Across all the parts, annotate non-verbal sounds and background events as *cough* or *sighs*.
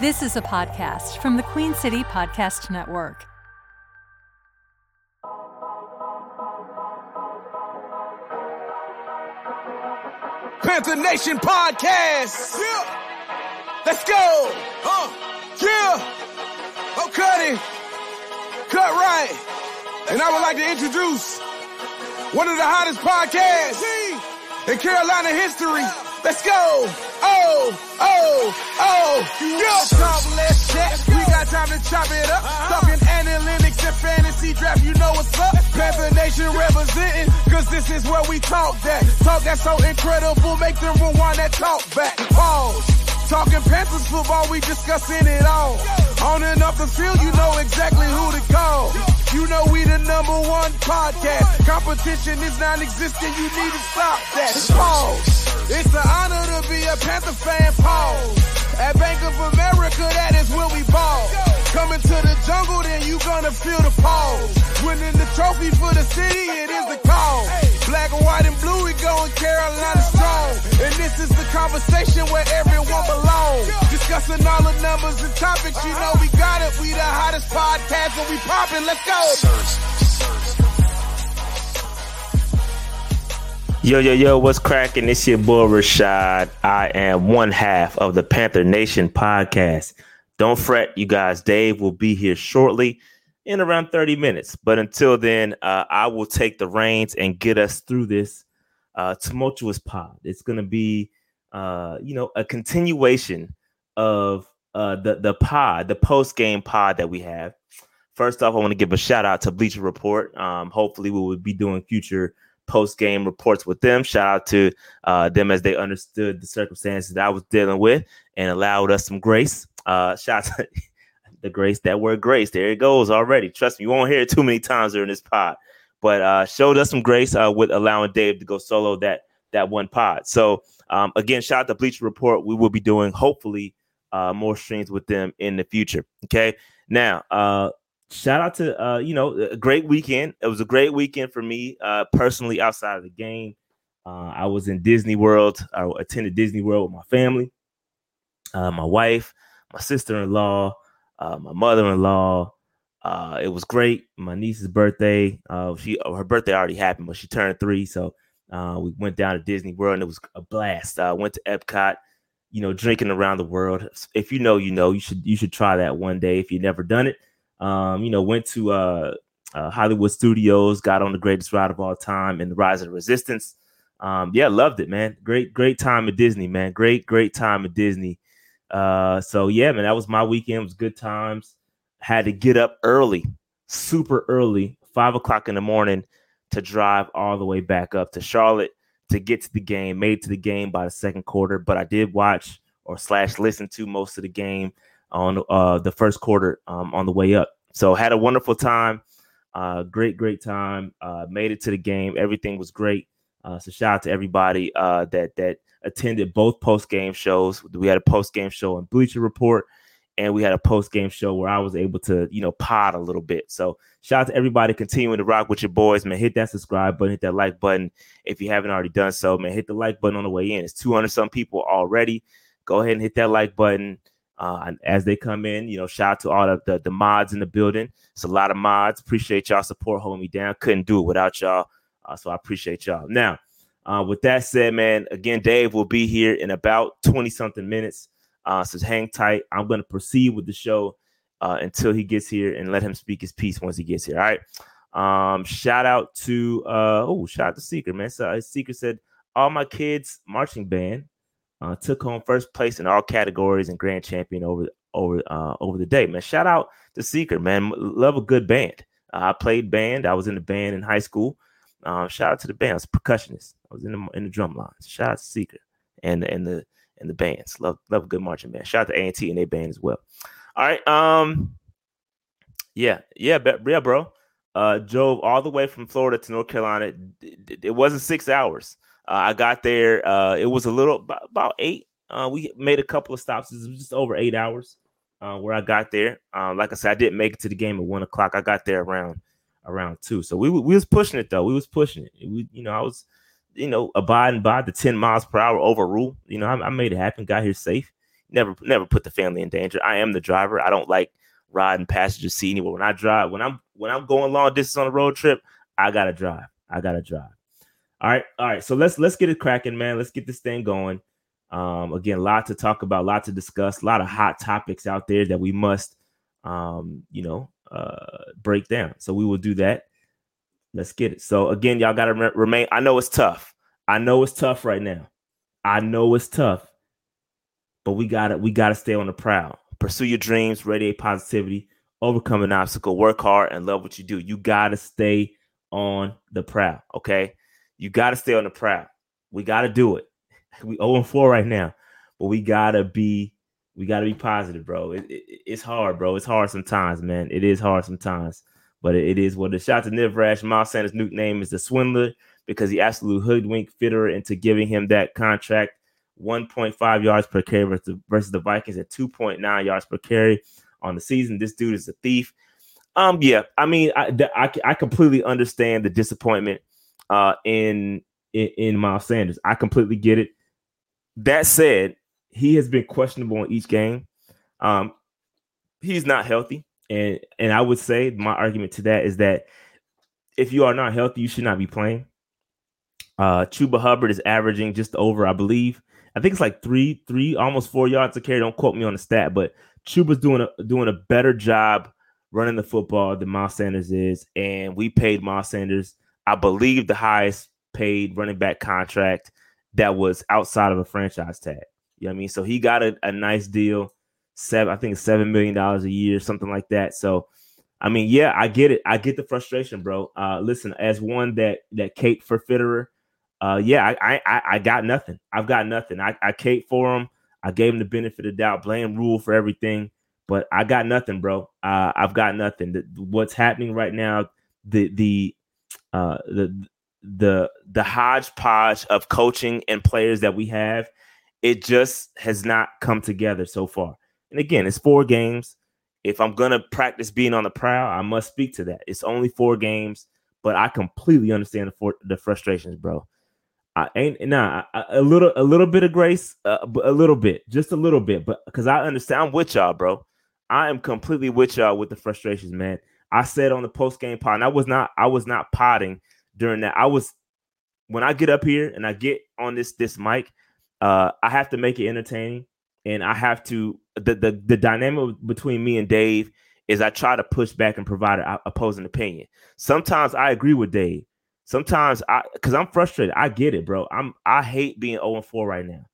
This is a podcast from the Queen City Podcast Network. Panther Nation Podcast. Yeah. Let's go. Uh, yeah. Oh, it. Cut right. And I would like to introduce one of the hottest podcasts in Carolina history. Let's go. Oh, oh, oh. Yeah. Talk, let's chat. We got time to chop it up. Talking analytics and fantasy draft. You know what's up. Panther Nation representing. Cause this is where we talk that. Talk that's so incredible. Make them rewind that talk back. Pause. Talking Panthers football, we discussing it all. On and off the field, you know exactly who to call. You know we the number one podcast. Competition is non-existent, you need to stop that. Pause. It's an honor to be a Panther fan, pause. At Bank of America, that is where we ball. Coming to the jungle, then you gonna feel the pause. Winning the trophy for the city, it is the call. Black, and white, and blue, we going Carolina strong. And this is the conversation where everyone belongs. Discussing all the numbers and topics, you know we got it. We the hottest podcast and we popping. Let's go. Yo, yo, yo, what's cracking? It's your boy Rashad. I am one half of the Panther Nation podcast. Don't fret, you guys. Dave will be here shortly in around 30 minutes. But until then, uh, I will take the reins and get us through this uh, tumultuous pod. It's going to be, uh, you know, a continuation of uh, the, the pod, the post game pod that we have. First off, I want to give a shout out to Bleacher Report. Um, hopefully, we will be doing future post game reports with them. Shout out to uh, them as they understood the circumstances that I was dealing with and allowed us some grace. Uh, shout out to *laughs* the grace, that word grace. There it goes already. Trust me, you won't hear it too many times during this pod, but uh, showed us some grace uh, with allowing Dave to go solo that that one pod. So um, again, shout out to Bleacher Report. We will be doing hopefully uh, more streams with them in the future. Okay. Now, uh, shout out to uh, you know a great weekend. It was a great weekend for me uh, personally outside of the game. Uh, I was in Disney World. I attended Disney World with my family, uh, my wife, my sister-in-law, uh, my mother-in-law. Uh, it was great. My niece's birthday. Uh, she her birthday already happened, but she turned three, so uh, we went down to Disney World and it was a blast. I uh, went to Epcot. You know, drinking around the world. If you know, you know. You should you should try that one day if you've never done it. Um, you know, went to uh, uh, Hollywood Studios, got on the greatest ride of all time and the Rise of the Resistance. Um, yeah, loved it, man. Great, great time at Disney, man. Great, great time at Disney. Uh, so yeah, man, that was my weekend. It was good times. Had to get up early, super early, five o'clock in the morning, to drive all the way back up to Charlotte to get to the game. Made to the game by the second quarter, but I did watch or slash listen to most of the game on uh, the first quarter um, on the way up. So had a wonderful time. Uh, great, great time. Uh, made it to the game. Everything was great. Uh, so shout out to everybody uh, that that attended both post game shows. We had a post game show on Bleacher Report, and we had a post game show where I was able to you know pod a little bit. So shout out to everybody continuing to rock with your boys, man. Hit that subscribe button, hit that like button if you haven't already done so, man. Hit the like button on the way in. It's 200 some people already. Go ahead and hit that like button uh, and as they come in. You know, shout out to all of the, the mods in the building. It's a lot of mods. Appreciate y'all support holding me down. Couldn't do it without y'all. Uh, so I appreciate y'all. Now, uh, with that said, man, again, Dave will be here in about 20 something minutes. Uh, so hang tight. I'm going to proceed with the show uh, until he gets here and let him speak his piece once he gets here. All right. Um, shout out to uh oh, shout out to Seeker, man. So Seeker said, all my kids marching band uh, took home first place in all categories and grand champion over over uh, over the day. Man, shout out to Seeker, man. Love a good band. Uh, I played band. I was in the band in high school. Um, shout out to the band. I was percussionist. I was in the in the drum lines. Shout out to Seeker and and the and the bands. Love love a good marching band. Shout out to A and T and their band as well. All right. Um. Yeah. Yeah. Yeah, bro. Uh, drove all the way from Florida to North Carolina. It wasn't six hours. Uh, I got there. Uh, it was a little about, eight. Uh, we made a couple of stops. It was just over eight hours where I got there. Uh, like I said, I didn't make it to the game at one o'clock. I got there around around two. So we we was pushing it though. We was pushing it. We you know I was you know abiding by the ten miles per hour over rule. You know I, I made it happen. Got here safe. never never put the family in danger. I am the driver. I don't like riding passenger seat anywhere. When I drive, when I'm when I'm going long distance on a road trip, I gotta drive. I gotta drive. All right, all right. So let's let's get it cracking, man. Let's get this thing going. Um, again, a lot to talk about, a lot to discuss, a lot of hot topics out there that we must, um, you know, uh, break down. So we will do that. Let's get it. So again, y'all got to re- remain. I know it's tough. I know it's tough right now. I know it's tough, but we got to we got to stay on the prowl. Pursue your dreams, radiate positivity, overcome an obstacle, work hard, and love what you do. You got to stay on the prowl. Okay, you got to stay on the prowl. We got to do it. *laughs* We 0 and 4 right now, but we gotta be we gotta be positive, bro. It, it, it's hard, bro. It's hard sometimes, man. It is hard sometimes, but it, it is what the shot to Niv Rash. Miles Sanders' name is the swindler because he absolutely hoodwinked Fitterer into giving him that contract. 1.5 yards per carry versus the, versus the Vikings at 2.9 yards per carry on the season. This dude is a thief. Um, yeah, I mean, I I, I completely understand the disappointment uh in, in in Miles Sanders. I completely get it. That said, he has been questionable in each game. Um, he's not healthy, and and I would say my argument to that is that if you are not healthy, you should not be playing. Uh, Chuba Hubbard is averaging just over, I believe. I think it's like three, three, almost four yards a carry. Don't quote me on the stat, but Chuba's doing a doing a better job running the football than Miles Sanders is, and we paid Miles Sanders, I believe, the highest paid running back contract that was outside of a franchise tag. You know what I mean? So he got a, a nice deal, seven, I think seven million dollars a year, something like that. So I mean, yeah, I get it. I get the frustration, bro. Uh listen, as one that that cape for Fitterer, uh yeah, I I I got nothing. I've got nothing. I, I cape for him. I gave him the benefit of doubt, blame Rhule for everything, but I got nothing, bro. Uh I've got nothing. The, what's happening right now, the the uh the the the hodgepodge of coaching and players that we have, it just has not come together so far. And again, it's four games. If I'm gonna practice being on the prowl, I must speak to that. It's only four games, but I completely understand the for, the frustrations, bro. I ain't nah a little a little bit of grace, uh, a little bit, just a little bit, but because I understand, I'm with y'all, bro. I am completely with y'all with the frustrations, man. I said on the post game pod, and I was not I was not potting during that. I was when I get up here and I get on this this mic, uh, I have to make it entertaining, and I have to the the the dynamic between me and Dave is I try to push back and provide an opposing opinion. Sometimes I agree with Dave. Sometimes I because I'm frustrated. I get it, bro. I'm I hate being 0 4 right now.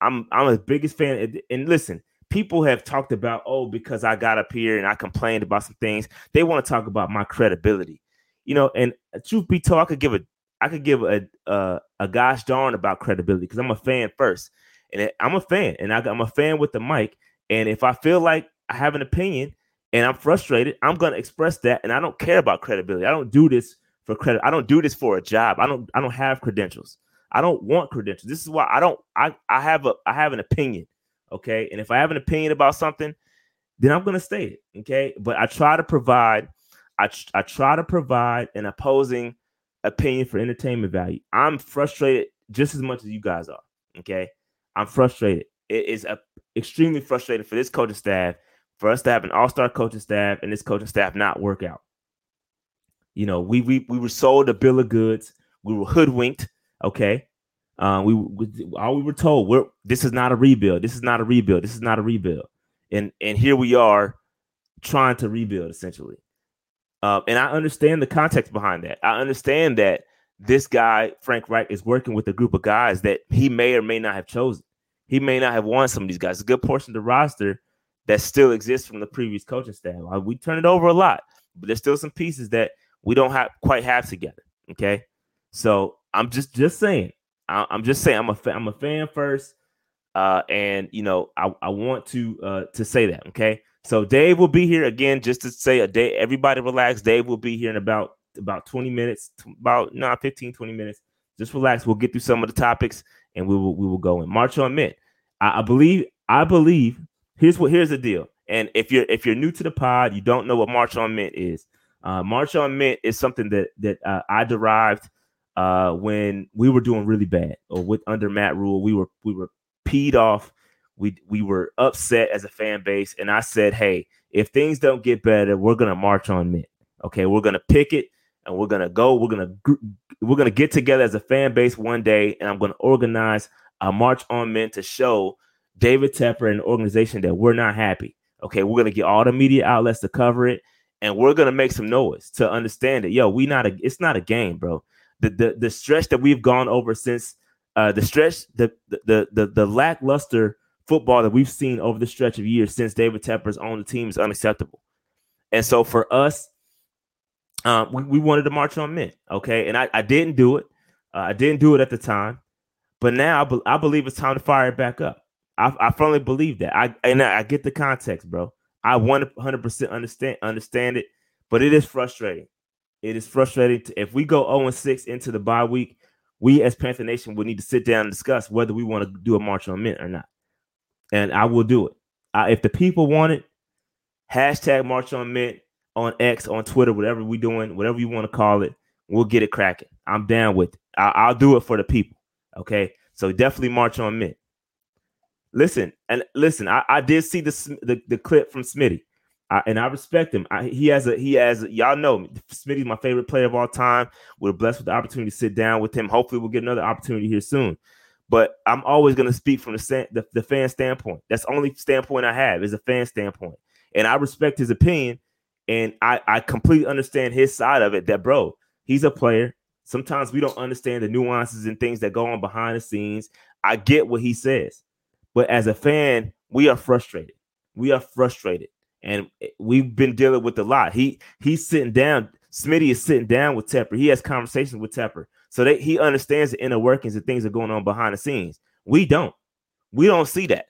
I'm I'm a biggest fan. And listen, people have talked about, oh, because I got up here and I complained about some things. They want to talk about my credibility you know, and uh, truth be told, I could give a I could give a a, a gosh darn about credibility because I'm a fan first, and I'm a fan, and I, I'm a fan with the mic. And if I feel like I have an opinion and I'm frustrated, I'm gonna express that, and I don't care about credibility. I don't do this for credit. I don't do this for a job. I don't I don't have credentials. I don't want credentials. This is why I don't I I have a I have an opinion. Okay. And if I have an opinion about something, then I'm gonna state it. Okay. But I try to provide I, I try to provide an opposing opinion for entertainment value. I'm frustrated just as much as you guys are. Okay. I'm frustrated. It is a, extremely frustrating for this coaching staff, for us to have an all-star coaching staff and this coaching staff not work out. You know, we we we were sold a bill of goods. We were hoodwinked. Okay. Uh, we, we all we were told we're this is not a rebuild. This is not a rebuild. This is not a rebuild. And and here we are trying to rebuild essentially. Um, and I understand the context behind that. I understand that this guy, Frank Reich, is working with a group of guys that he may or may not have chosen. He may not have won some of these guys. A good portion of the roster that still exists from the previous coaching staff. Uh, we turn it over a lot, but there's still some pieces that we don't have quite have together. Okay, so I'm just just saying. I, am just saying. I'm a I'm a fan first, uh, and you know I, I want to uh, to say that. Okay, so Dave will be here again just to say a day. Everybody relax. Dave will be here in about about 20 minutes, about no, 15, 20 minutes. Just relax. We'll get through some of the topics and we will we will go in. March on Mint. I, I believe, I believe, here's what here's the deal. And if you're if you're new to the pod, you don't know what March on Mint is. Uh, March on Mint is something that that uh, I derived uh, when we were doing really bad or with under Matt Rhule, We were we were peed off We we were upset as a fan base, and I said, hey, if things don't get better, we're gonna march on Mint. Okay, we're gonna pick it, and we're gonna go. We're gonna we're gonna get together as a fan base one day, and I'm gonna organize a march on Mint to show David Tepper and the organization that we're not happy. Okay, we're gonna get all the media outlets to cover it, and we're gonna make some noise to understand it. Yo, we not a it's not a game, bro. The the the stretch that we've gone over since uh the stretch the the the the lackluster football that we've seen over the stretch of years since David Tepper's on the team is unacceptable. And so for us, um, we, we wanted to march on Mint. Okay. And I, I didn't do it. Uh, I didn't do it at the time. But now I, be- I believe it's time to fire it back up. I, I firmly believe that. I and I get the context, bro. I 100% understand understand it, but it is frustrating. It is frustrating to, if we go 0 6 into the bye week, we as Panther Nation would need to sit down and discuss whether we want to do a march on Mint or not and I will do it. I, if the people want it, hashtag March on Mint on X, on Twitter, whatever we're doing, whatever you want to call it, we'll get it cracking. I'm down with it. I, will do it for the people. Okay, so definitely March on Mint. Listen and listen. I, I did see the, the, the clip from Smitty, I, and I respect him. I, he has a he has a, y'all know. Smitty's my favorite player of all time. We're blessed with the opportunity to sit down with him. Hopefully, we'll get another opportunity here soon. But I'm always going to speak from the, the, the fan standpoint. That's the only standpoint I have is a fan standpoint, and I respect his opinion, and I I completely understand his side of it. That bro, he's a player. Sometimes we don't understand the nuances and things that go on behind the scenes. I get what he says, but as a fan, we are frustrated. We are frustrated, and we've been dealing with a lot. He he's sitting down. Smitty is sitting down with Tepper. He has conversations with Tepper. So that he understands the inner workings and things that are going on behind the scenes. We don't. We don't see that.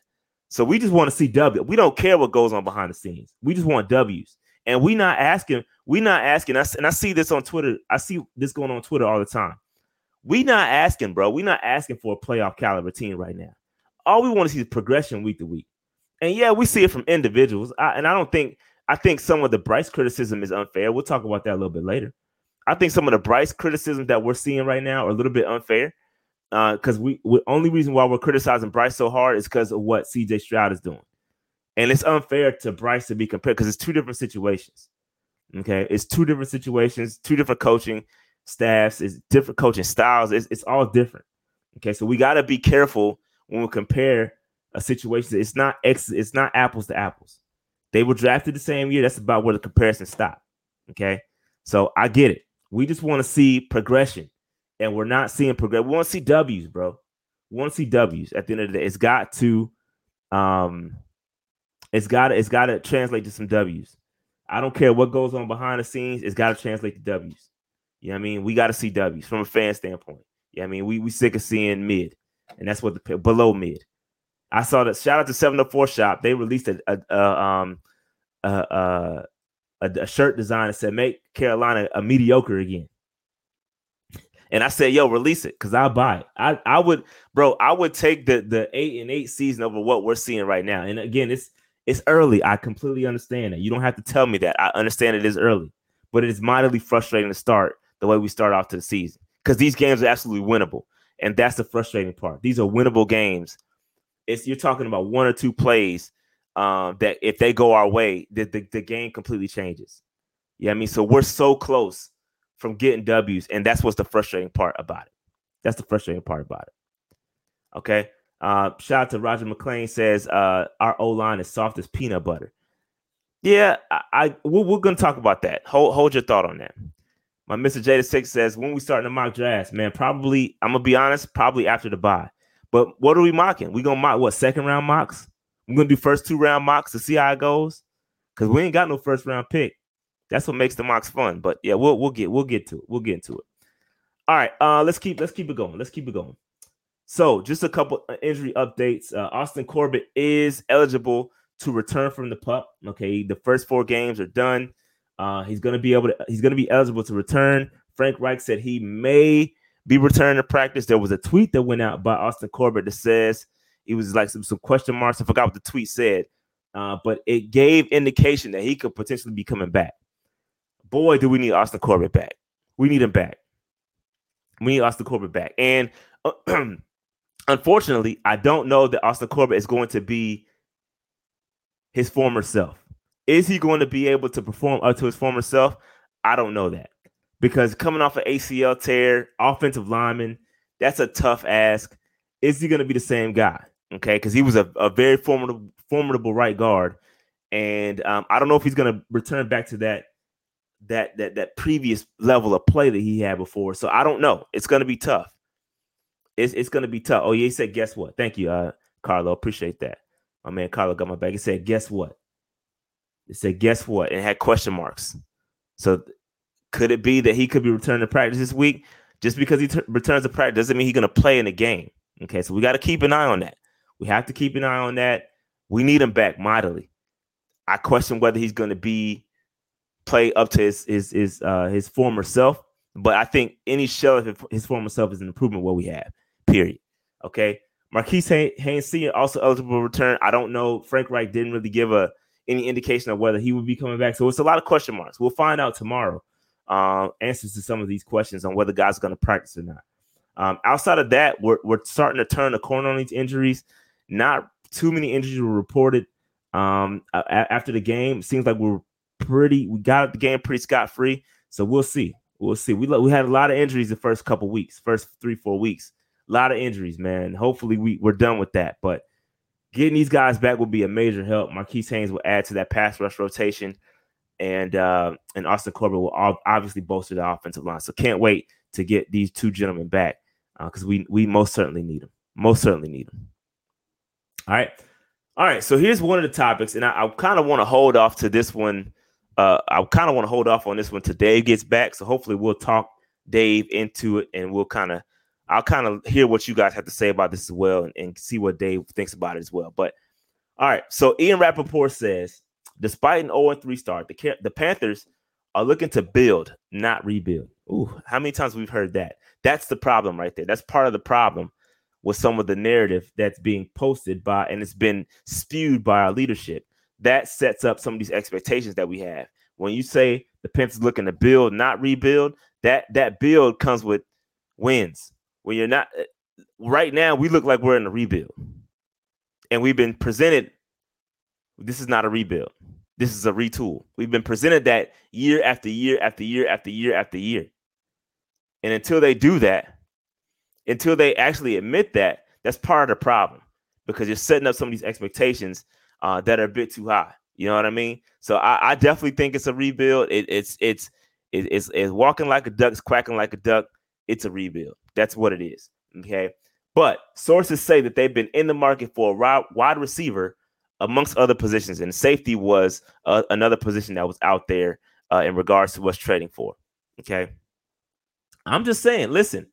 So we just want to see W. We don't care what goes on behind the scenes. We just want W's. And we not asking, we not asking us, and I see this on Twitter. I see this going on Twitter all the time. We not asking, bro. We not asking for a playoff caliber team right now. All we want to see is progression week to week. And yeah, we see it from individuals. I, and I don't think I think some of the Bryce criticism is unfair. We'll talk about that a little bit later. I think some of the Bryce criticism that we're seeing right now are a little bit unfair. Because uh, we, the only reason why we're criticizing Bryce so hard is because of what CJ Stroud is doing. And it's unfair to Bryce to be compared because it's two different situations. Okay. It's two different situations, two different coaching staffs, it's different coaching styles. It's, it's all different. Okay. So we got to be careful when we compare a situation. It's not X, it's not apples to apples. They were drafted the same year. That's about where the comparison stopped. Okay. So I get it. We just want to see progression, and we're not seeing progress. We want to see W's, bro. We want to see W's at the end of the day. It's got to, um, it's got to, it's got to translate to some W's. I don't care what goes on behind the scenes. It's got to translate to W's. You know what I mean? We got to see W's from a fan standpoint. Yeah, you know I mean, we we sick of seeing mid, and that's what the below mid. I saw that. Shout out to Seven Hundred oh Four Shop. They released a, a, a um a, a a, shirt design that said "Make Carolina a mediocre again." And I said, "Yo, release it, cause I'll buy it. I, I would, bro. I would take the the eight and eight season over what we're seeing right now. And again, it's it's early. I completely understand that. You don't have to tell me that. I understand it is early, but it is mightily frustrating to start the way we start off to the season because these games are absolutely winnable, and that's the frustrating part. These are winnable games. It's you're talking about one or two plays um, that if they go our way, the, the, the game completely changes. Yeah, I mean, so we're so close from getting W's, and that's what's the frustrating part about it. That's the frustrating part about it. Okay. Uh, shout out to Roger McLean says uh, our O line is soft as peanut butter. Yeah, I, I we're, we're, gonna talk about that. Hold hold your thought on that. My Mr. Jada Six says when we starting the mock drafts, man, probably I'm gonna be honest, probably after the bye. But what are we mocking? We gonna mock what second round mocks? We're gonna do first two round mocks to see how it goes. Cause we ain't got no first round pick. That's what makes the mocks fun. But yeah, we'll we'll get we'll get to it. We'll get into it. All right, uh, let's keep let's keep it going. Let's keep it going. So, just a couple injury updates. Uh, Austin Corbett is eligible to return from the pup. Okay, the first four games are done. Uh, he's gonna be able to. He's gonna be eligible to return. Frank Reich said he may be returning to practice. There was a tweet that went out by Austin Corbett that says it was like some, some question marks. I forgot what the tweet said, uh, but it gave indication that he could potentially be coming back. Boy, do we need Austin Corbett back. We need him back. We need Austin Corbett back. And uh, *clears throat* unfortunately, I don't know that Austin Corbett is going to be his former self. Is he going to be able to perform up to his former self? I don't know that because coming off an ACL tear, offensive lineman, that's a tough ask. Is he going to be the same guy? Okay, because he was a, a very formidable, formidable right guard, and um, I don't know if he's going to return back to that that that that previous level of play that he had before. So I don't know. It's going to be tough. It's it's going to be tough. Oh yeah, he said, guess what? Thank you, uh, Carlo. Appreciate that. My man Carlo got my back. He said, guess what? It said, guess what? And it had question marks. So could it be that he could be returning to practice this week? Just because he t- returns to practice doesn't mean he's going to play in the game. Okay, so we got to keep an eye on that. We have to keep an eye on that. We need him back mightily. I question whether he's going to be play up to his his his uh, his former self, but I think any shell of his former self is an improvement what we have. Period. Okay. Marquis Haynes also eligible to return. I don't know. Frank Reich didn't really give a any indication of whether he would be coming back. So it's a lot of question marks. We'll find out tomorrow. Uh, answers to some of these questions on whether guys are going to practice or not. Um, outside of that, we're, we're starting to turn the corner on these injuries. Not too many injuries were reported um, after the game. seems like we're pretty, we got the game pretty scot free. So we'll see. We'll see. We, we had a lot of injuries the first couple weeks, first three, four weeks. A lot of injuries, man. Hopefully we, we're done with that. But getting these guys back will be a major help. Marquis Haynes will add to that pass rush rotation, and uh, and Austin Corbett will obviously bolster the offensive line. So can't wait to get these two gentlemen back because uh, we we most certainly need them. Most certainly need them. All right, all right. So here's one of the topics, and I, I kind of want to hold off to this one. Uh, I kind of want to hold off on this one till Dave gets back. So hopefully we'll talk Dave into it, and we'll kind of I'll kind of hear what you guys have to say about this as well and, and, see what Dave thinks about it as well. But all right, so Ian Rapoport says, despite an 0-3 start, the the Panthers are looking to build, not rebuild. Ooh, how many times we've heard that? That's the problem right there. That's part of the problem with some of the narrative that's being posted by and it's been spewed by our leadership. That sets up some of these expectations that we have. When you say the Panthers looking to build, not rebuild, that that build comes with wins when you're not eh, right now we look like we're in a rebuild and we've been presented this is not a rebuild this is a retool. We've been presented that year after year after year after year after year. And until they do that until they actually admit that that's part of the problem because you're setting up some of these expectations uh, that are a bit too high. You know what i mean? So i, I definitely think it's a rebuild. It, it's it's it's it's walking like a duck it's quacking like a duck. It's a rebuild. That's what it is. Okay. But sources say that they've been in the market for a wide receiver amongst other positions, and safety was uh, another position that was out there uh, in regards to what's trading for. Okay. I'm just saying, listen,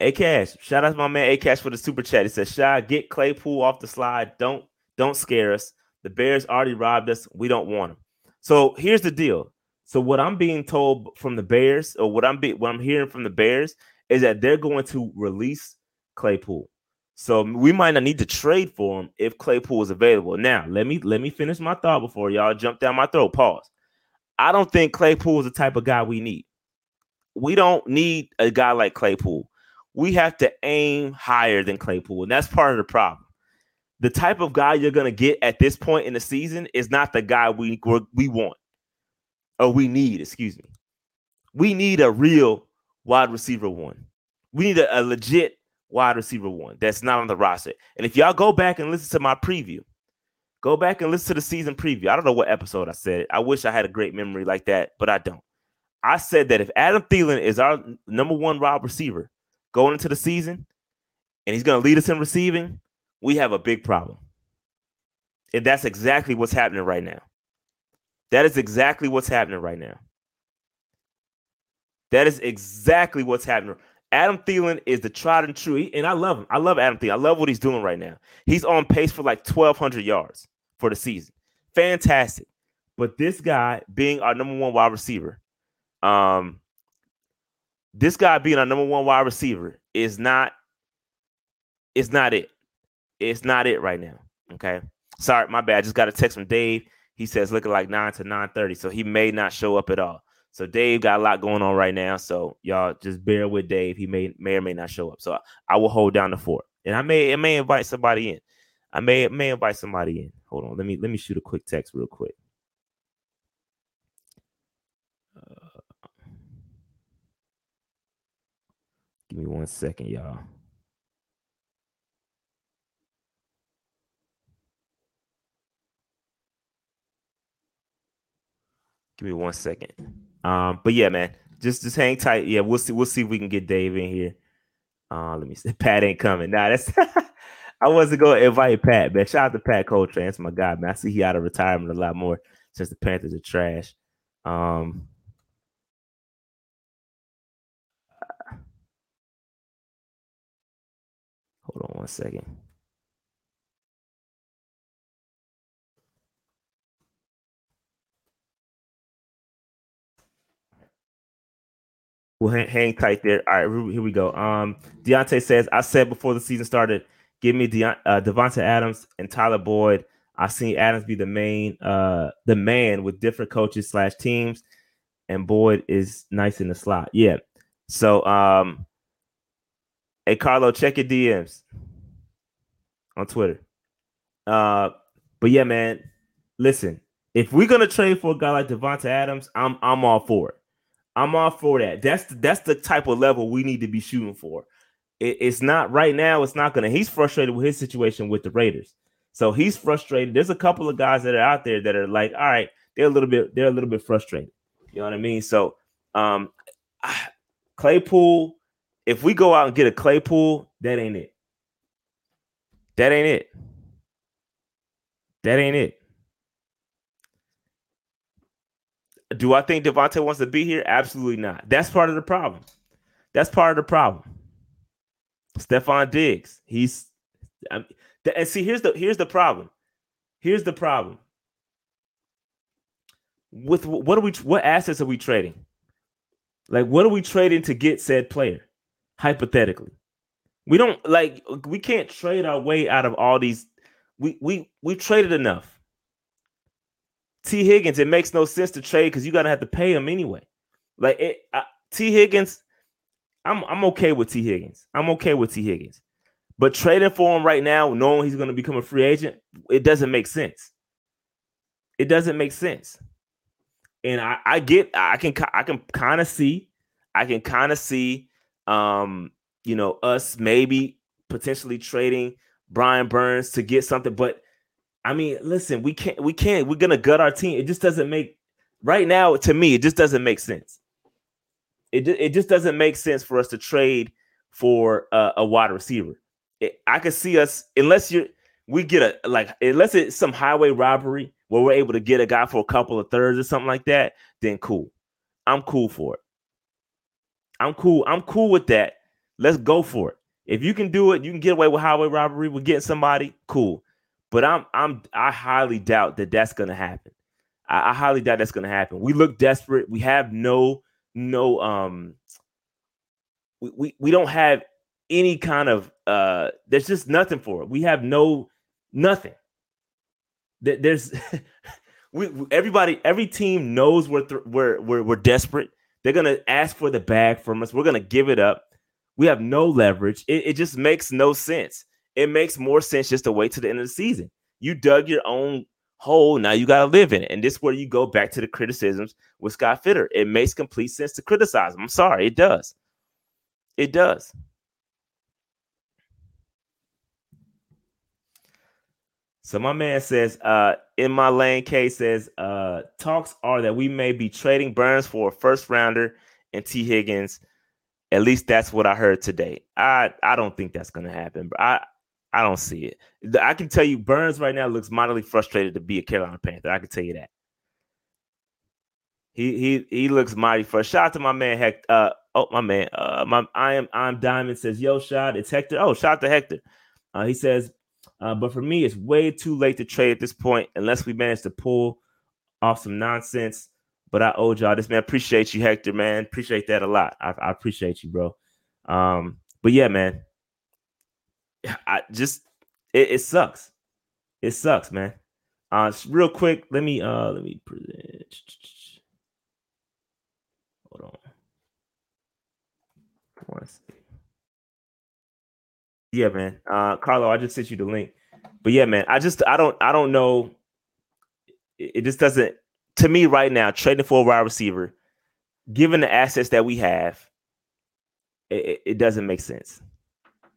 A Cash, shout out to my man A Cash for the super chat. He says, Shy, get Claypool off the slide. Don't don't scare us. The Bears already robbed us. We don't want him. So here's the deal. So what I'm being told from the Bears, or what I'm be, what I'm hearing from the Bears, is that they're going to release Claypool. So we might not need to trade for him if Claypool is available. Now, let me let me finish my thought before y'all jump down my throat. Pause. I don't think Claypool is the type of guy we need. We don't need a guy like Claypool. We have to aim higher than Claypool, and that's part of the problem. The type of guy you're going to get at this point in the season is not the guy we we want or we need. Excuse me. We need a real wide receiver one. We need a, a legit wide receiver one that's not on the roster. And if y'all go back and listen to my preview, go back and listen to the season preview. I don't know what episode I said. I wish I had a great memory like that, but I don't. I said that if Adam Thielen is our number one wide receiver going into the season and he's going to lead us in receiving, we have a big problem. And that's exactly what's happening right now. That is exactly what's happening right now. That is exactly what's happening. Adam Thielen is the tried and true, and I love him. I love Adam Thielen. I love what he's doing right now. He's on pace for like 1,200 yards for the season. Fantastic. But this guy being our number one wide receiver, um, this guy being our number one wide receiver is not, it's not it. It's not it right now. Okay. Sorry, my bad. I just got a text from Dave. He says looking like 9 to 9:30. So he may not show up at all. So Dave got a lot going on right now. So y'all just bear with Dave. He may may or may not show up. So I, will hold down the fort. and I may I may invite somebody in. I may may invite somebody in. Hold on, let me let me shoot a quick text real quick. Uh, give me one second, y'all. Give me one second. Um, but yeah, man, just just hang tight. Yeah, we'll see. We'll see if we can get Dave in here. Uh, let me see. *laughs* Pat ain't coming. Nah, that's *laughs* I wasn't gonna invite Pat, man. Shout out to Pat Coltrane. That's my guy, man. I see he out of retirement a lot more since the Panthers are trash. Um hold on one second. We'll hang, hang, tight there. All right, here we go. Um, Deontay says, I said before the season started, give me De- uh, Davante Adams and Tyler Boyd. I've seen Adams be the main, uh, the man with different coaches slash teams, and Boyd is nice in the slot. Yeah. So, um, hey Carlo, check your DMs on Twitter. Uh, but yeah, man, listen, if we're gonna trade for a guy like Davante Adams, I'm I'm all for it. I'm all for that. That's the, that's the type of level we need to be shooting for. It, it's not right now. It's not gonna. He's frustrated with his situation with the Raiders, so he's frustrated. There's a couple of guys that are out there that are like, all right, they're a little bit, they're a little bit frustrated. You know what I mean? So, um, Claypool. If we go out and get a Claypool, that ain't it. That ain't it. That ain't it. Do I think Davante wants to be here? Absolutely not. That's part of the problem. That's part of the problem. Stefon Diggs. He's I mean, and see here's the here's the problem. Here's the problem. With what are we what assets are we trading? Like what are we trading to get said player? Hypothetically. We don't like we can't trade our way out of all these we we we traded enough. Tee Higgins, it makes no sense to trade because you gotta have to pay him anyway. Like it, Tee Higgins, I'm I'm okay with Tee Higgins. I'm okay with Tee Higgins, but trading for him right now, knowing he's gonna become a free agent, it doesn't make sense. It doesn't make sense. And I, I get, I can, I can kind of see, I can kind of see, um, you know, us maybe potentially trading Brian Burns to get something, but I mean, listen, we can't, we can't, we're gonna gut our team. It just doesn't make right now to me, it just doesn't make sense. It, it just doesn't make sense for us to trade for a, a wide receiver. It, I could see us unless you're we get a like unless it's some highway robbery where we're able to get a guy for a couple of thirds or something like that, then cool. I'm cool for it. I'm cool. I'm cool with that. Let's go for it. If you can do it, you can get away with highway robbery. We're getting somebody cool. But I'm I'm I highly doubt that that's going to happen. I, I, highly doubt that's going to happen. We look desperate. We have no no um we, we we don't have any kind of uh there's just nothing for it. We have no nothing. That There's *laughs* we everybody every team knows we're th- we're, we're we're desperate. They're gonna ask for the bag from us. We're gonna give it up. We have no leverage. It, it just makes no sense it makes more sense just to wait to the end of the season. You dug your own hole. Now you got to live in it. And this is where you go back to the criticisms with Scott Fitter. It makes complete sense to criticize him. I'm sorry. It does. It does. So my man says, uh, in my lane case says, uh, talks are that we may be trading Burns for a first rounder and Tee Higgins. At least that's what I heard today. I I don't think that's gonna happen. But I I don't see it. I can tell you, Burns right now looks mightily frustrated to be a Carolina Panther. I can tell you that. He he he looks mighty frustrated. Shout out to my man Hector. Uh, oh my man. Uh, my I am I'm Diamond says, "Yo, shot it's Hector." Oh, shout out to Hector. Uh, he says, uh, but for me, it's way too late to trade at this point unless we manage to pull off some nonsense. But I owe y'all this, man. Appreciate you, Hector, man. Appreciate that a lot. I, I appreciate you, bro. Um, but yeah, man. I just it, it sucks. It sucks, man. Uh, real quick, let me uh let me present. Hold on. Yeah, man. Uh, Carlo, I just sent you the link. But yeah, man, I just I don't I don't know. It, it just doesn't to me right now. Trading for a wide receiver, given the assets that we have, it, it doesn't make sense.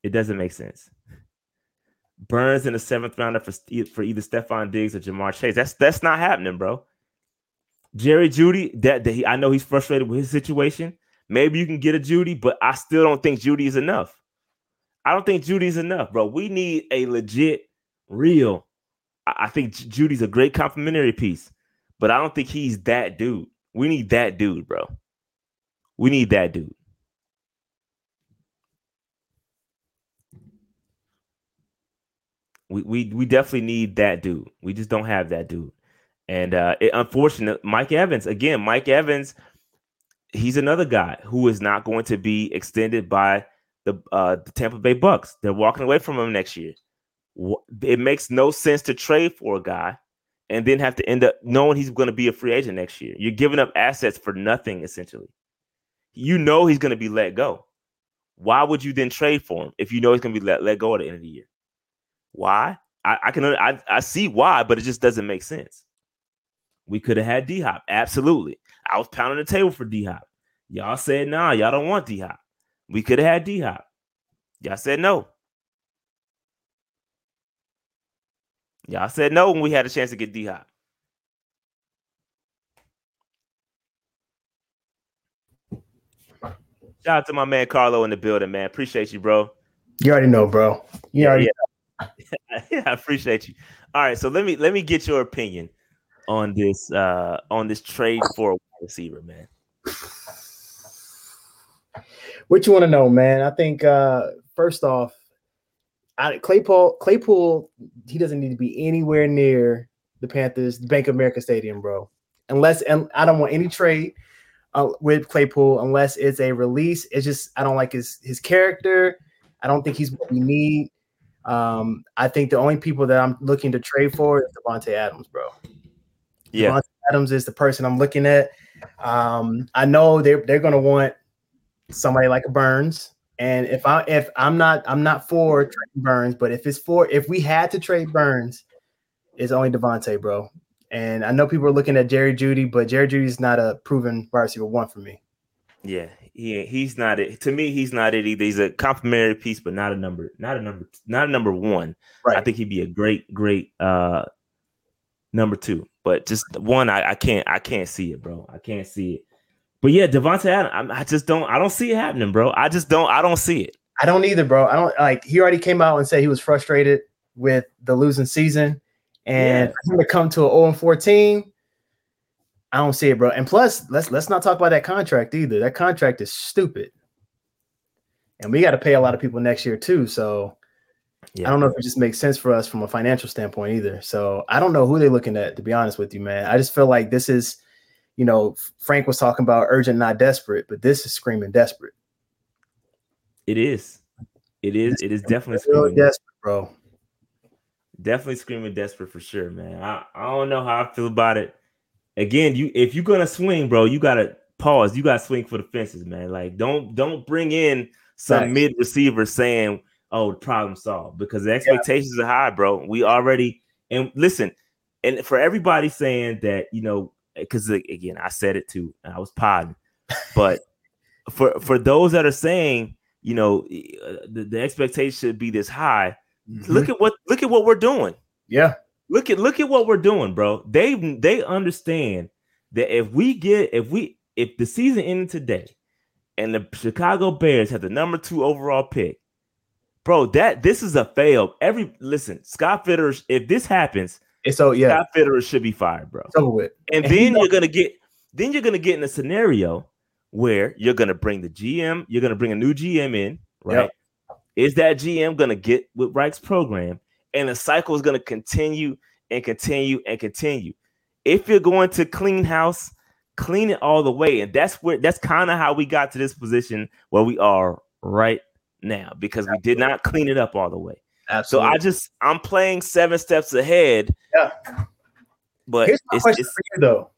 It doesn't make sense. Burns in the seventh rounder for for either Stefon Diggs or Ja'Marr Chase. That's that's not happening, bro. Jerry Jeudy, that, that he, I know he's frustrated with his situation. Maybe you can get a Jeudy, but I still don't think Jeudy is enough. I don't think Jeudy's enough, bro. We need a legit, real. I, I think Jeudy's a great complimentary piece, but I don't think he's that dude. We need that dude, bro. We need that dude. We, we we definitely need that dude. We just don't have that dude. And uh it, unfortunate, Mike Evans again. Mike Evans, he's another guy who is not going to be extended by the uh the Tampa Bay Bucks. They're walking away from him next year. It makes no sense to trade for a guy and then have to end up knowing he's going to be a free agent next year. You're giving up assets for nothing essentially. You know he's going to be let go. Why would you then trade for him if you know he's going to be let, let go at the end of the year? Why? I, I can I, I see why, but it just doesn't make sense. We could have had D Hop. Absolutely. I was pounding the table for D Hop. Y'all said, nah, y'all don't want D Hop. We could have had D Hop. Y'all said no. Y'all said no when we had a chance to get D Hop. Shout out to my man Carlo in the building, man. Appreciate you, bro. You already know, bro. You already yeah. Yeah, *laughs* I appreciate you. All right, so let me let me get your opinion on this uh on this trade for a wide receiver, man. What you want to know, man? I think uh first off, I, Claypool Claypool he doesn't need to be anywhere near the Panthers, the Bank of America Stadium, bro. Unless and I don't want any trade uh, with Claypool unless it's a release. It's just I don't like his his character. I don't think he's what we need. Um, I think the only people that I'm looking to trade for is Davante Adams, bro. Yeah, Davante Adams is the person I'm looking at. Um, I know they're they're gonna want somebody like a Burns. And if I if I'm not I'm not for trading Burns, but if it's for if we had to trade Burns, it's only Davante, bro. And I know people are looking at Jerry Jeudy, but Jerry Jeudy's not a proven wide receiver one for me. Yeah, he he's not it. To me, he's not it either. He's a complimentary piece, but not a number, not a number, not a number one. Right. I think he'd be a great, great uh number two. But just one, I, I can't, I can't see it, bro. I can't see it. But yeah, Davante Adams, I, I just don't, I don't see it happening, bro. I just don't, I don't see it. I don't either, bro. I don't like. He already came out and said he was frustrated with the losing season, and yeah. for him to come to an 0 and 14 I don't see it, bro. And plus, let's let's not talk about that contract either. That contract is stupid. And we got to pay a lot of people next year too. So yeah. I don't know if it just makes sense for us from a financial standpoint either. So I don't know who they're looking at, to be honest with you, man. I just feel like this is, you know, Frank was talking about urgent, not desperate, but this is screaming desperate. It is. It is. It is definitely screaming desperate, bro. Definitely screaming desperate for sure, man. I, I don't know how I feel about it again, you if you're gonna swing, bro, you gotta pause. You gotta swing for the fences, man. Like don't don't bring in some right. mid receiver saying, "Oh, the problem solved," because the expectations yeah. are high, bro. We already and listen, and for everybody saying that, you know, because again, I said it too, I was podding, but *laughs* for for those that are saying, you know, uh, the, the expectation should be this high. Mm-hmm. Look at what look at what we're doing. Yeah. Look at look at what we're doing, bro. They they understand that if we get if we if the season ended today and the Chicago Bears have the number two overall pick, bro, that this is a fail. Every listen, Scott Fitterer, if this happens, it's so yeah, Scott Fitterer should be fired, bro. It's over with. And, and then you're gonna get then you're gonna get in a scenario where you're gonna bring the GM, you're gonna bring a new GM in, right? Yep. Is that GM gonna get with Reich's program? And the cycle is going to continue and continue and continue. If you're going to clean house, clean it all the way, and that's where that's kind of how we got to this position where we are right now because Absolutely. we did not clean it up all the way. Absolutely. So I just I'm playing seven steps ahead. Yeah. But here's my question it's, for you though.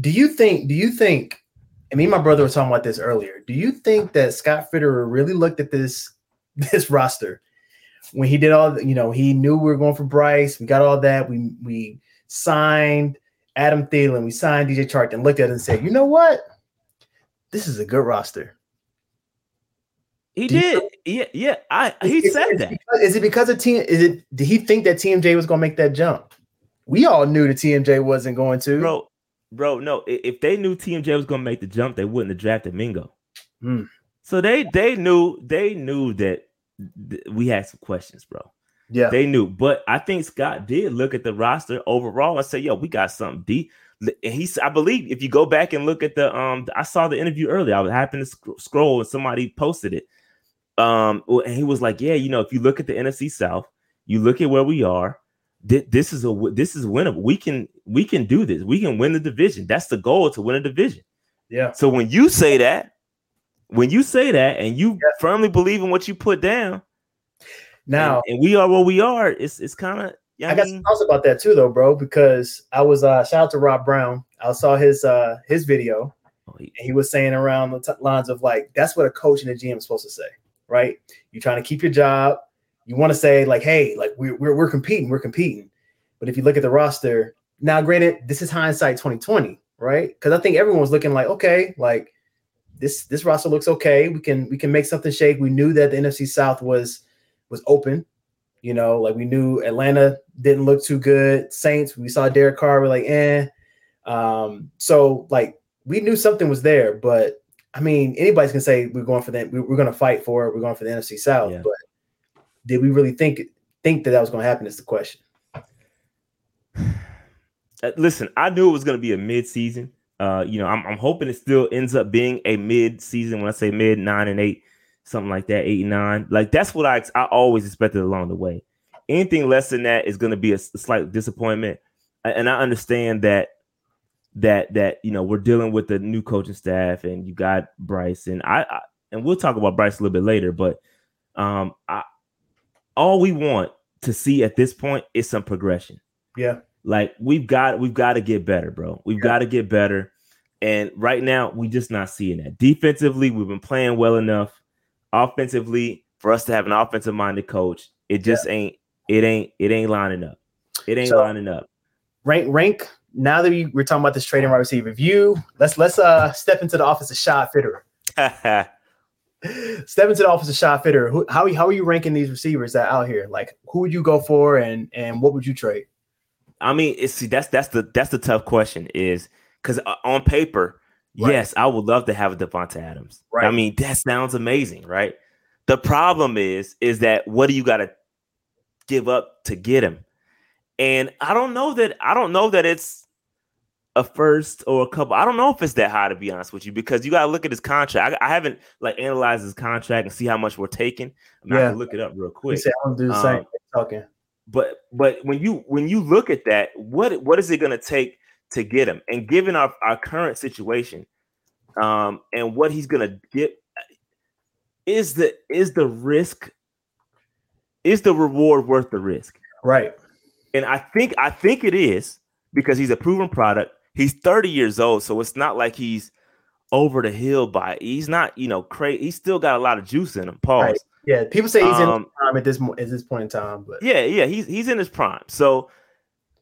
Do you think? Do you think? And me and my brother were talking about this earlier. Do you think that Scott Fitterer really looked at this *laughs* this roster. When he did all, you know, he knew we were going for Bryce. We got all that. We we signed Adam Thielen. We signed DJ Chark and looked at it and said, you know what? This is a good roster. He did. Yeah, yeah. I he is, said is that. Because, is it because of team? Is it? Did he think that TMJ was going to make that jump? We all knew that TMJ wasn't going to. Bro, bro, no. If they knew TMJ was going to make the jump, they wouldn't have drafted Mingo. Mm. So they they knew they knew that th- we had some questions, bro. Yeah, They knew, but I think Scott did look at the roster overall and say, "Yo, we got something deep." And he's, I believe, if you go back and look at the, um, I saw the interview earlier. I was happening to sc- scroll and somebody posted it. Um, and he was like, "Yeah, you know, if you look at the NFC South, you look at where we are. Th- this is a this is winnable. We can we can do this. We can win the division. That's the goal to win a division. yeah, So when you say that, when you say that, and you firmly believe in what you put down, now and, and we are where we are, it's it's kind of yeah. I got some thoughts about that too, though, bro. Because I was uh shout out to Rob Brown. I saw his uh his video, and he was saying around the t- lines of like that's what a coach and a GM is supposed to say, right? You're trying to keep your job. You want to say like, hey, like we're we're, we're competing, we're competing. But if you look at the roster now, granted, this is hindsight 2020, right? Because I think everyone was looking like, okay, like this this roster looks okay. We can we can make something shake. We knew that the NFC South was was open. You know, like we knew Atlanta didn't look too good. Saints, we saw Derek Carr, we're like, eh. Um, so like we knew something was there, but I mean, anybody's gonna say we're going for that. We're going to fight for it. We're going for the NFC South, Yeah. but did we really think think that that was going to happen? Is the question. *sighs* Uh, listen, I knew it was going to be a mid-season. Uh, you know, I'm, I'm hoping it still ends up being a mid-season. When I say mid, nine and eight, something like that, eight nine. Like that's what I I always expected along the way. Anything less than that is going to be a slight disappointment. And I understand that that that you know we're dealing with the new coaching staff, and you got Bryce, and I, I and we'll talk about Bryce a little bit later. But um, I all we want to see at this point is some progression Yeah, like we've got we've got to get better, bro. We've Yeah. got to get better. And right now, we just not seeing that. Defensively, we've been playing well enough. Offensively, for us to have an offensive minded coach, it just ain't it ain't it ain't lining up. It ain't So- lining up. rank rank. Now that we, we're talking about this trading wide receiver view, let's let's uh step into the office of Scott Fitterer. *laughs* Step into the office of Scott Fitterer. Who, how how are you ranking these receivers that out here? Like, who would you go for, and and what would you trade? I mean, it's see that's that's the that's the tough question is because on paper, Right. yes, I would love to have a Davante Adams. Right. I mean, that sounds amazing, right? The problem is, is that what do you got to give up to get him? And I don't know that I don't know that it's a first or a couple. I don't know if it's that high to be honest with you, because you got to look at his contract. I, I haven't like analyzed his contract and see how much we're taking. I mean, Yeah. look it up real quick. You say I want to do the same. Um, Talking. But but when you when you look at that what what is it going to take to get him? And given our, our current situation um and what he's going to get is the is the risk is the reward worth the risk? Right. and i think i think it is because he's a proven product. He's 30 years old so it's not like he's over the hill by he's not you know crazy he's still got a lot of juice in him. Pause. Right. Yeah. People say he's in Um, his prime at this at this point in time, but Yeah, yeah, he's he's in his prime. So,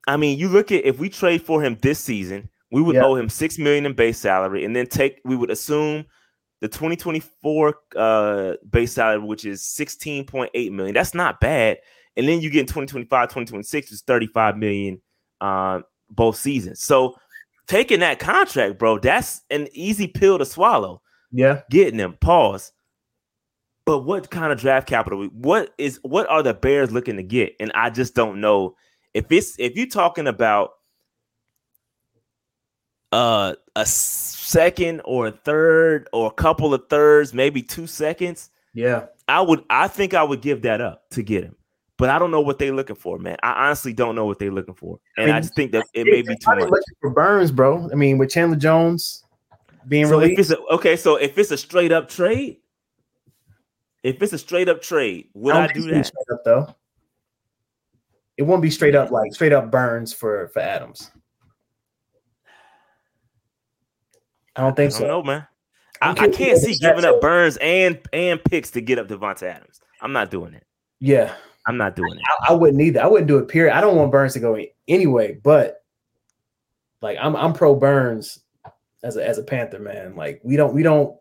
I mean, you look at if we trade for him this season, we would Yeah. owe him six million in base salary, and then take we would assume the 2024 uh base salary, which is 16.8 million. That's not bad. And then you get in 2025, 2026 is 35 million uh, both seasons. So taking that contract, bro, that's an easy pill to swallow yeah. getting him. Pause. But what kind of draft capital? What is what are the Bears looking to get? And I just don't know if it's if you're talking about uh a second or a third or a couple of thirds, maybe two seconds. Yeah. I would I think I would give that up to get him. But I don't know what they're looking for, man. I honestly don't know what they're looking for. And I, mean, just think that it may be too much. looking for Burns, bro. I mean, with Chandler Jones being So released, a, okay, so if it's a straight up trade, if it's a straight up trade, would I, don't do that? Straight up though. It won't be straight up like straight up Burns for for Adams. I don't think I so. don't know, man. I'm I, I can't see giving up Burns and and picks to get up Davante Adams. I'm not doing it. Yeah, I'm not doing it. I, I wouldn't either. I wouldn't do it. Period. I don't want Burns to go anyway. But like, I'm I'm pro Burns as a as a Panther man. Like, we don't we don't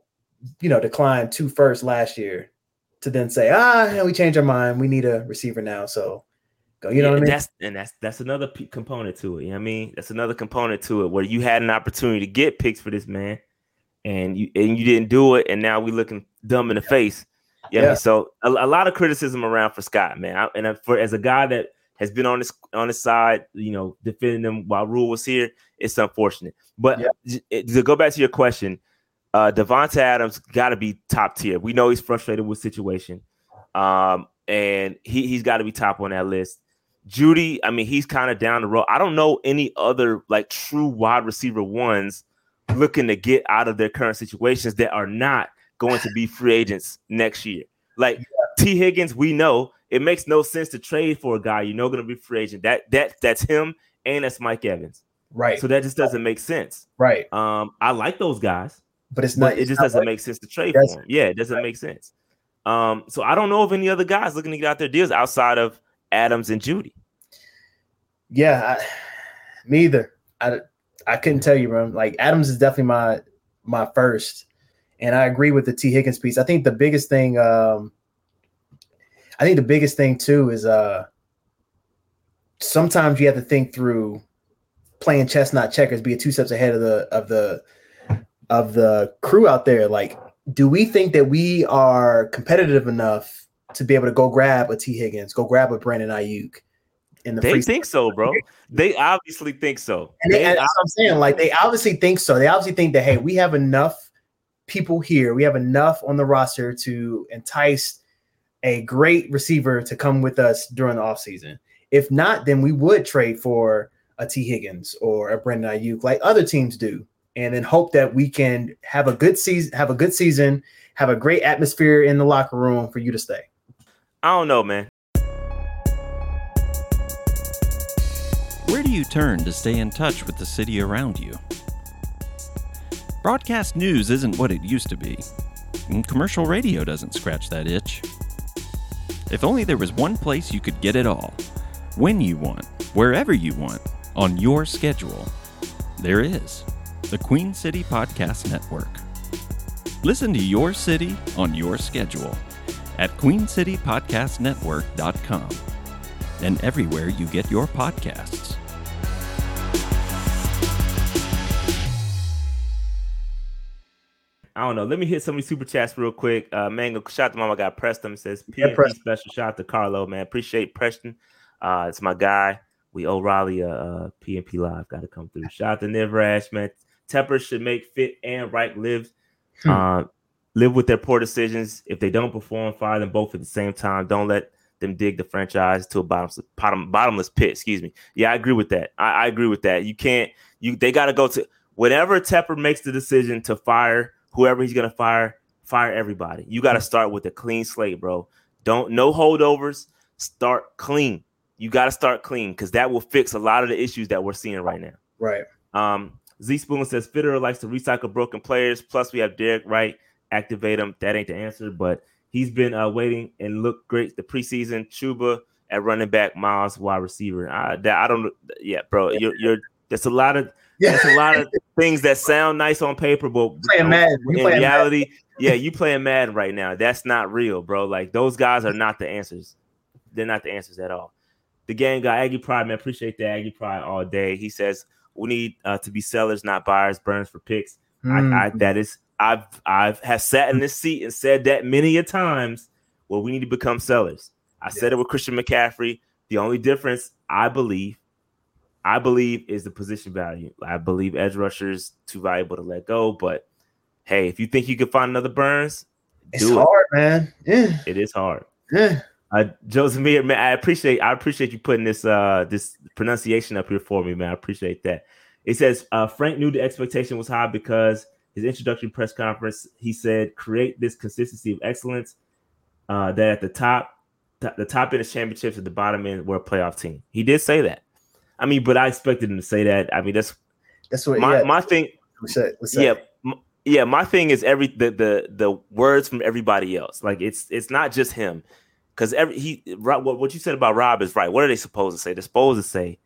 you know decline two first last year to then say ah we changed our mind. We need a receiver now. So go. You know Yeah, what I mean? That's and that's that's another p- component to it. You know what I mean? That's another component to it where you had an opportunity to get picks for this man, and you and you didn't do it, and now we looking dumb in the face. You know what I Yeah. mean? So a, a lot of criticism around for Scott, man. I, and for as a guy that has been on this on his side, you know, defending him while Rhule was here, it's unfortunate. But Yeah. to go back to your question, uh Davante Adams got to be top tier. We know he's frustrated with situation. Um, and he he's got to be top on that list. Jeudy, I mean, he's kind of down the road. I don't know any other like true wide receiver ones looking to get out of their current situations that are not going to be free agents next year. Like Tee Higgins, we know it makes no sense to trade for a guy you know going to be free agent. That that that's him and that's Mike Evans. right, So that just doesn't make sense. right. Um, I like those guys But it's not. but it it's just not doesn't like- make sense to trade for him. Yeah, it doesn't make sense. Um, so I don't know of any other guys looking to get out their deals outside of Adams and Jeudy. Yeah, I, me either. I I couldn't tell you, bro. Like Adams is definitely my my first, and I agree with the Tee Higgins piece. I think the biggest thing, um, I think the biggest thing too is uh, sometimes you have to think through playing chess, not checkers, be two steps ahead of the of the of the crew out there. Like, do we think that we are competitive enough to be able to go grab a Tee Higgins, go grab a Brandon Aiyuk? In the They think so, bro. *laughs* They obviously think so. and, they, They- and that's what I'm saying. Like they obviously think so. They obviously think that hey, we have enough people here. We have enough on the roster to entice a great receiver to come with us during the offseason. If not, then we would trade for a Tee Higgins or a Brendan Ayuk, like other teams do, and then hope that we can have a good season, have a good season, have a great atmosphere in the locker room for you to stay. I don't know, man. Where do you turn to stay in touch with the city around you? Broadcast news isn't what it used to be, and commercial radio doesn't scratch that itch. If only there was one place you could get it all, when you want, wherever you want, on your schedule. There is the Queen City Podcast Network. Listen to your city on your schedule at queencitypodcastnetwork.com and everywhere you get your podcasts. I don't know. Let me hit some of these super chats real quick. Uh, Mango, shout out to Mama Got Preston. Says PNP Preston. special. Shout out to Carlo, man. Appreciate Preston. Uh, it's my guy. We owe Raleigh a, uh PNP live. Got to come through. Shout out to Nivrash, man. Tepper should make fit and right live. Hmm. Uh, live with their poor decisions. If they don't perform, fire them both at the same time. Don't let them dig the franchise to a bottomless bottom, bottomless pit. Excuse me. Yeah, I agree with that. I, I agree with that. You can't. You they got to go to whenever Tepper makes the decision to fire whoever he's gonna fire. Fire everybody. You got to start with a clean slate, bro. Don't no holdovers. Start clean. You got to start clean because that will fix a lot of the issues that we're seeing right now. Right. Um, Z Spoon says Fitterer likes to recycle broken players. Plus, we have Derek Wright. Activate him. That ain't the answer, but he's been uh, waiting and looked great the preseason. Chuba at running back, Miles wide receiver. I, that, I don't. Yeah, bro. You're you're. There's a lot of *laughs* Yeah. there's a lot of things that sound nice on paper, but Playing. In playing Madden. reality, yeah, you playing Madden right now. That's not real, bro. Like those guys are not the answers. They're not the answers at all. The game guy, Aggie Pride, man, appreciate the Aggie Pride all day. He says we need uh, to be sellers, not buyers. Burns for picks. Mm. I, I that is I've I've have sat in this seat and said that many a times. Well, we need to become sellers. I said it with Christian McCaffrey. The only difference, I believe, I believe, is the position value. I believe edge rushers too valuable to let go. But hey, if you think you can find another Burns, it's it. hard, man. Yeah. It is hard. Yeah. Uh, Joseph, man, I appreciate I appreciate you putting this uh this pronunciation up here for me, man. I appreciate that. It says uh, Frank knew the expectation was high because his introductory press conference he said create this consistency of excellence uh, that at the top t- the top end is championships at the bottom end we're a playoff team. He did say that. I mean, but I expected him to say that. I mean, that's That's what my yeah, my thing. what's that, what's that? Yeah, m- yeah. My thing is every the the the words from everybody else. Like it's it's not just him. Because every he what what you said about Rob is right. What are they supposed to say? They're supposed to say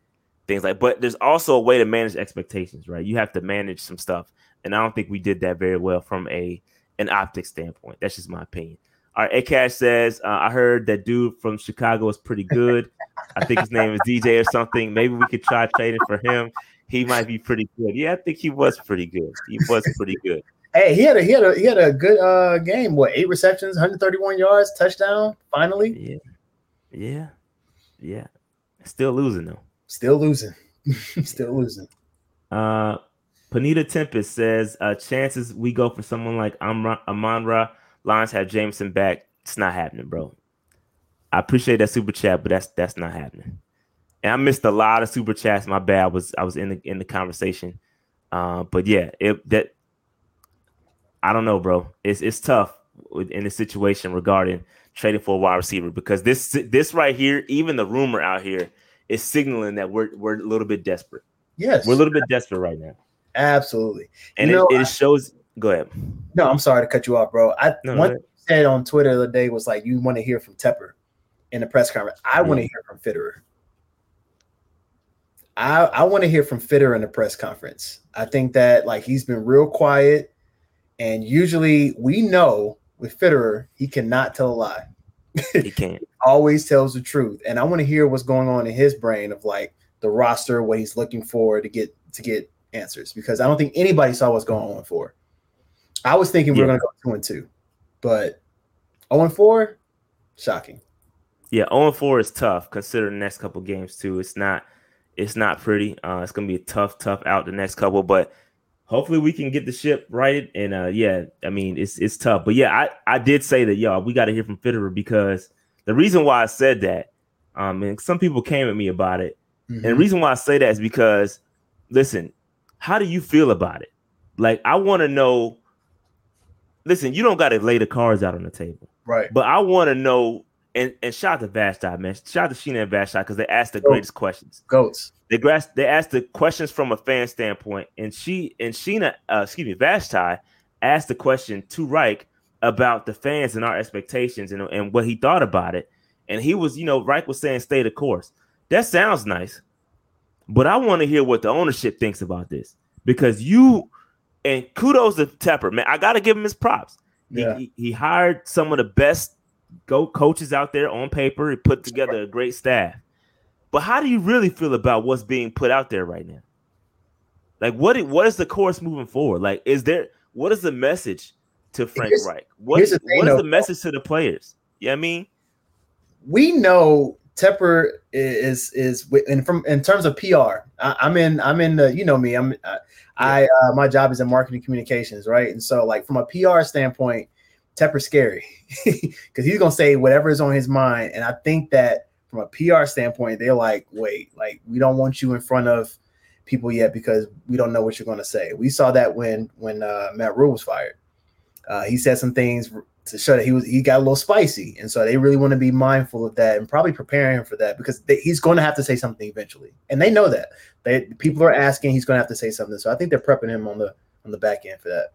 things like, but there's also a way to manage expectations, right? You have to manage some stuff, and I don't think we did that very well from a an optic standpoint. That's just my opinion. All right, Akash says, uh, I heard that dude from Chicago is pretty good. I think his name is DJ or something. Maybe we could try trading for him. He might be pretty good. Yeah, I think he was pretty good. He was pretty good. Hey, he had a he had a he had a good uh game. What eight receptions, 131 yards, touchdown. Finally, Yeah, yeah, yeah. Still losing though. still losing, *laughs* still losing. Uh, Panita Tempest says, uh, chances we go for someone like Amra, Amon Ra. Lions have Jameson back. It's not happening, bro. I appreciate that super chat, but that's that's not happening. And I missed a lot of super chats. My bad. I was I was in the in the conversation. Uh, but yeah, it that I don't know, bro. It's it's tough in the situation regarding trading for a wide receiver because this this right here, even the rumor out here, is signaling that we're we're a little bit desperate. Yes, We're a little bit desperate right now, absolutely. and You it, know, it I- shows. Go ahead. No, I'm sorry to cut you off, bro. I No, one no, said on Twitter the other day was like you want to hear from Tepper in the press conference. I mm-hmm. want to hear from Fitterer. I I want to hear from Fitterer in the press conference. I think that like he's been real quiet, and usually we know with Fitterer he cannot tell a lie. He can't. *laughs* Always tells the truth, and I want to hear what's going on in his brain of like the roster, what he's looking for to get to get answers because I don't think anybody saw what's going on for. I was thinking we were Yeah. to go two and two, but 0 and four, shocking. Yeah, 0 and 4 is tough considering the next couple games too. It's not it's not pretty. Uh it's gonna be a tough, tough out the next couple, but hopefully we can get the ship righted. And uh yeah, I mean it's it's tough. But yeah, I, I did say that y'all we gotta hear from Fitterer because the reason why I said that, um, and some people came at me about it. And the reason why I say that is because listen, how do you feel about it? Like I want to know. Listen, you don't got to lay the cards out on the table. right. But I want to know, and and shout out to Vashti, man. Shout out to Sheena and Vashti because they asked the greatest questions. Goats. They grasped, they asked the questions from a fan standpoint, and she and Sheena, uh, excuse me, Vashti asked the question to Reich about the fans and our expectations and, and what he thought about it. And he was, you know, Reich was saying stay the course. That sounds nice, but I want to hear what the ownership thinks about this because you and kudos to Tepper, man. I got to give him his props. He, Yeah. he, he hired some of the best go coaches out there on paper. and put together a great staff. But how do you really feel about what's being put out there right now? Like what what is the course moving forward? Like is there what is the message to Frank Here's- Reich? What, here's the thing, what is the message to the players? Yeah, I mean, We know Tepper is is and from in terms of PR. I, I'm in. I'm in the. You know me. I'm. I, I uh, my job is in marketing communications, right? And so, like from a PR standpoint, Tepper's scary *laughs* because he's gonna say whatever is on his mind. And I think that from a PR standpoint, they're like, wait, like we don't want you in front of people yet because we don't know what you're gonna say. We saw that when when uh, Matt Rhule was fired. Uh, he said some things to show that he was he got a little spicy, and so they really want to be mindful of that and probably preparing him for that because they, he's going to have to say something eventually, and they know that. They people are asking, he's going to have to say something. So I think they're prepping him on the on the back end for that.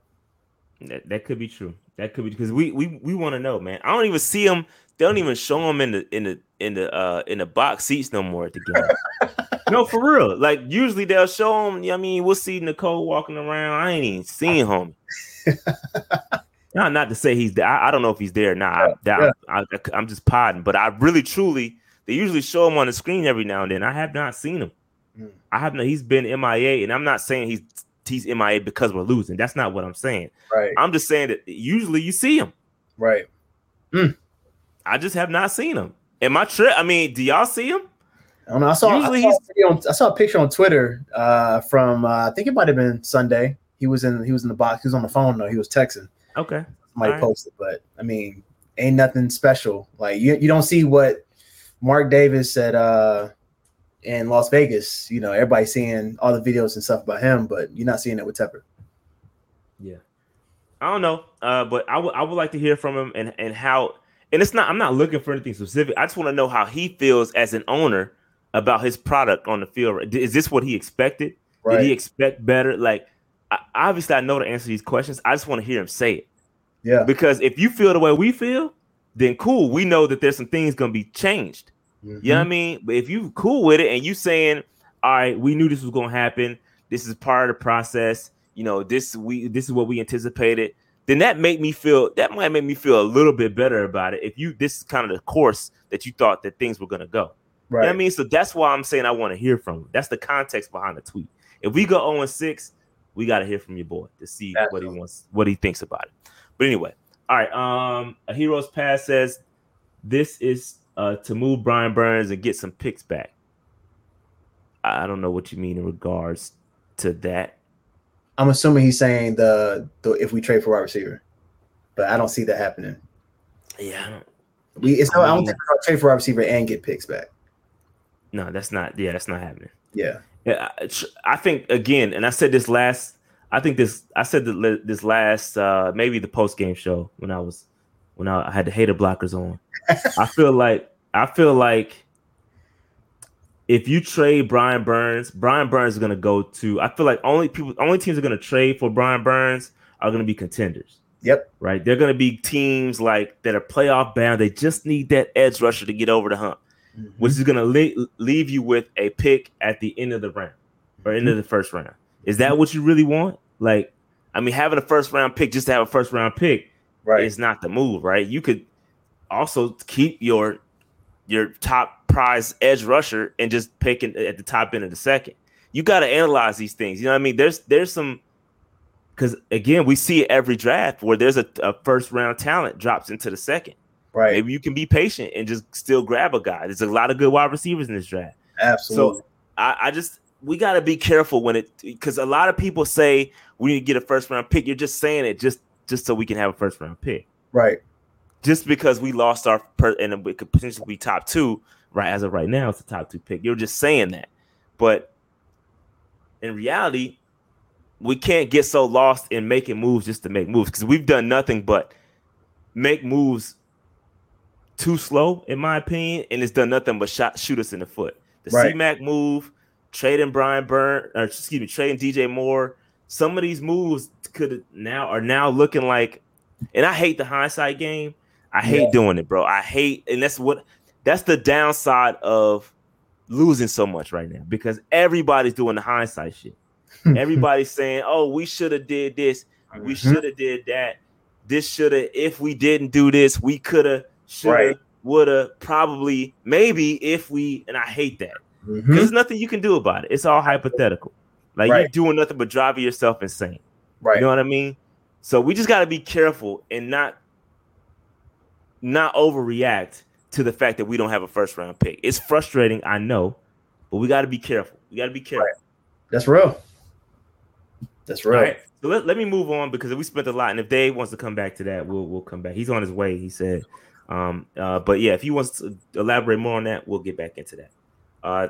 That, that could be true. That could be because we we we want to know, man. I don't even see them. They don't even show them in the in the in the uh in the box seats no more at the game. *laughs* no, for real. Like usually they'll show them. You know I mean, we'll see Nicole walking around. I ain't even seen homie. *laughs* not not to say he's there. I, I don't know if he's there or not. I, that, I, I, am just podding, but I really truly they usually show him on the screen every now and then. I have not seen him. Mm. I have not. He's been MIA, and I'm not saying he's he's MIA because we're losing. That's not what I'm saying. Right, I'm just saying that usually you see him. right. I just have not seen him. In my trip, I mean, do y'all see him? I don't know. I saw, I Usually saw, he's- a on- I saw a picture on Twitter uh, from uh, I think it might have been Sunday. He was in he was in the box. He was on the phone though. He was texting. Okay. Somebody post it, but I mean, ain't nothing special. Like you, you don't see what Mark Davis said uh, in Las Vegas. You know, everybody's seeing all the videos and stuff about him, but you're not seeing it with Tepper. Yeah. I don't know. Uh, but I would I would like to hear from him and and how and it's not I'm not looking for anything specific. I just want to know how he feels as an owner about his product on the field. Is this what he expected? Did he expect better? Like I, obviously I know the answer to these questions. I just want to hear him say it. yeah. Because if you feel the way we feel, then cool. We know that there's some things gonna be changed. Mhm. You know what I mean? But if you cool with it and you saying, all right, we knew this was gonna happen. This is part of the process. You know, this we this is what we anticipated. Then that make me feel that might make me feel a little bit better about it. If you this is kind of the course that you thought that things were gonna go. You know I mean? So that's why I'm saying I want to hear from you. That's the context behind the tweet. If we go 0 6, we got to hear from your boy to see what he wants, what he thinks about it. But anyway, all right. Um, a hero's pass says this is uh to move Brian Burns and get some picks back. I I don't know what you mean in regards to that. I'm assuming he's saying the, the if we trade for wide receiver, but I don't see that happening. Yeah, I don't, We it's no, I don't think we're gonna trade for wide receiver and get picks back. no, that's not. Yeah, that's not happening. Yeah, Yeah, I- I think again, and I said this last. I think this. I said this last, uh, maybe the post game show when I was when I had the hater blockers on. I feel like I feel like if you trade Brian Burns, Brian Burns is going to go to. I feel like only people, only teams are going to trade for Brian Burns are going to be contenders. Yep. Right. They're going to be teams like that are playoff bound. They just need that edge rusher to get over the hump mm-hmm. which is going to le- leave you with a pick at the end of the round or end of the first round. Is that mm-hmm. what you really want? Like, I mean, having a first round pick just to have a first round pick right. is not the move, right? You could also keep your your top prize edge rusher and just pick it at the top end of the second. You got to analyze these things. You know what I mean? There's there's some because again, we see every draft where there's a, a first round talent drops into the second. right. Maybe you can be patient and just still grab a guy. There's a lot of good wide receivers in this draft. Absolutely. So I, I just we got to be careful when it because a lot of people say we need to get a first round pick. You're just saying it just just so we can have a first round pick. right. Just because we lost our per, and we could potentially be top two right as of right now, it's a top two pick. You're just saying that, but in reality, we can't get so lost in making moves just to make moves because we've done nothing but make moves too slow, in my opinion, and it's done nothing but shot shoot us in the foot. The Right. C-Mac move, trading Brian Burn, or excuse me, trading DJ Moore. Some of these moves could now are now looking like, and I hate the hindsight game. I hate Yeah. doing it, bro. I hate, and that's what that's the downside of losing so much right now because everybody's doing the hindsight shit. *laughs* Everybody's saying, "Oh, we should have did this. We Mhm. should have did that. This should have. If we didn't do this, we could have, should have, Right. would have, probably, maybe. If we." And I hate that because Mhm. there's nothing you can do about it. It's all hypothetical. Like you're doing nothing but driving yourself insane. Right. You know what I mean? So we just got to be careful and not not overreact to the fact that we don't have a first round pick. It's frustrating, I know, but we got to be careful. We got to be careful. That's real. That's real. Right. So let, let me move on because we spent a lot, and if Dave wants to come back to that, we'll we'll come back. He's on his way, he said. Um, uh, but yeah, if he wants to elaborate more on that, we'll get back into that. Uh,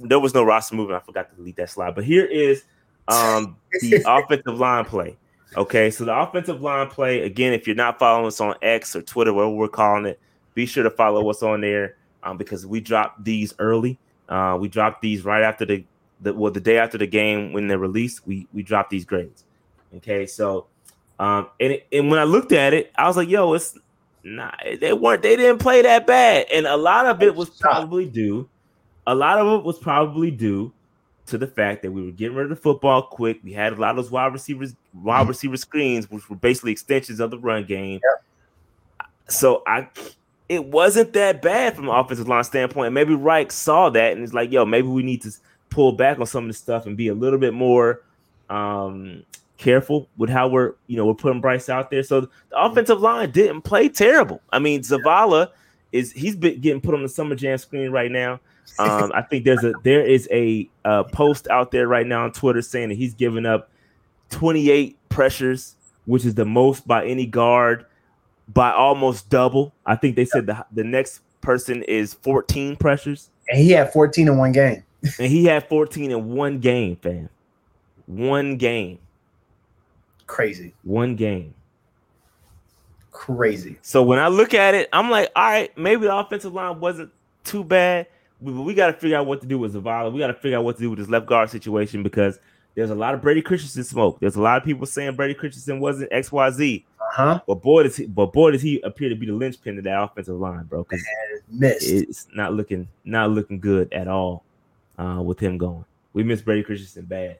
there was no roster movement. I forgot to delete that slide, but here is um the *laughs* offensive line play. Okay, so the offensive line play again. If you're not following us on X or Twitter, whatever we're calling it, be sure to follow us on there um, because we dropped these early. Uh, we dropped these right after the, the well the day after the game when they're released. We we dropped these grades. Okay, so um, and and when I looked at it, I was like, yo, it's not. They weren't. They didn't play that bad, and a lot of it was probably due. A lot of it was probably due to the fact that we were getting rid of the football quick. We had a lot of those wide receivers, wide receiver screens, which were basically extensions of the run game. So I, it wasn't that bad from an offensive line standpoint. And maybe Reich saw that and it's like, yo, maybe we need to pull back on some of the stuff and be a little bit more um careful with how we're you know we're putting Bryce out there. So the offensive line didn't play terrible. I mean, Zavala is he's been getting put on the summer jam screen right now. Um, I think there's a there is a uh, post out there right now on Twitter saying that he's given up 28 pressures, which is the most by any guard by almost double. I think they said the the next person is 14 pressures, And he had 14 in one game. and he had 14 in one game, fam. One game, Crazy. one game. Crazy. So when I look at it, I'm like, all right, maybe the offensive line wasn't too bad. We, we got to figure out what to do with Zavala. We got to figure out what to do with this left guard situation because there's a lot of Brady Christensen smoke. There's a lot of people saying Brady Christensen wasn't XYZ. huh. But boy, does he, but boy, does he appear to be the linchpin of that offensive line, bro? Because it's not looking not looking good at all uh, with him going. We miss Brady Christensen bad.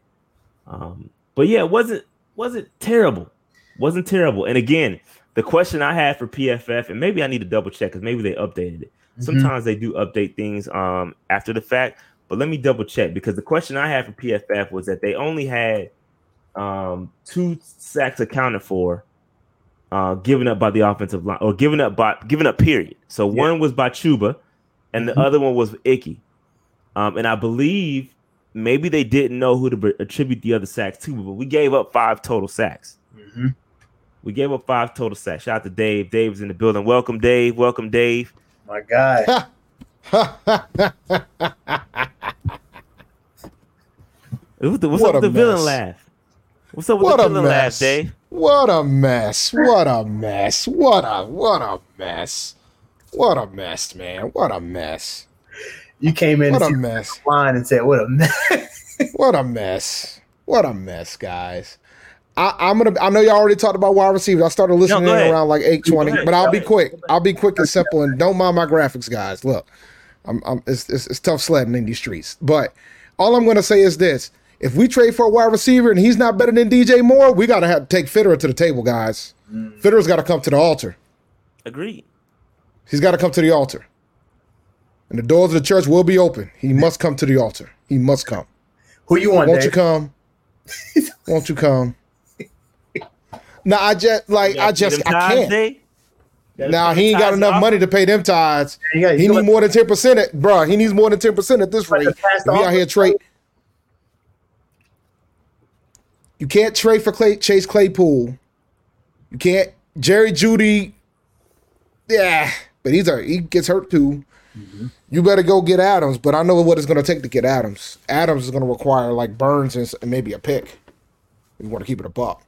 Um, but yeah, it wasn't wasn't terrible. Wasn't terrible. And again, the question I had for PFF, and maybe I need to double check because maybe they updated it. Mhm. Sometimes they do update things um after the fact, but let me double check because the question I had for PFF was that they only had um two sacks accounted for uh given up by the offensive line or given up by given up period. So one was by Chuba and the Mhm. other one was Icky. Um and I believe maybe they didn't know who to attribute the other sacks to, but we gave up five total sacks. Mhm. We gave up five total sacks. Shout out to Dave. Dave's in the building. Welcome, Dave. Welcome, Dave. My guy. *laughs* What's, What up with a the villain laugh? What's up with What the a villain laugh. Dave? What a mess. What a mess. What a what a mess. What a mess, man. What a mess. You came in What a and mess. line and said, "What a mess." What a mess. What a mess, guys. I, I'm gonna. I know y'all already talked about wide receivers. I started listening go in around like eight twenty, but I'll go be ahead. quick. I'll be quick and simple, and don't mind my graphics, guys. Look, I'm, I'm it's, it's, it's tough sledding in these streets, but all I'm gonna say is this: if we trade for a wide receiver and he's not better than DJ Moore, we gotta have to take Fitterer to the table, guys. Mm. Fitterer's got to come to the altar. Agreed. He's got to come to the altar. And the doors of the church will be open. He must come to the altar. He must come. Who you want? Won't you come? *laughs* Won't you come? Now I just like I just I can't. Dave? Now he ain't got enough off? money to pay them tithes. You got- you He got- need more than ten percent, bro. He needs more than ten percent at this rate. the past If out here trade. You can't trade for Clay, Chase Claypool. You can't Jerry Jeudy. Yeah, but he's a he gets hurt too. You better go get Adams, but I know what it's going to take to get Adams. Adams is going to require like Burns and maybe a pick. You want to keep it a buck.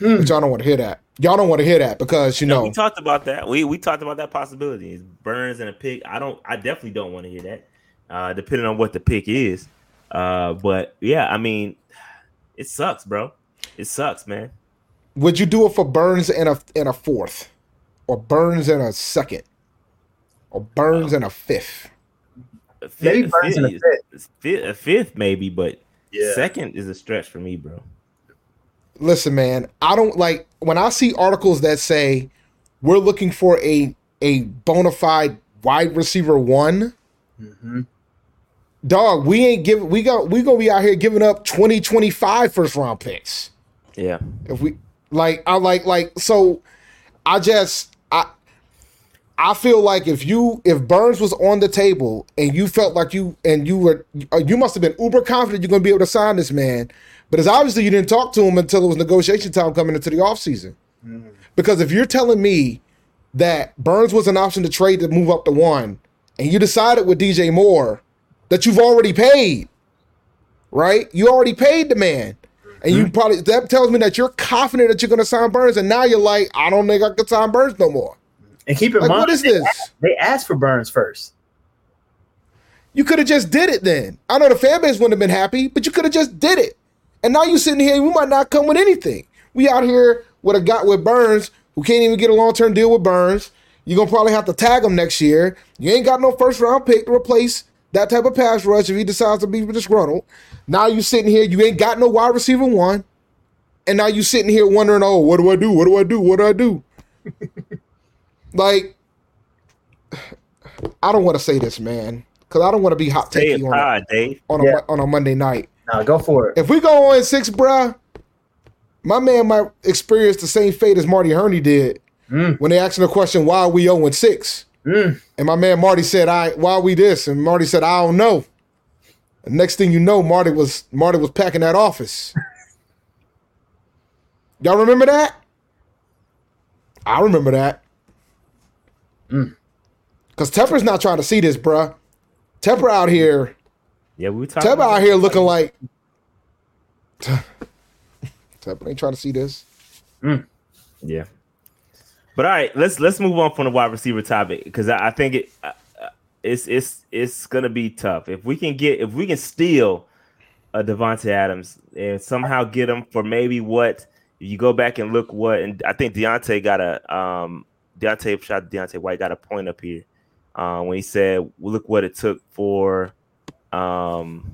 But y'all don't want to hear that. Y'all don't want to hear that because you No, know we talked about that. We we talked about that possibility. It's Burns and a pick. I don't. I definitely don't want to hear that. Uh, depending on what the pick is. Uh, but yeah, I mean, it sucks, bro. It sucks, man. Would you do it for Burns in a in a fourth, or Burns in a second, or Burns in a fifth? A fifth, Maybe a Burns in a fifth, fifth- a fifth maybe, but Yeah. second is a stretch for me, bro. Listen, man, I don't like when I see articles that say we're looking for a a bona fide wide receiver one. Dog, we ain't giving. We got. We gonna be out here giving up 20, 25 first round picks. Yeah, If we like, I like like so. I just I I feel like if you if Burns was on the table and you felt like you and you were uh, you must have been uber confident you're gonna be able to sign this man, but it's obviously you didn't talk to him until it was negotiation time coming into the offseason. Because if you're telling me that Burns was an option to trade to move up to one, and you decided with DJ Moore that you've already paid, right? You already paid the man. And you mm-hmm. probably that tells me that you're confident that you're gonna sign Burns, and now you're like, I don't think I can sign Burns no more. And keep in Like, mind, what is they this? asked- They asked for Burns first. You could have just did it then. I know the fan base wouldn't have been happy, but you could have just did it. And now you sitting here, we might not come with anything. We out here with a guy with Burns who can't even get a long term deal with Burns. You're gonna probably have to tag him next year. You ain't got no first round pick to replace that type of pass rush if he decides to be disgruntled. Now you sitting here, you ain't got no wide receiver one. And now you sitting here wondering, oh, what do I do? What do I do? What do I do? *laughs* like, I don't want to say this, man, because I don't want to be hot say it takey on a, hard, Dave. on, a, Yeah. on a Monday night. Now go for it. If we go on six, bruh, my man might experience the same fate as Marty Hurney did Mm. when they asked him the question, why are we 0 6? Mm. And my man Marty said, I why are we this? And Marty said, I don't know. The next thing you know, Marty was Marty was packing that office. *laughs* Y'all remember that? I remember that. Mm. Cause Tepper's not trying to see this, bruh. Tepper out here, Yeah, we were talking. Tepper about out here looking like Tepper *laughs* ain't trying to see this. Yeah. But all right, let's let's move on from the wide receiver topic because I, I think it uh, uh, it's it's it's gonna be tough if we can get if we can steal a Davante Adams and somehow get him for maybe what you go back and look what, and I think Deontay got a um Deontay shot Deontay White got a point up here uh, when he said, well, "Look what it took for um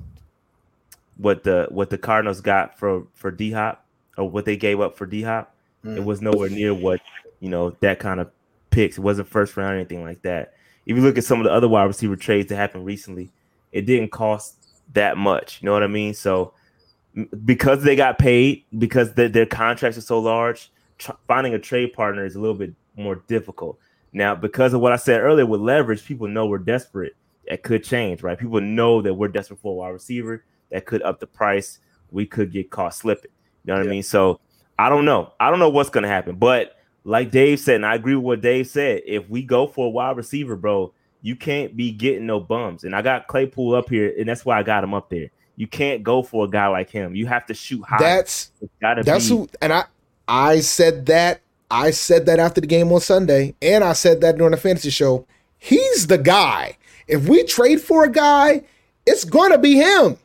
what the what the Cardinals got for for D Hop or what they gave up for D Hop. Mm. It was nowhere near what you know that kind of picks. It wasn't first round or anything like that. If you look at some of the other wide receiver trades that happened recently, it didn't cost that much. You know what I mean? So because they got paid, because their their contracts are so large, tr- finding a trade partner is a little bit more difficult. Now, because of what I said earlier with leverage, people know we're desperate. That could change, right? People know that we're desperate for a wide receiver. That could up the price. We could get caught slipping. You know what I mean? So I don't know. I don't know what's going to happen. But like Dave said, and I agree with what Dave said, if we go for a wide receiver, bro, you can't be getting no bums. And I got Claypool up here, and that's why I got him up there. You can't go for a guy like him. You have to shoot high. That's that's be, who, and I I said that I said that after the game on Sunday, and I said that during the fantasy show. He's the guy. If we trade for a guy, it's gonna be him.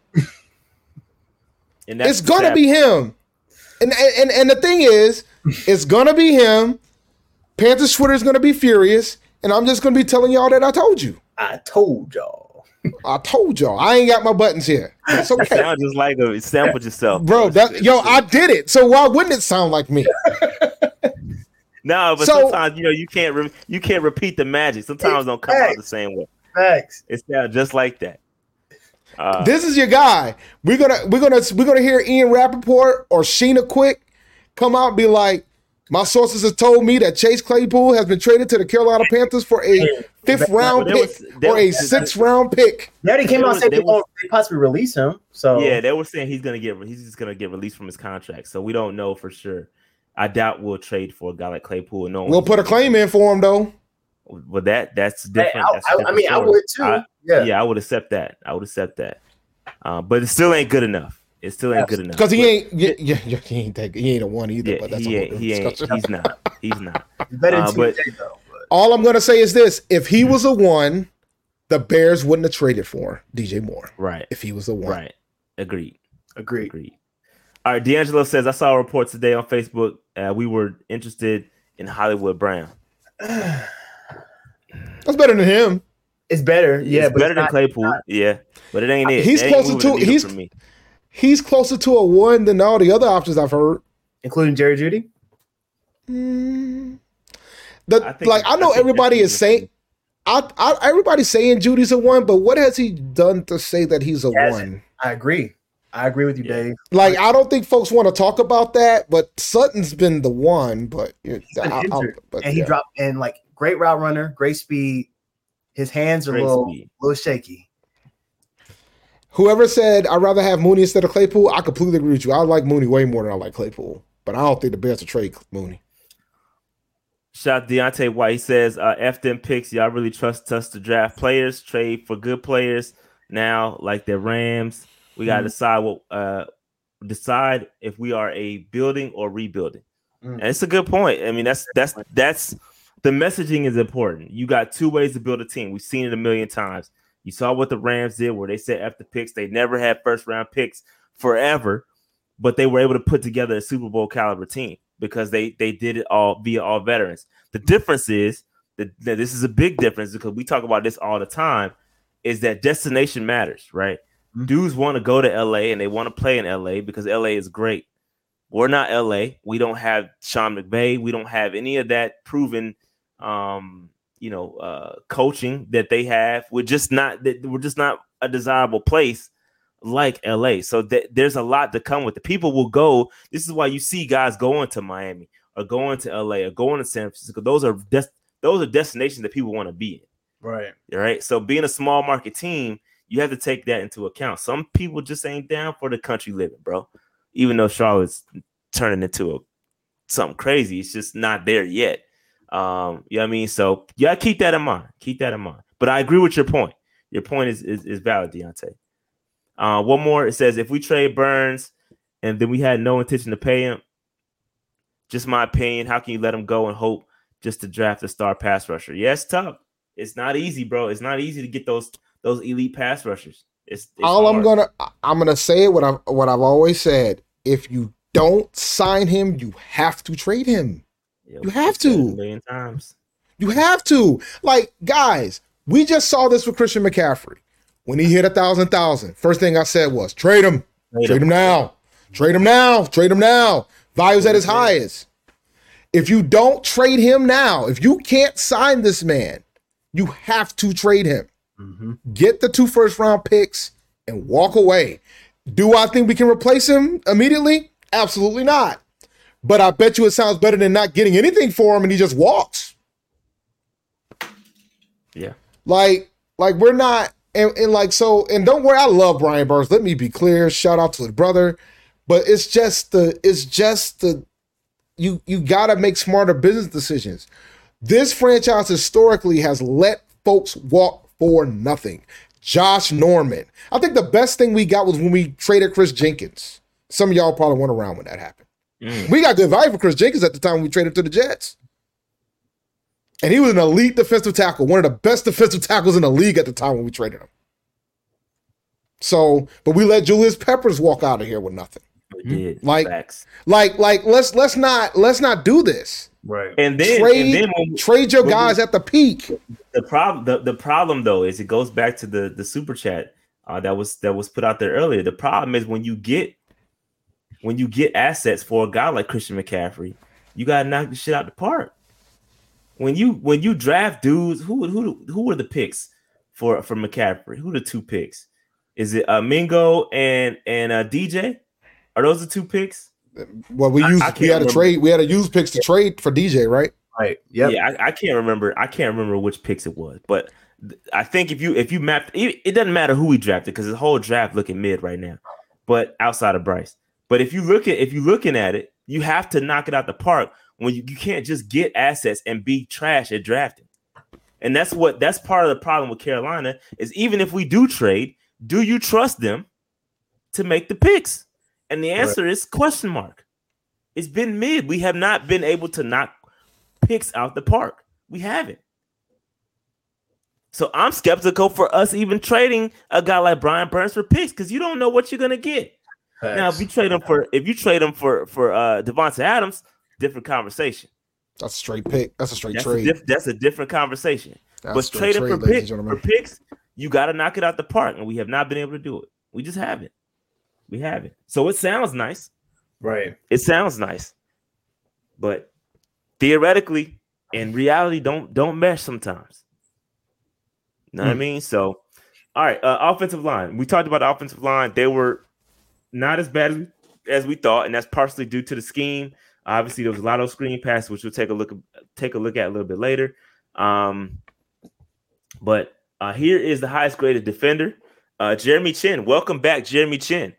and that's it's gonna sad- be him. And, and and the thing is, it's gonna be him. Panthers Twitter is gonna be furious, and I'm just gonna be telling y'all that I told you. I told y'all. I told y'all. I ain't got my buttons here. It's That *laughs* okay. sounds just like a sample yourself, Bro, that yo, I did it. So why wouldn't it sound like me? *laughs* No, but So- sometimes you know you can't re- you can't repeat the magic. Sometimes it don't come out the same way. Facts. It sounds just like that. Uh, this is your guy. We're gonna we're gonna we're gonna hear Ian Rapoport or Sheena Quick come out and be like, my sources have told me that Chase Claypool has been traded to the Carolina Panthers for a fifth round there pick was- there or a was- sixth round pick. Now they already came out was- and said they, was- won't they possibly release him. So yeah, they were saying he's gonna get he's just gonna get released from his contract, so we don't know for sure. I doubt we'll trade for a guy like Claypool. No, We'll put a claim in for him though. Well, that that's Hey, different. I, That's a I- I different mean, I story. would too. I- yeah. yeah, I would accept that. I would accept that. Uh, but it still ain't good enough. It still ain't good enough Because he ain't yeah, yeah, yeah, he ain't that he ain't a one either, Yeah, but that's he a ain't. He ain't. He's not. He's not. *laughs* Better Uh, but- TJ though. But All I'm gonna say is this: if he was a one, the Bears wouldn't have traded for DJ Moore. Right. If he was a one, Right. Agreed. agreed. Agreed. All right. D'Angelo says I saw a report today on Facebook. Uh, we were interested in Hollywood Brown. *sighs* *sighs* that's better than him. It's better. Yeah, it's but better it's than not- Claypool. yeah, but it ain't it. He's It ain't closer to- he's- me. He's closer to a one than all the other options I've heard. including Jerry Jeudy. Mm. The I think- like I know I everybody is saying, I, I everybody's saying Jeudy's a one, but what has he done to say that he's a Yes. one? I agree. I agree with you, Yeah. Dave. Like I don't think folks want to talk about that, but Sutton's been the one. But, He's I- I- but and he yeah. dropped and like great route runner, great speed. His hands are a little, speed. little shaky. Whoever said I'd rather have Mooney instead of Claypool, I completely agree with you. I like Mooney way more than I like Claypool, but I don't think the Bears will trade Mooney. Shout out Deontay White. He says, uh, F them picks. Y'all really trust us to draft players, trade for good players. Now, like the Rams, we gotta Mhm. decide what uh decide if we are a building or rebuilding. Mm. And it's a good point. I mean, that's that's that's the messaging is important. You got two ways to build a team. We've seen it a million times. You saw what the Rams did where they said after picks. They never had first round picks forever, but they were able to put together a Super Bowl caliber team because they they did it all via all veterans. The difference is that, that this is a big difference because we talk about this all the time is that destination matters, right? Mhm. Dudes want to go to LA and they want to play in LA because LA is great. We're not LA. We don't have Sean McVay. We don't have any of that proven um, you know, uh coaching that they have. We're just not that we're just not a desirable place like LA. So th- there's a lot to come with it. People will go. This is why you see guys going to Miami or going to LA or going to San Francisco. Those are des- those are destinations that people want to be in. Right. All right. So being a small market team, you have to take that into account. Some people just ain't down for the country living, bro. Even though Charlotte's turning into a something crazy, it's just not there yet. Um, you know what I mean? So yeah, keep that in mind. Keep that in mind. But I agree with your point. Your point is is, is valid, Deontay. Uh, one more. It says if we trade Burns and then we had no intention to pay him, just my opinion. How can you let him go and hope just to draft a star pass rusher? Yeah, it's tough. It's not easy, bro. It's not easy to get those those elite pass rushers. It's, it's All I'm gonna I'm gonna say it what I've what I've always said. If you don't sign him, you have to trade him. You have we've said it to. a million times. You have to. Like, guys, we just saw this with Christian McCaffrey. When he hit a thousand thousand, first thing I said was trade him. Trade Trade him. him now. Trade him now. Trade him now. Value's at his highest. If you don't trade him now, if you can't sign this man, you have to trade him. Mhm. Get the two first round picks and walk away. Do I think we can replace him immediately? Absolutely not. But I bet you it sounds better than not getting anything for him and he just walks. Yeah. Like, like we're not, and, and like so, and don't worry, I love Brian Burns. Let me be clear. Shout out to his brother, but it's just the, it's just the, you you gotta make smarter business decisions. This franchise historically has let folks walk for nothing. Josh Norman. I think the best thing we got was when we traded Kris Jenkins. Some of y'all probably weren't around when that happened. Mm. We got good value for Kris Jenkins at the time when we traded to the Jets. And he was an elite defensive tackle, one of the best defensive tackles in the league at the time when we traded him. So, but we let Julius Peppers walk out of here with nothing. We did. Like- Facts. Like, like let's let's not let's not do this. Right. And then, trade and then when, trade your when we- guys at the peak. the problem the, the problem though is it goes back to the the super chat uh, that was that was put out there earlier. The problem is when you get when you get assets for a guy like Christian McCaffrey, you gotta knock the shit out the park. When you when you draft dudes, who who who are the picks for for McCaffrey? Who are the two picks? Is it uh, Mingo and and uh, DJ? Are those the two picks? Well, we I- used I we had to remember. trade we had to use picks to trade for DJ, right? Right. Yep. Yeah, I, I can't remember. I can't remember which picks it was, but th- I think if you if you map, it, it doesn't matter who we drafted because the whole draft looking mid right now. But outside of Bryce, but if you look at if you're looking at it, you have to knock it out the park when you, you can't just get assets and be trash at drafting. And that's what that's part of the problem with Carolina is even if we do trade, do you trust them to make the picks? And the answer is question mark. It's been mid. We have not been able to knock picks out the park. We haven't. So I'm skeptical for us even trading a guy like Brian Burns for picks because you don't know what you're gonna get. Now, if you trade him for if you trade him for for uh Davante Adams, different conversation. That's a straight pick. That's a straight That's a, trade. diff- that's a different conversation. That's but trading for, trade, ladies pick, for picks, you got to knock it out the park, and we have not been able to do it. We just haven't. We haven't. So it sounds nice. Right. It sounds nice, but theoretically and reality don't don't mesh sometimes. You know what I Hmm. mean? So, all right, uh, offensive line. We talked about the offensive line. They were not as bad as we, as we thought, and that's partially due to the scheme. Obviously, there was a lot of screen passes, which we'll take a look take a look at a little bit later. Um, but uh, here is the highest graded defender, uh, Jeremy Chinn. Welcome back, Jeremy Chinn.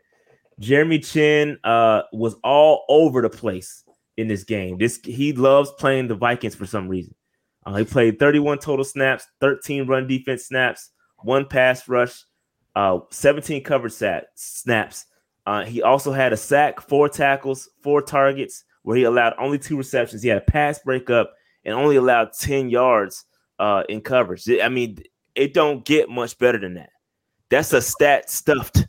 Jeremy Chinn uh, was all over the place in this game. This he loves playing the Vikings for some reason. Uh, he played 31 total snaps, 13 run defense snaps, one pass rush, uh, 17 coverage sat, snaps. Uh, he also had a sack, four tackles, four targets, where he allowed only two receptions. He had a pass breakup and only allowed 10 yards uh, in coverage. I mean, it don't get much better than that. That's a stat stuffed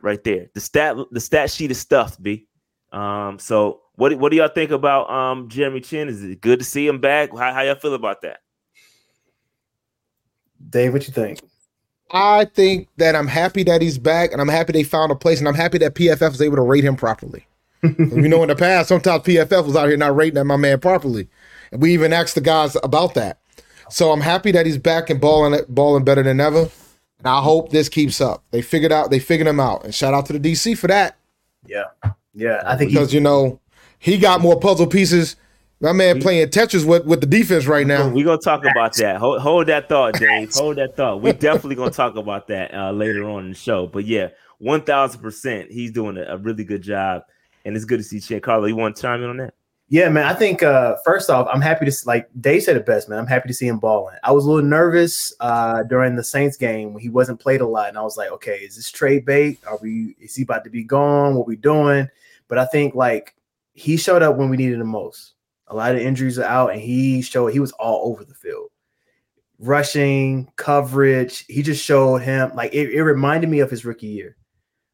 right there. The stat the stat sheet is stuffed, B. Um, so what do- what do y'all think about um Jeremy Chinn? Is it good to see him back? How, how y'all feel about that? Dave, what you think? I think that I'm happy that he's back, and I'm happy they found a place, and I'm happy that PFF was able to rate him properly. *laughs* you know, in the past, sometimes PFF was out here not rating that my man properly, and we even asked the guys about that. So I'm happy that he's back and balling balling better than ever, and I hope this keeps up. They figured out they figured him out, and shout out to the DC for that Yeah. Yeah. I think he, because you know he got more puzzle pieces. My man playing Tetris with with the defense right now. We're gonna talk about that. Hold, hold that thought, Dave. *laughs* Hold that thought. We're definitely gonna talk about that uh, later on in the show. But yeah, one thousand percent, he's doing a, a really good job, and it's good to see Chinn. Carlo, you want to chime in on that? Yeah, man. I think uh first off, I'm happy to like Dave said it best, man. I'm happy to see him balling. I was a little nervous uh during the Saints game when he wasn't played a lot, and I was like, okay, is this trade bait? Are we is he about to be gone? What we doing? But I think like he showed up when we needed him most. A lot of injuries are out, and he showed he was all over the field. Rushing, coverage, he just showed him like it, it reminded me of his rookie year.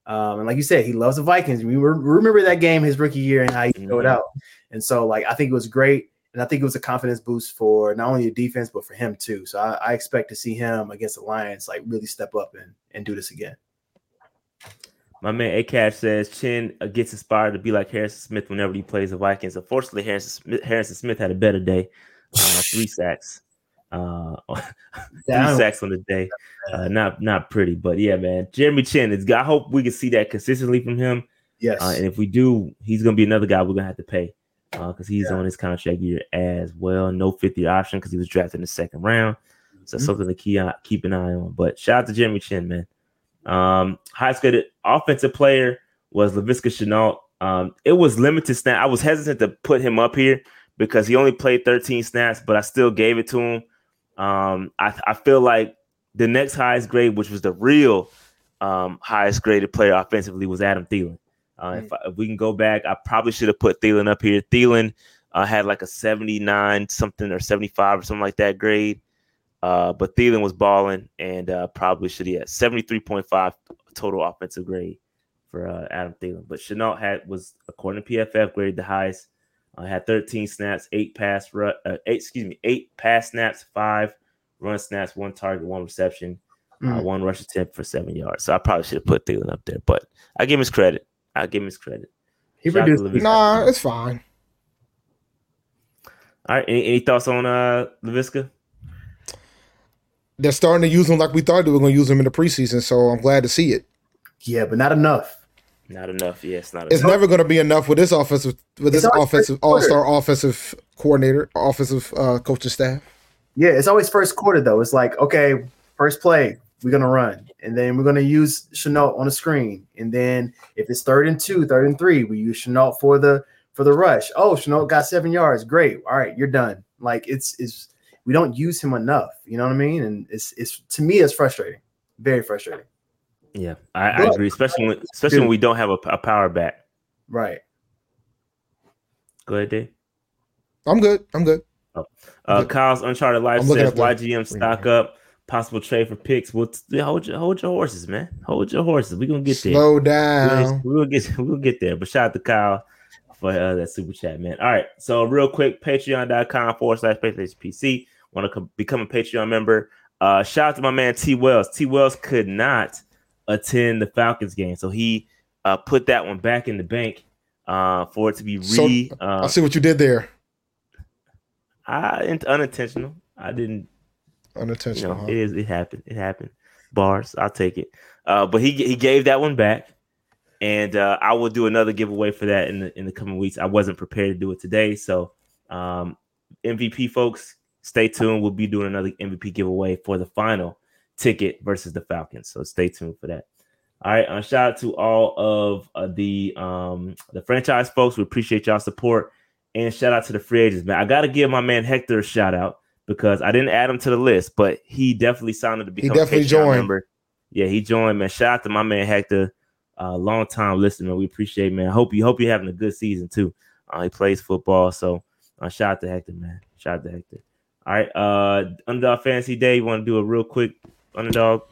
Um, and like you said, he loves the Vikings. We re- remember that game his rookie year and how he showed Mhm. out. And so, like, I think it was great. And I think it was a confidence boost for not only the defense, but for him too. So I, I expect to see him against the Lions like really step up and, and do this again. My man A Cash says Chinn uh, gets inspired to be like Harrison Smith whenever he plays the Vikings. Unfortunately, Harrison Smith, Harrison Smith had a better day. Uh, three *laughs* sacks. Uh, *laughs* three sacks on the day. Uh, not not pretty, but yeah, man. Jeremy Chinn is. I hope we can see that consistently from him. Yes. Uh, and if we do, he's gonna be another guy we're gonna have to pay because he's on his contract year as well. No fifth year option because he was drafted in the second round. So Mhm. something to keep keep an eye on. But shout out to Jeremy Chinn, man. Um, highest graded offensive player was Laviska Shenault. Um, it was limited snap. I was hesitant to put him up here because he only played 13 snaps, but I still gave it to him. Um, I, I feel like the next highest grade, which was the real um, highest graded player offensively, was Adam Thielen. Uh, if, I- if we can go back, I probably should have put Thielen up here. Thielen uh, had like a 79 something or 75 or something like that grade. Uh, but Thielen was balling and uh, probably should have 73.5 total offensive grade for uh, Adam Thielen. But Shenault had was according to PFF graded the highest. Uh, had 13 snaps, eight pass ru- uh, eight excuse me, eight pass snaps, five run snaps, one target, one reception, uh, Mm. one rush attempt for seven yards. So I probably should have put Thielen up there, but I give him his credit. I give him his credit. he Shout produced. Nah, it's fine. All right, any, any thoughts on uh Laviska? They're starting to use them like we thought they were going to use them in the preseason, so I'm glad to see it. Yeah, but not enough. Not enough. Yes, not It's enough. never going to be enough with this offensive with this It's always offensive all-star offensive coordinator, offensive uh, coaching staff. Yeah, it's always first quarter though. It's like, okay, first play, we're gonna run, and then we're gonna use Shenault on the screen. And then if it's third and two, third and three, we use Shenault for the for the rush. Oh, Shenault got seven yards. Great. All right, you're done. Like it's it's we don't use him enough. You know what I mean? And it's it's to me it's frustrating. Very frustrating. Yeah, I, I agree. Especially when especially when we don't have a, a power back. Right. Go ahead, Dave. I'm good. I'm good. Uh, Okay. Kyle's Uncharted Life I'm says YGM stock up, possible trade for picks. Well, t- hold your hold your horses, man. Hold your horses. We're gonna get there. Slow down. we're gonna get *laughs* we'll get there. But shout out to Kyle for uh, that super chat, man. All right, so real quick, patreon.com forward slash PC. Want to co- become a Patreon member? Uh, shout out to my man T Wells. T Wells could not attend the Falcons game, so he uh, put that one back in the bank uh, for it to be So, re. I uh, see what you did there. I, in- unintentional. I didn't you Unintentional. know, huh? it is. It happened. It happened. Bars. I'll take it. Uh, but he he gave that one back, and uh, I will do another giveaway for that in the in the coming weeks. I wasn't prepared to do it today, so um, MVP folks, stay tuned. We'll be doing another MVP giveaway for the final ticket versus the Falcons. So stay tuned for that. All right. Uh, shout out to all of uh, the um, the franchise folks. We appreciate y'all support, and shout out to the free agents, man. I got to give my man Hector a shout out because I didn't add him to the list, but he definitely signed up to become definitely a Patreon joined. member. Yeah, he joined, man. Shout out to my man Hector, uh, long time listener. We appreciate, man. Hope you hope you're having a good season too. Uh, he plays football, so uh, shout out to Hector, man. Shout out to Hector. All right, uh, Underdog Fantasy Day. You want to do a real quick Underdog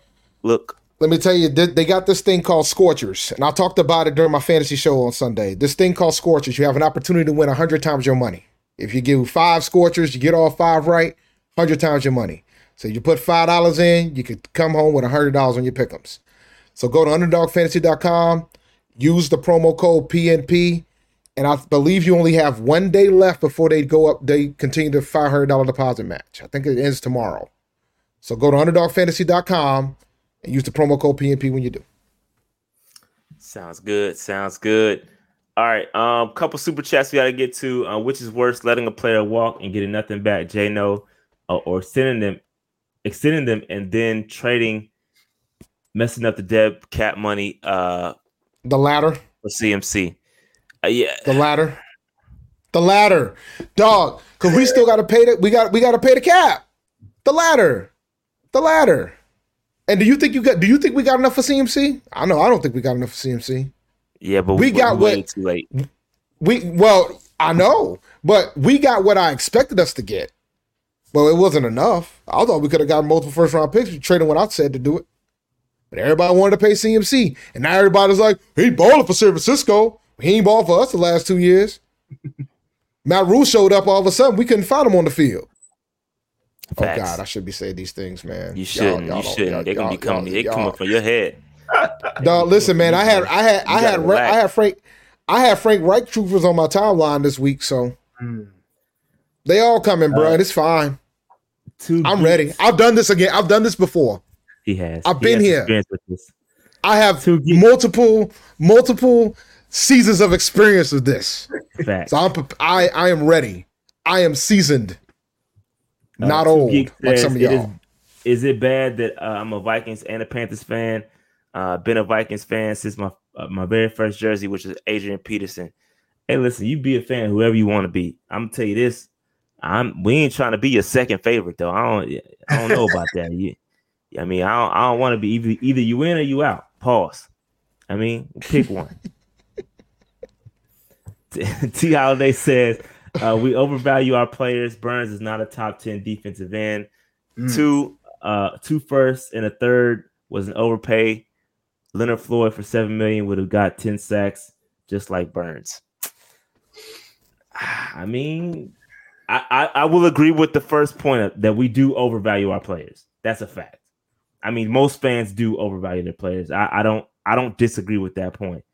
look? Let me tell you, they got this thing called Scorchers, and I talked about it during my fantasy show on Sunday. This thing called Scorchers, you have an opportunity to win hundred times your money. If you give five Scorchers, you get all five right, hundred times your money. So you put five dollars in, you could come home with hundred dollars on your pick'ems. So go to underdogfantasy.com, use the promo code PNP, and I believe you only have one day left before they go up. They continue the five hundred dollar deposit match. I think it ends tomorrow. So go to underdogfantasy.com and use the promo code PNP when you do. Sounds good. Sounds good. All right. Um, couple super chats we got to get to. Uh, which is worse, letting a player walk and getting nothing back, J no, uh, or sending them, extending them, and then trading, messing up the dead cap money uh The latter, for CMC. Uh, yeah, the latter, the latter, dog. Because we still got to pay the we got we got to pay the cap. The latter, the latter. And do you think you got? Do you think we got enough for CMC? I know I don't think we got enough for CMC. yeah, but We got waited what- too late. We well, I know, but we got what I expected us to get. Well, it wasn't enough. I thought we could have gotten multiple first round picks trading what I said to do it. But everybody wanted to pay CMC. And now everybody's like, he balling for San Francisco. He ain't ball for us the last two years. *laughs* Matt Rhule showed up all of a sudden. We couldn't find him on the field. Facts. Oh God, I should be saying these things, man. You shouldn't. y'all you don't- shouldn't. y'all- They're gonna be coming. They coming from your head. *laughs* Dog, listen, man. I had, I had, I had, Ra- I had Frank, I had Frank Reich troopers on my timeline this week, so Mm. they all coming, bro. Uh, it's fine. I'm ready. I've done this again. I've done this before. He has. I've He been has here. I have multiple, multiple seasons of experience with this. Facts. So I'm, I, I am ready. I am seasoned, Uh, not old Geeks like some of y'all. Is it bad that uh, I'm a Vikings and a Panthers fan? Uh, been a Vikings fan since my uh, my very first jersey, which is Adrian Peterson. Hey, listen, you be a fan whoever you want to be. I'm gonna tell you this. I'm we ain't trying to be your second favorite though. I don't I don't know about that. You, I mean, I don't, I don't want to be either either you in or you out. Pause. I mean, pick one. *laughs* T Holiday says uh, we overvalue our players. Burns is not a top ten defensive end. Mm. Two, uh, two firsts and a third was an overpay. Leonard Floyd for seven million would have got ten sacks, just like Burns. *sighs* I mean, I, I, I will agree with the first point that we do overvalue our players. That's a fact. I mean, most fans do overvalue their players. I, I don't I don't disagree with that point.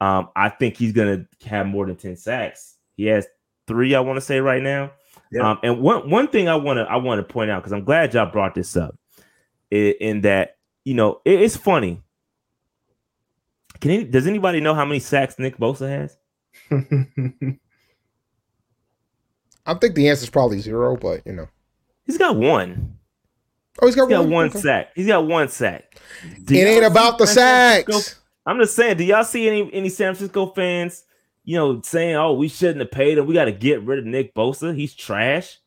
Um, I think he's gonna have more than 10 sacks. He has three, I want to say right now. Yeah. Um, and one one thing I want to I want to point out because I'm glad y'all brought this up, in, in that you know it- it's funny. Can any, does anybody know how many sacks Nick Bosa has? *laughs* I think the answer is probably zero, but you know. He's got one. Oh, he's got, He's got one. one Okay. sack. He's got one sack. Do It ain't about the San Francisco- sacks. I'm just saying, do y'all see any any San Francisco fans, you know, saying, "Oh, we shouldn't have paid him. We got to get rid of Nick Bosa. He's trash."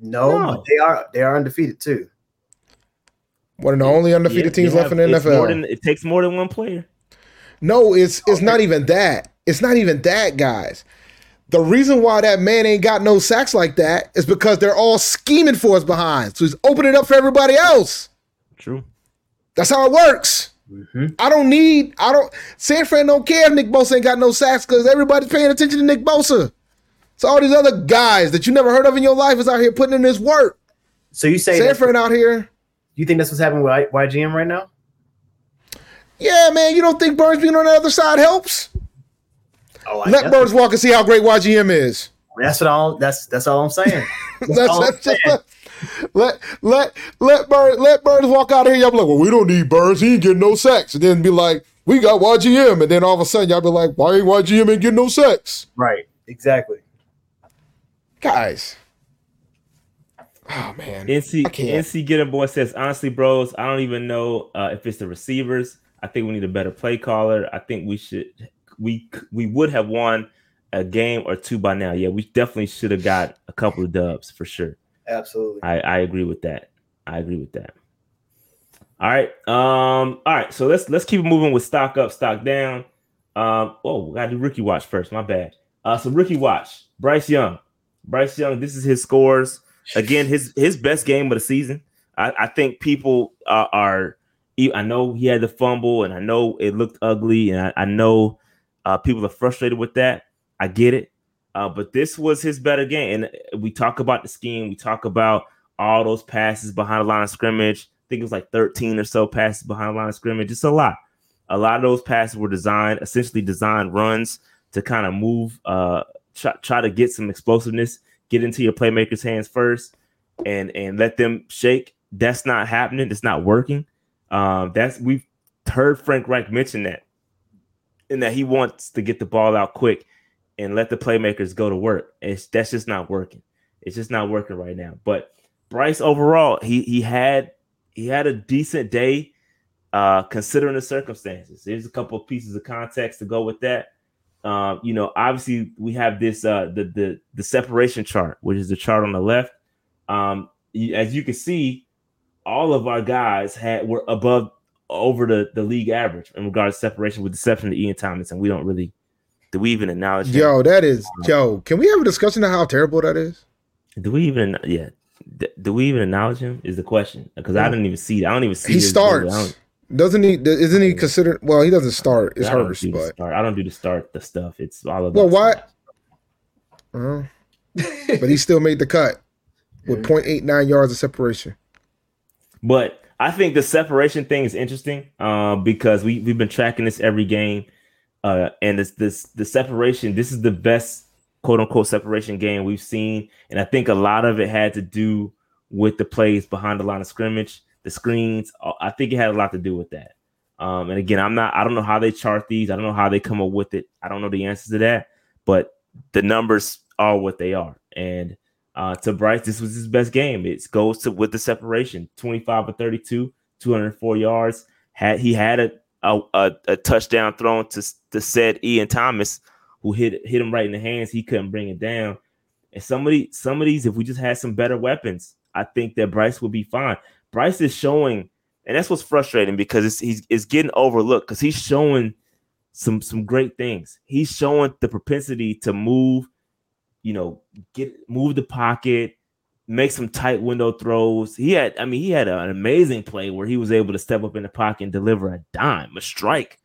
no, No. they are they are undefeated too. One of the only undefeated Yeah, teams you left in the have- more NFL. than- it takes more than one player. No, it's it's not even that. It's not even that, guys. The reason why that man ain't got no sacks like that is because they're all scheming for us behind. So he's opening up for everybody else. True. That's how it works. Mhm. I don't need. I don't. San Fran don't care if Nick Bosa ain't got no sacks because everybody's paying attention to Nick Bosa. So all these other guys that you never heard of in your life is out here putting in this work. So you say San that, Fran out here. you think that's what's happening with YGM right now? Yeah, man. You don't think Burns being on the other side helps? Oh, I Let guess. Burns walk and see how great YGM is. That's what all. That's that's all I'm saying. *laughs* That's, all I'm just saying. Let let let Burns let Burns walk out of here. Y'all be like, well, we don't need Burns. He ain't getting no sex. And then be like, we got YGM. And then all of a sudden, y'all be like, why ain't YGM ain't getting no sex? right. Exactly. Guys. Oh man. NC. NC Getting Boy says, honestly, bros, I don't even know uh, if it's the receivers. I think we need a better play caller. I think we should we we would have won a game or two by now. Yeah, we definitely should have got a couple of dubs for sure. Absolutely. I, I agree with that. I agree with that. All right. Um, all right. So let's let's keep moving with stock up, stock down. Um, oh, we gotta do rookie watch first. My bad. Uh, so rookie watch, Bryce Young. Bryce Young, this is his scores. Again, his his best game of the season. I, I think people uh, are I know he had the fumble and I know it looked ugly, and I, I know uh, people are frustrated with that. I get it. Uh, but this was his better game. And we talk about the scheme. We talk about all those passes behind the line of scrimmage. I think it was like 13 or so passes behind the line of scrimmage. It's a lot. A lot of those passes were designed, essentially designed runs to kind of move, uh, try, try to get some explosiveness, get into your playmakers' hands first, and and let them shake. That's not happening. It's not working. Um, that's we've heard Frank Reich mention that, and that he wants to get the ball out quick and let the playmakers go to work. It's that's just not working. It's just not working right now. But Bryce overall, he he had he had a decent day uh considering the circumstances. There's a couple of pieces of context to go with that. Um, you know, obviously we have this uh the the the separation chart, which is the chart on the left. Um, as you can see, all of our guys had were above over the the league average in regards to separation, with the exception of Ian Thomas, and we don't really do we even acknowledge him? Yo, that is yo. Can we have a discussion of how terrible that is? Do we even yeah? D- do we even acknowledge him? Is the question because I didn't even see. I don't even see. He his logo. I starts. Doesn't he? Isn't he considered? Well, he doesn't start. It's I don't hers, do but start. I don't do the start the stuff. It's all about. well, what? Uh, *laughs* but he still made the cut with 0.89 yards of separation. But I think the separation thing is interesting uh, because we we've been tracking this every game, uh, and this this the separation. This is the best quote unquote separation game we've seen, and I think a lot of it had to do with the plays behind the line of scrimmage, the screens. Uh, I think it had a lot to do with that. Um, and again, I'm not. I don't know how they chart these. I don't know how they come up with it. I don't know the answers to that. But the numbers are what they are, and uh, to Bryce, this was his best game. It goes to with the separation, 25 or 32, 204 yards. Had he had a a, a, a touchdown thrown to to said Ian Thomas, who hit hit him right in the hands. He couldn't bring it down. And somebody, some of these, if we just had some better weapons, I think that Bryce would be fine. Bryce is showing, and that's what's frustrating because it's he's it's getting overlooked because he's showing some some great things. He's showing the propensity to move, you know, get move the pocket, make some tight window throws. He had, I mean, he had an amazing play where he was able to step up in the pocket and deliver a dime, a strike,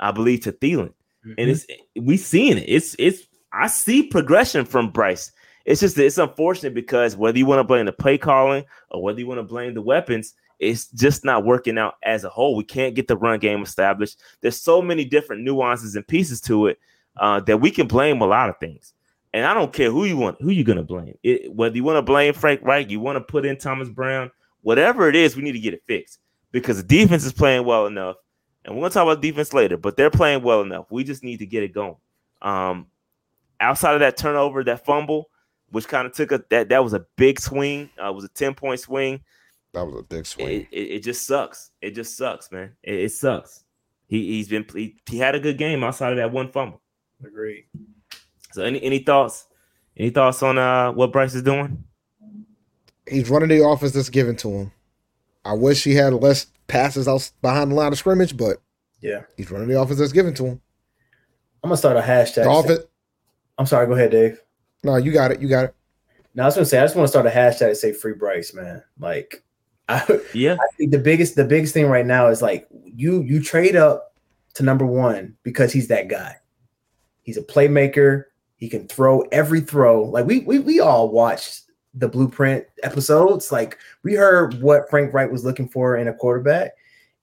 I believe, to Thielen. And it's we seeing it. It's it's I see progression from Bryce. It's just it's unfortunate because whether you want to blame the play calling or whether you want to blame the weapons, it's just not working out as a whole. We can't get the run game established. There's so many different nuances and pieces to it uh, that we can blame a lot of things. And I don't care who you want, who you gonna blame. It, whether you want to blame Frank Reich, you want to put in Thomas Brown, whatever it is, we need to get it fixed because the defense is playing well enough. And we're gonna talk about defense later, but they're playing well enough. We just need to get it going. Um, outside of that turnover, that fumble, which kind of took a that that was a big swing. Uh, it was a ten point swing. That was a big swing. It, it, it just sucks. It just sucks, man. It, it sucks. He he's been he, he had a good game outside of that one fumble. Agreed. So any any thoughts? Any thoughts on uh what Bryce is doing? He's running the offense that's given to him. I wish he had less passes out behind the line of scrimmage, but Yeah. he's running the offense that's given to him. I'm gonna start a hashtag. The offense. I'm sorry. Go ahead, Dave. No, you got it. You got it. Now I was gonna say I just want to start a hashtag to say free Bryce, man. Like *laughs* I, Yeah, I think the biggest the biggest thing right now is like you you trade up to number one because he's that guy. He's a playmaker. He can throw every throw. Like we we we all watched the blueprint episodes. Like we heard what Frank Reich was looking for in a quarterback.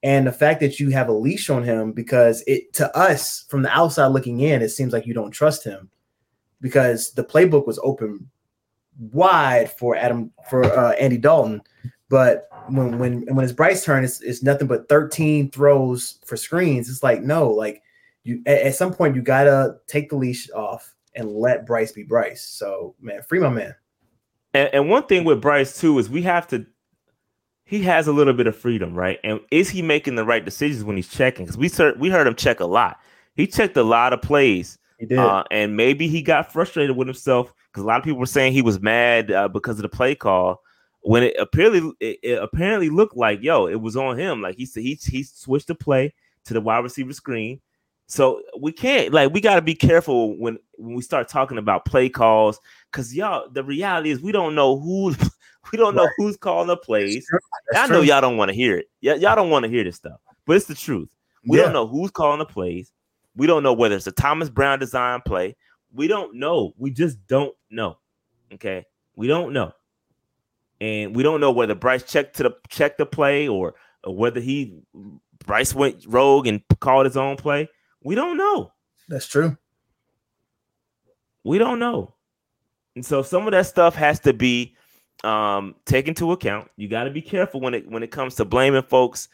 And the fact that you have a leash on him because it to us from the outside looking in, it seems like you don't trust him because the playbook was open wide for Adam for uh, Andy Dalton. But when when when it's Bryce turn, it's, it's nothing but 13 throws for screens. It's like no, like you at, at some point you gotta take the leash off and let Bryce be Bryce. So man, free my man. and, and one thing with Bryce too is we have to. He has a little bit of freedom, right? And is he making the right decisions when he's checking? Because we heard we heard him check a lot. He checked a lot of plays, He did. uh, and maybe he got frustrated with himself because a lot of people were saying he was mad uh, because of the play call. When it apparently it, it apparently looked like yo, it was on him. Like he said, he he switched the play to the wide receiver screen. So we can't like we got to be careful when when we start talking about play calls because y'all the reality is we don't know who *laughs* we don't know who's calling the plays. I know true. y'all don't want to hear it. Y- y'all don't want to hear this stuff, but it's the truth. We Yeah. don't know who's calling the plays. We don't know whether it's a Thomas Brown design play. We don't know. We just don't know. Okay, we don't know, and we don't know whether Bryce checked to the check the play or, or whether he Bryce went rogue and called his own play. We don't know. That's true. We don't know. And so some of that stuff has to be um taken into account. You got to be careful when it when it comes to blaming folks.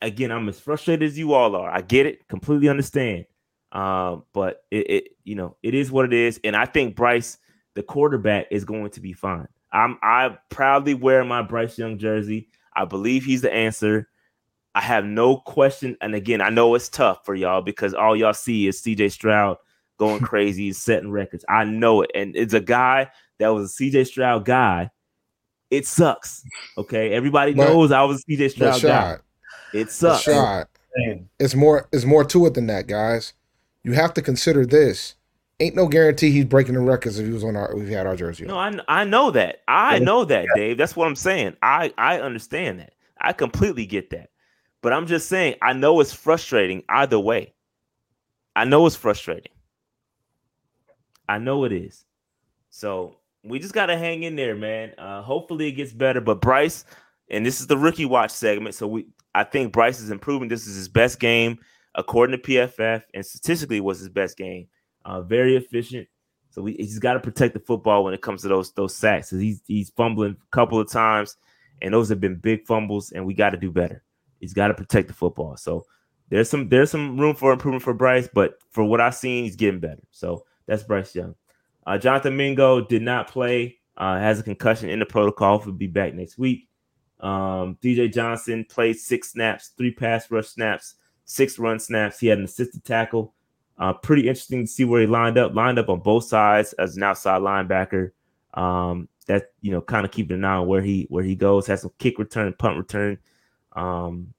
Again, I'm as frustrated as you all are. I get it, completely understand. Um, but it, it you know, it is what it is. And I think Bryce, the quarterback, is going to be fine. I'm I proudly wear my Bryce Young jersey. I believe he's the answer. I have no question. And again, I know it's tough for y'all because all y'all see is CJ Stroud going *laughs* crazy, setting records. I know it. And it's a guy that was a CJ Stroud guy. It sucks. Okay. Everybody But- knows I was a CJ But Stroud guy. It sucks. shot. It's more. It's more to it than that, guys. You have to consider this. Ain't no guarantee he's breaking the records if he was on our. If he had our jersey. No. I I know that. I know that, Dave. That's what I'm saying. I I understand that. I completely get that. But I'm just saying, I know it's frustrating either way. I know it's frustrating. I know it is. So we just gotta hang in there, man. Uh, hopefully it gets better. But Bryce, and this is the rookie watch segment, so we I think Bryce is improving. This is his best game according to PFF, and statistically was his best game. Uh, very efficient. So we, he's got to protect the football when it comes to those those sacks. He's he's fumbling a couple of times, and those have been big fumbles, and we got to do better. He's got to protect the football. So there's some there's some room for improvement for Bryce, but for what I've seen, he's getting better. So that's Bryce Young. Uh, Jonathan Mingo did not play, uh, has a concussion in the protocol. He'll be back next week. Um, DJ Johnson played six snaps, three pass rush snaps, six run snaps. He had an assisted tackle. Uh, pretty interesting to see where he lined up. Lined up on both sides as an outside linebacker. Um, that you know, kind of keeping an eye on where he where he goes. Has some kick return, punt return, um,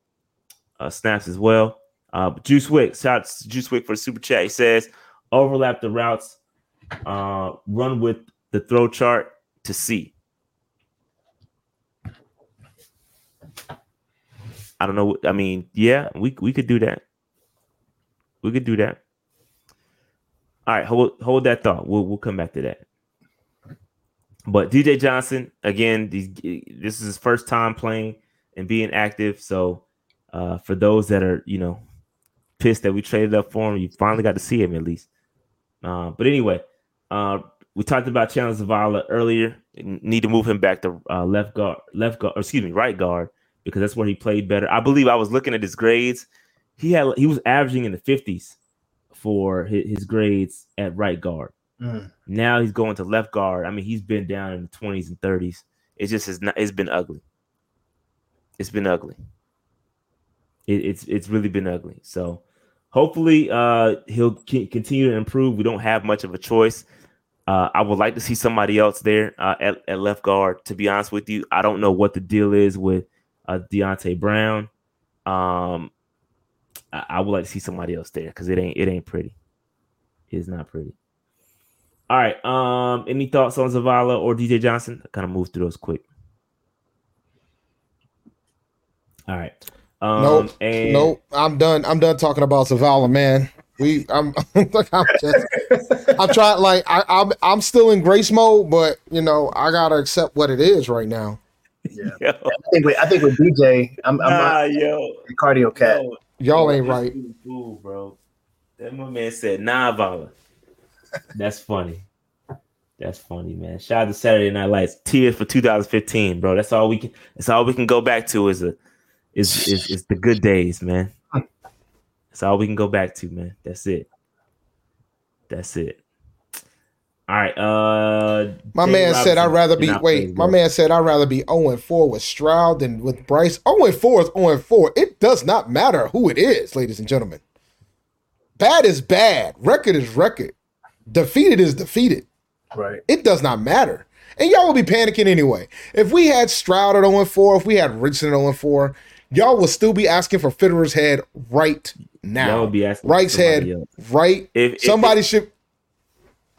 uh, snaps as well. Uh, Juice Wick, shout out to Juice Wick for super chat. He says overlap the routes, uh, run with the throw chart to see. I don't know. I mean, yeah, we we could do that. We could do that. All right, hold hold that thought. We'll we'll come back to that. But DJ Johnson, again, these, this is his first time playing and being active. So, uh, for those that are you know pissed that we traded up for him, you finally got to see him at least. Uh, but anyway, uh, we talked about Chandler Zavala earlier. Need to move him back to uh, left guard, left guard, excuse me, right guard because that's where he played better. I believe I was looking at his grades. He had he was averaging in the 50s for his, his grades at right guard. Mm. Now he's going to left guard. I mean, he's been down in the 20s and 30s. It just has not. It's been ugly. It's been ugly. It, it's it's really been ugly. So hopefully uh, he'll c- continue to improve. We don't have much of a choice. Uh, I would like to see somebody else there uh, at, at left guard. To be honest with you, I don't know what the deal is with uh, Deonte Brown. Um, I, I, would like to see somebody else there because it ain't it ain't pretty. It's not pretty. All right. Um, any thoughts on Zavala or DJ Johnson? I kind of move through those quick. All right. Um, nope. And- nope. I'm done. I'm done talking about Zavala, man. We, I'm, *laughs* I'm just, I'm trying. Like, I, I'm, I'm still in grace mode, but you know, I gotta accept what it is right now. Yeah, I think with, I think with DJ, I'm, I'm nah, not yo, a cardio cat. yo, Y'all yo, ain't right. dude Fool, bro. That my man said, "Nah, Vala." That's funny. That's funny, man. Shout out to Saturday Night Lights. Tears for 2015, bro. That's all we can. That's all we can go back to. Is a, is is, is the good days, man. That's all we can go back to, man. That's it. That's it. All right. Uh, My Dave man said, "I'd rather be wait." My man said, "I'd rather be zero and four with Stroud than with Bryce." Zero and four is zero and four. It does not matter who it is, ladies and gentlemen. Bad is bad. Record is record. Defeated is defeated. Right. It does not matter. And y'all will be panicking anyway. If we had Stroud at 0 4, if we had Richardson at 0 4, y'all will still be asking for Fitterer's head right now. Y'all would be asking Wright's for somebody head else. right. If- if- somebody if- should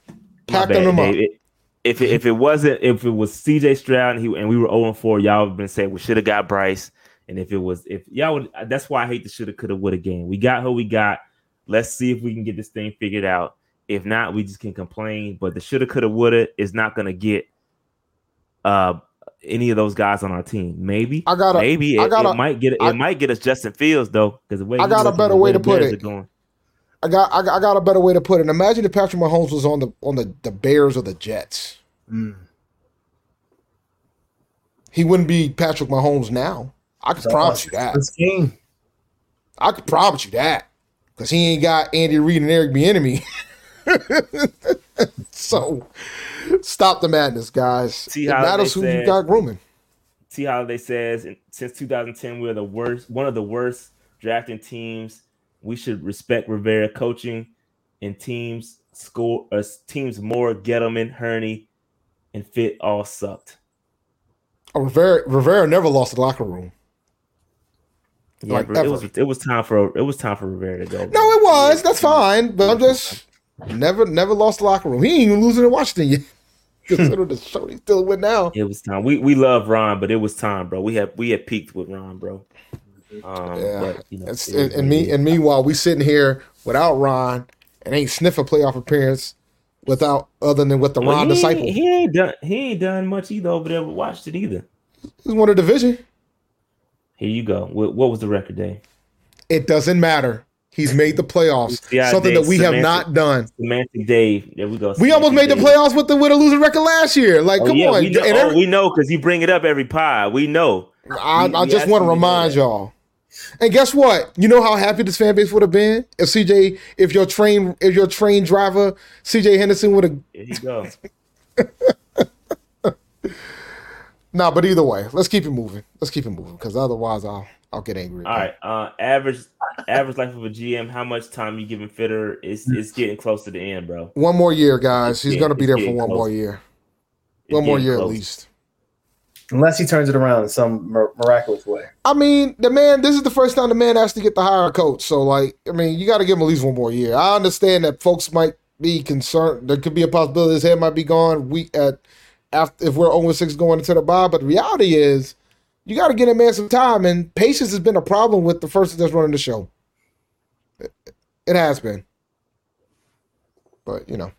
My pack bad, them up. Dave. It- If it, if it wasn't if it was CJ Stroud and he and we were 0 4, y'all have been saying we should have got Bryce. And if it was if y'all would that's why I hate the shoulda coulda woulda game. We got who we got. Let's see if we can get this thing figured out. If not, we just can complain. But the shoulda coulda woulda is not gonna get uh any of those guys on our team. Maybe I got a- maybe I it, got it a- might get it I- might get us Justin Fields though because the way I got a better way to put it. going. I got, I got I got a better way to put it. Imagine if Patrick Mahomes was on the on the, the Bears or the Jets. Mm. He wouldn't be Patrick Mahomes now. I can promise you that. King. I can promise you that. Because he ain't got Andy Reid and Eric Bieniemy. *laughs* *laughs* so stop the madness, guys. See it matters who you got grooming. T. Holiday says since 2010 we're the worst, one of the worst drafting teams. We should respect Rivera coaching and teams score uh, teams more Gettleman, Hurney, and Fit all sucked. Oh, Rivera, Rivera never lost the locker room. Yeah, Like it ever. was it was time for it was time for Rivera to go. No, it was. That's fine. But I'm just never never lost the locker room. He ain't even losing in Washington yet. *laughs* Consider the show he's still with now. It was time. We we love Ron, but it was time, bro. We had we had peaked with Ron, bro. Um, Yeah. but, you know, it and, and me and meanwhile, we sitting here without Ron and ain't sniff a playoff appearance without other than with the Well, Ron he, disciple. ain't- he ain't done he ain't done much either over there. But watched it either. He's won a division. Here you go. What, what was the record day? It doesn't matter. He's made the playoffs. Yeah, something Dave, that we have not done. Semantic Dave. There we go. We almost made Semantic the playoffs with the with a losing record last year. Like, Oh, come yeah, on. we know, And oh, we know because you bring it up every pod. We know. I, we- I we just want to remind y'all. And guess what? You know how happy this fan base would have been if CJ, if your train, if your train driver CJ Henderson would have. There you go. *laughs* Nah, but either way, let's keep it moving. Let's keep it moving because otherwise I'll I'll get angry. All right. Uh, average average life of a GM. How much time you giving Fitter? It's it's getting close to the end, bro. One more year, guys. He's Yeah, gonna be there for one close. more year. It's One more getting year at least. Unless he turns it around in some miraculous way. I mean, the man. This is the first time the man actually get the hire a coach. So, like, I mean, you got to give him at least one more year. I understand that folks might be concerned. There could be a possibility his head might be gone. We at after if we're 0 6 going into the bye. But the reality is, you got to get a man some time. And patience has been a problem with the person that's running the show. It, it has been. But you know,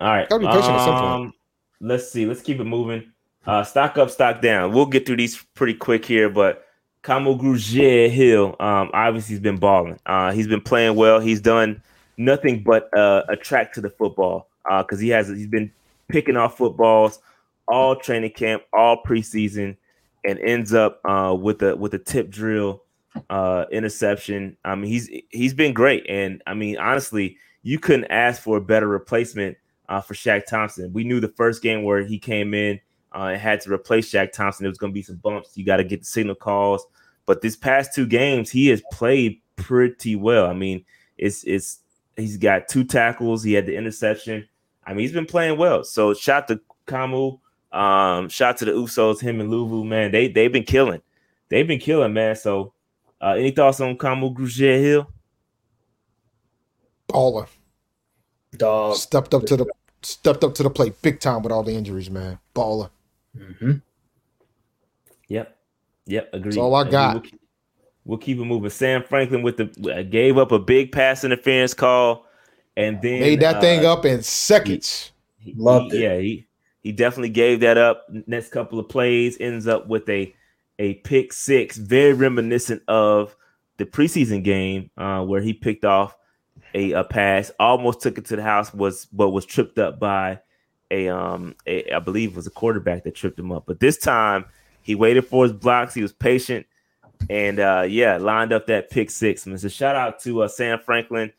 All right. Gotta be patient at some point. Um, let's see. Let's keep it moving. Uh, stock up, stock down. We'll get through these pretty quick here, but Kamu Grugier Hill, um, obviously he's been balling. Uh, he's been playing well. He's done nothing but uh, attract to the football because he has he's been picking off footballs all training camp, all preseason, and ends up uh, with a with a tip drill uh, interception. I mean, he's he's been great, and I mean, honestly, you couldn't ask for a better replacement uh, for Shaq Thompson. We knew the first game where he came in uh, and had to replace Shaq Thompson. There was going to be some bumps. You got to get the signal calls. But this past two games, he has played pretty well. I mean, it's it's he's got two tackles. He had the interception. I mean, he's been playing well. So shout to Kamu. Um, shout to the Usos, him and Luvu, man. They they've been killing. They've been killing, man. So uh, any thoughts on Kamu Grugier Hill? baller Dog. stepped up to the stepped up to the plate big time with all the injuries, man. Baller. hmm Yep. Yep. Agreed. That's all I got. We'll keep, we'll keep it moving. Sam Franklin with the uh, gave up a big pass interference call, and then Made that thing uh, up in seconds. he- Loved he- it. Yeah, he he definitely gave that up. Next couple of plays ends up with a a pick six, very reminiscent of the preseason game uh, where he picked off a, a pass, almost took it to the house, was but was tripped up by a um a, I believe was a quarterback that tripped him up. But this time he waited for his blocks, he was patient, and uh yeah, lined up that pick six. And so shout out to uh, Sam Franklin.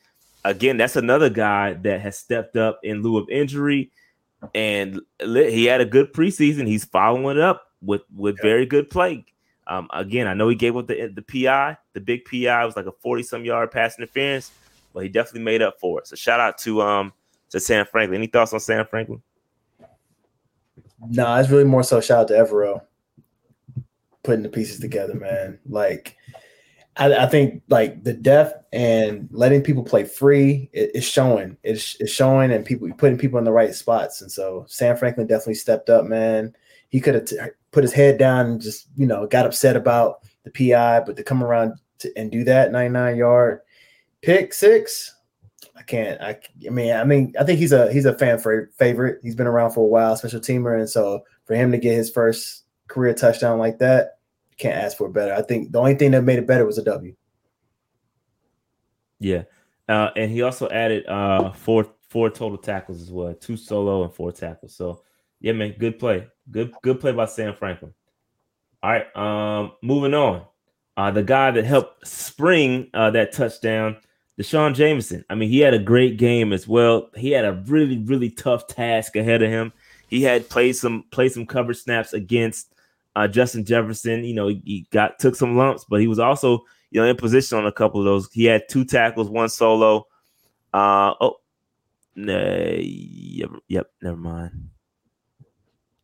Again, that's another guy that has stepped up in lieu of injury, and he had a good preseason. He's following it up with with very good play. Um, again, I know he gave up the the PI, the big PI was like a forty some yard pass interference, but he definitely made up for it. So shout out to um to Sam Franklin. Any thoughts on Sam Franklin? Nah, it's really more so shout out to Evero putting the pieces together, man. Like, I, I think like the depth and letting people play free it- showing. It's, it's showing, and people putting people in the right spots. And so Sam Franklin definitely stepped up, man. He could have t- put his head down and just you know got upset about the PI, but to come around to, and do that 99 yard pick six. I can't. I, I mean, I mean, I think he's a he's a fan fa- favorite. He's been around for a while, special teamer, and so for him to get his first career touchdown like that, can't ask for better. I think the only thing that made it better was a W. Yeah. Uh, and he also added uh four four total tackles as well, two solo and four tackles. So yeah, man, good play. Good good play by Sam Franklin. All right, um, moving on. Uh, the guy that helped spring uh, that touchdown, D'Shawn Jamison. I mean, he had a great game as well. He had a really, really tough task ahead of him. He had played some played some cover snaps against uh, Justin Jefferson. You know, he, got took some lumps, but he was also you know in position on a couple of those. He had two tackles, one solo. Uh, oh, nah, yep, yep, never mind.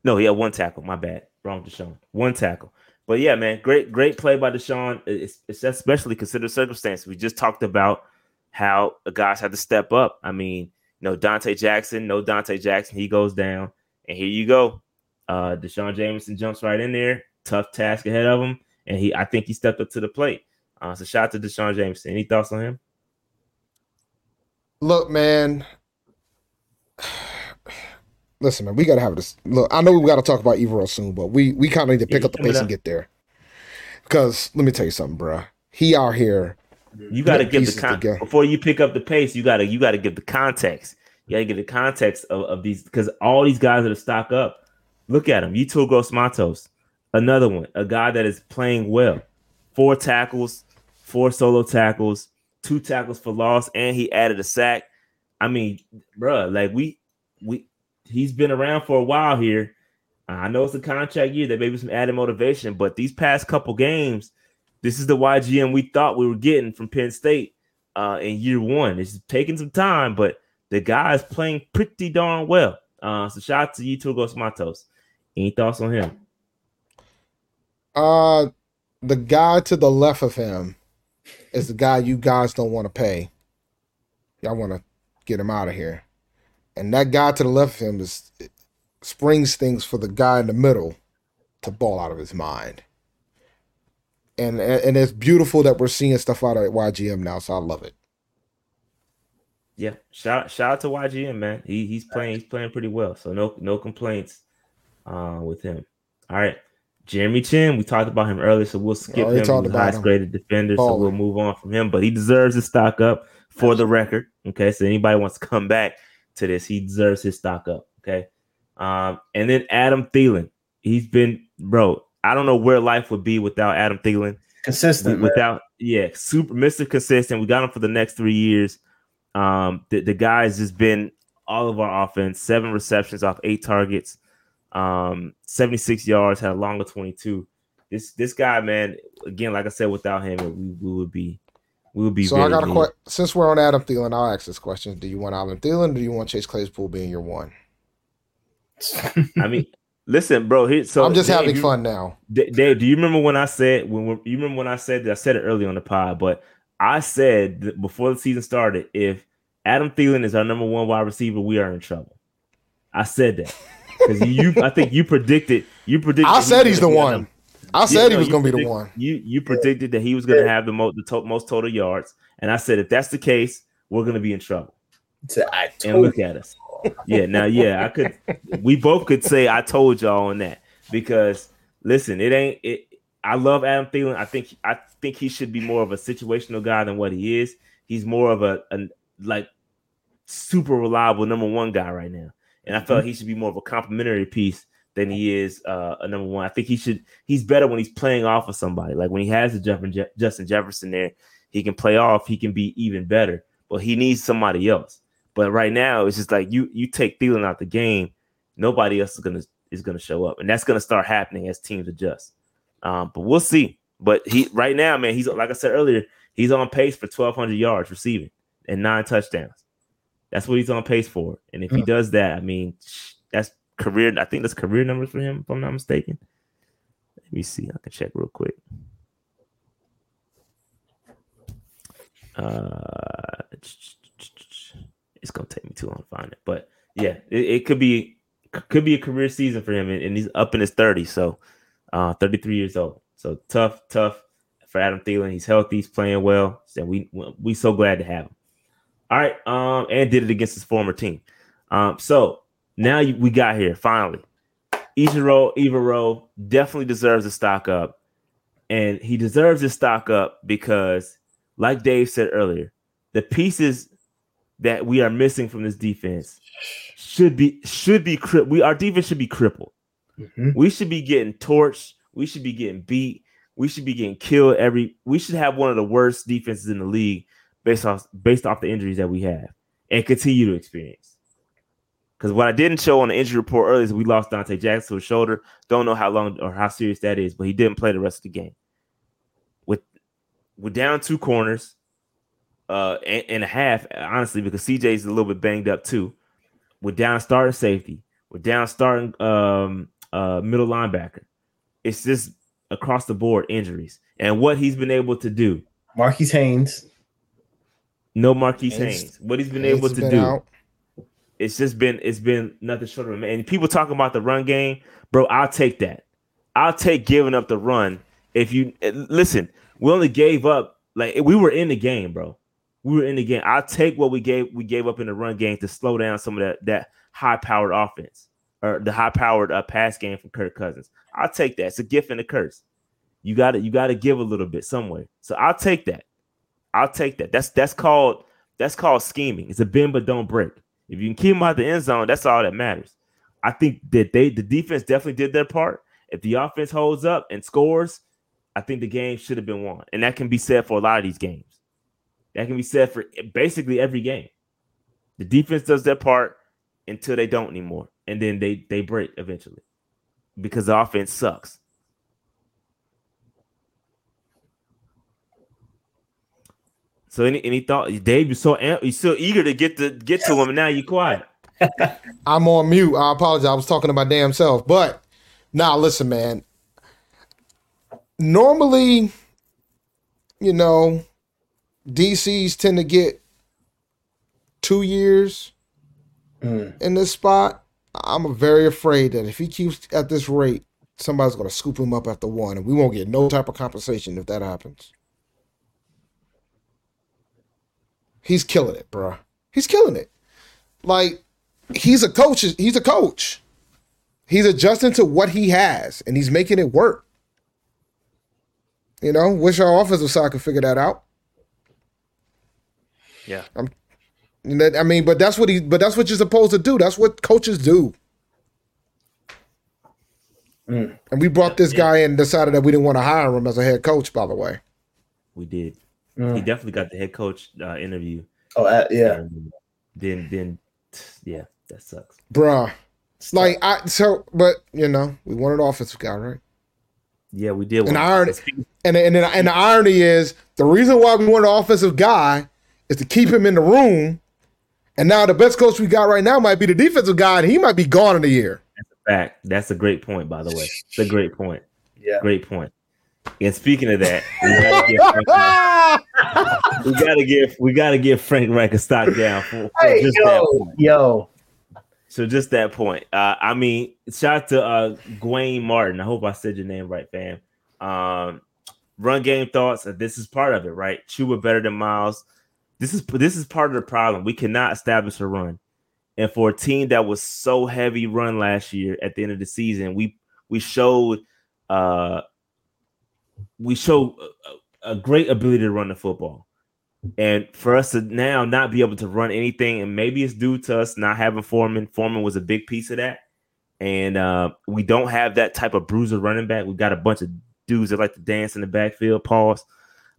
No, he had one tackle. My bad. Wrong, D'Shawn. One tackle. But yeah, man, great, great play by D'Shawn. It's, it's especially considered circumstances. We just talked about how the guys had to step up. I mean, you know, Donte Jackson, no Donte Jackson, he goes down, and here you go. Uh, D'Shawn Jamison jumps right in there, tough task ahead of him, and he I think he stepped up to the plate. Uh, so shout out to D'Shawn Jamison. Any thoughts on him? Look, man. *sighs* Listen, man, we gotta have this. Look, I know we gotta talk about Evero soon, but we we kind of need to pick Yeah, up the pace up. and get there. Because let me tell you something, bro. He out here. You got to give the con- together. before you pick up the pace. You got to you got to give the context. You got to give the context of, of these because all these guys are stock up. Look at him, Yetur Gross Matos, another one, a guy that is playing well. Four tackles, four solo tackles, two tackles for loss, and he added a sack. I mean, bruh, like we we he's been around for a while here. I know it's a contract year, there may be some added motivation, but these past couple games, this is the YGM we thought we were getting from Penn State uh, in year one. It's taking some time, but the guy is playing pretty darn well. Uh, so shout out to you, Tugos Matos. Any thoughts on him? Uh the guy to the left of him is the guy you guys don't want to pay. Y'all want to get him out of here. And that guy to the left of him is springs things for the guy in the middle to ball out of his mind. And and it's beautiful that we're seeing stuff out of YGM now, so I love it. Yeah, shout shout out to YGM, man. He he's playing he's playing pretty well. So no no complaints uh, with him. All right. Jeremy Chinn, we talked about him earlier, so we'll skip Already him. He's the highest him. graded defender, so we'll move on from him. But he deserves his stock up for the record. Okay, so anybody wants to come back to this, he deserves his stock up. Okay, um, and then Adam Thielen, he's been bro. I don't know where life would be without Adam Thielen Consistent. man. without yeah, super Mr. Consistent. We got him for the next three years. Um, the, the guy's just been all of our offense, seven receptions off eight targets, um, 76 yards, had a longer 22. This this guy, man, again, like I said, without him, we, we would be we would be So I got a question. Since we're on Adam Thielen, I'll ask this question: Do you want Adam Thielen, or do you want Chase Claypool being your one? *laughs* I mean, listen, bro. Here, so I'm just Dave, having you- fun now. Dave, do you remember when I said when you remember when I said that I said it gonna the pod, but I said before the season started, if Adam Thielen is our number one. wide receiver, we are in trouble. I Yeah, said he's the one. I said he was you going to be the one. You you predicted that he was going to have the most the to- most total yards, and I said if that's the case, we're going to be in trouble. I And told look at us. Yeah, now yeah, I could. We both could say I told y'all on that because listen, it ain't it. I love Adam Thielen. I think I think he should be more of a situational guy than what he is. He's more of a, a like super reliable number one guy right now, and I felt he should be more of a complementary piece than he is uh, a number one. I think he should. He's better when he's playing off of somebody. Like when he has the Jeff- Je- Justin Jefferson there, he can play off. He can be even better, but he needs somebody else. But right now, it's just like you you take Thielen out the game, nobody else is gonna is gonna show up, and that's gonna start happening as teams adjust. Um, but we'll see. But he right now, man, he's like I said earlier, he's on pace for twelve hundred yards receiving and nine touchdowns. That's what he's on pace for. And if he does that, I mean, that's career. I think that's career numbers for him, if I'm not mistaken. Let me see. I can check real quick. Uh, it's gonna take me too long to find it, but yeah, it, it could be could be a career season for him, and, and he's up in his 30s, so uh, 33 years old. So tough, tough for Adam Thielen. He's healthy, he's playing well. So we we so glad to have him. All right, um, and did it against his former team. Um, so now you, we got here finally. Ejiro Evero definitely deserves a stock up, and he deserves a stock up because, like Dave said earlier, the pieces that we are missing from this defense should be should be cri- we our defense should be crippled. Mhm. We should be getting torched. We should be getting beat. We should be getting killed every. We should have one of the worst defenses in the league based off based off the injuries that we have and continue to experience. Because what I didn't show on the injury report earlier is we lost Donte Jackson to a shoulder. Don't know how long or how serious that is, but he didn't play the rest of the game. With we're down two corners, uh, and, and a half, honestly, because CJ's a little bit banged up too. We're down starting safety. We're down starting um uh middle linebacker. It's just across the board injuries. And what he's been able to do, Marquis Haynes. No Marquis Haynes- Haynes. What he's been able to been do, out. it's just been it's been nothing short of a man. And people talking about the run game, bro. I'll take that. I'll take giving up the run if you eh, listen, we only gave up like we were in the game, bro. We were in the game. I'll take what we gave we gave up in the run game to slow down some of that that high powered offense or the high powered uh, pass game from Kirk Cousins. I'll take that. It's a gift and a curse. You got to you got to give a little bit somewhere. So I'll take that. I'll take that. That's that's called that's called scheming. It's a bend but don't break. If you can keep them out the end zone, that's all that matters. I think that they the defense definitely did their part. If the offense holds up and scores, I think the game should have been won. And that can be said for a lot of these games. That can be said for basically every game. The defense does their part until they don't anymore. And then they they break eventually because the offense sucks. So any any thought, Dave? You're so you're so eager to get to get to him, and now you're quiet. *laughs* I'm on mute. I apologize. I was talking to my damn self. But now, listen, man. Normally, you know, DCs tend to get two years Mm. in this spot. I'm very afraid that if he keeps at this rate, somebody's going to scoop him up after one, and we won't get no type of compensation if that happens. He's killing it, bro. He's killing it. Like he's a coach. He's a coach. He's adjusting to what he has, and he's making it work. You know, wish our offensive side could figure that out. Yeah. And that, I mean, but that's what he. But that's what you're supposed to do. That's what coaches do. Mm. And we brought this guy in, and decided that we didn't want to hire him as a head coach. By the way, We did. He Mm. definitely got the head coach uh, interview. Oh, uh, yeah. And then then yeah, that sucks. bruh. It's like I so, but you know, we wanted an offensive guy, right? Yeah, we did. And one. I already- And and then, and the irony is the reason why we want an offensive guy is to keep him in the room. And now the best coach we got right now might be the defensive guy, and he might be gone in a year. Fact. That's a great point, by the way. It's a great point. Yeah. Great point. And speaking of that, we gotta give Frank, we gotta give we gotta give Frank Reich a stock down for, for Hey, just that yo, point. yo. So just that point. Uh, I mean, shout out to uh, Gwaine Martin. I hope I said your name right, fam. Um, run game thoughts. uh, This is part of it, right? Chuba better than Miles. This is this is part of the problem. We cannot establish a run, and for a team that was so heavy run last year at the end of the season, we we showed uh we show a, a great ability to run the football. And for us to now not be able to run anything, and maybe it's due to us not having Foreman. Foreman was a big piece of that. And uh, we don't have that type of bruiser running back. We've got a bunch of dudes that like to dance in the backfield. Pause.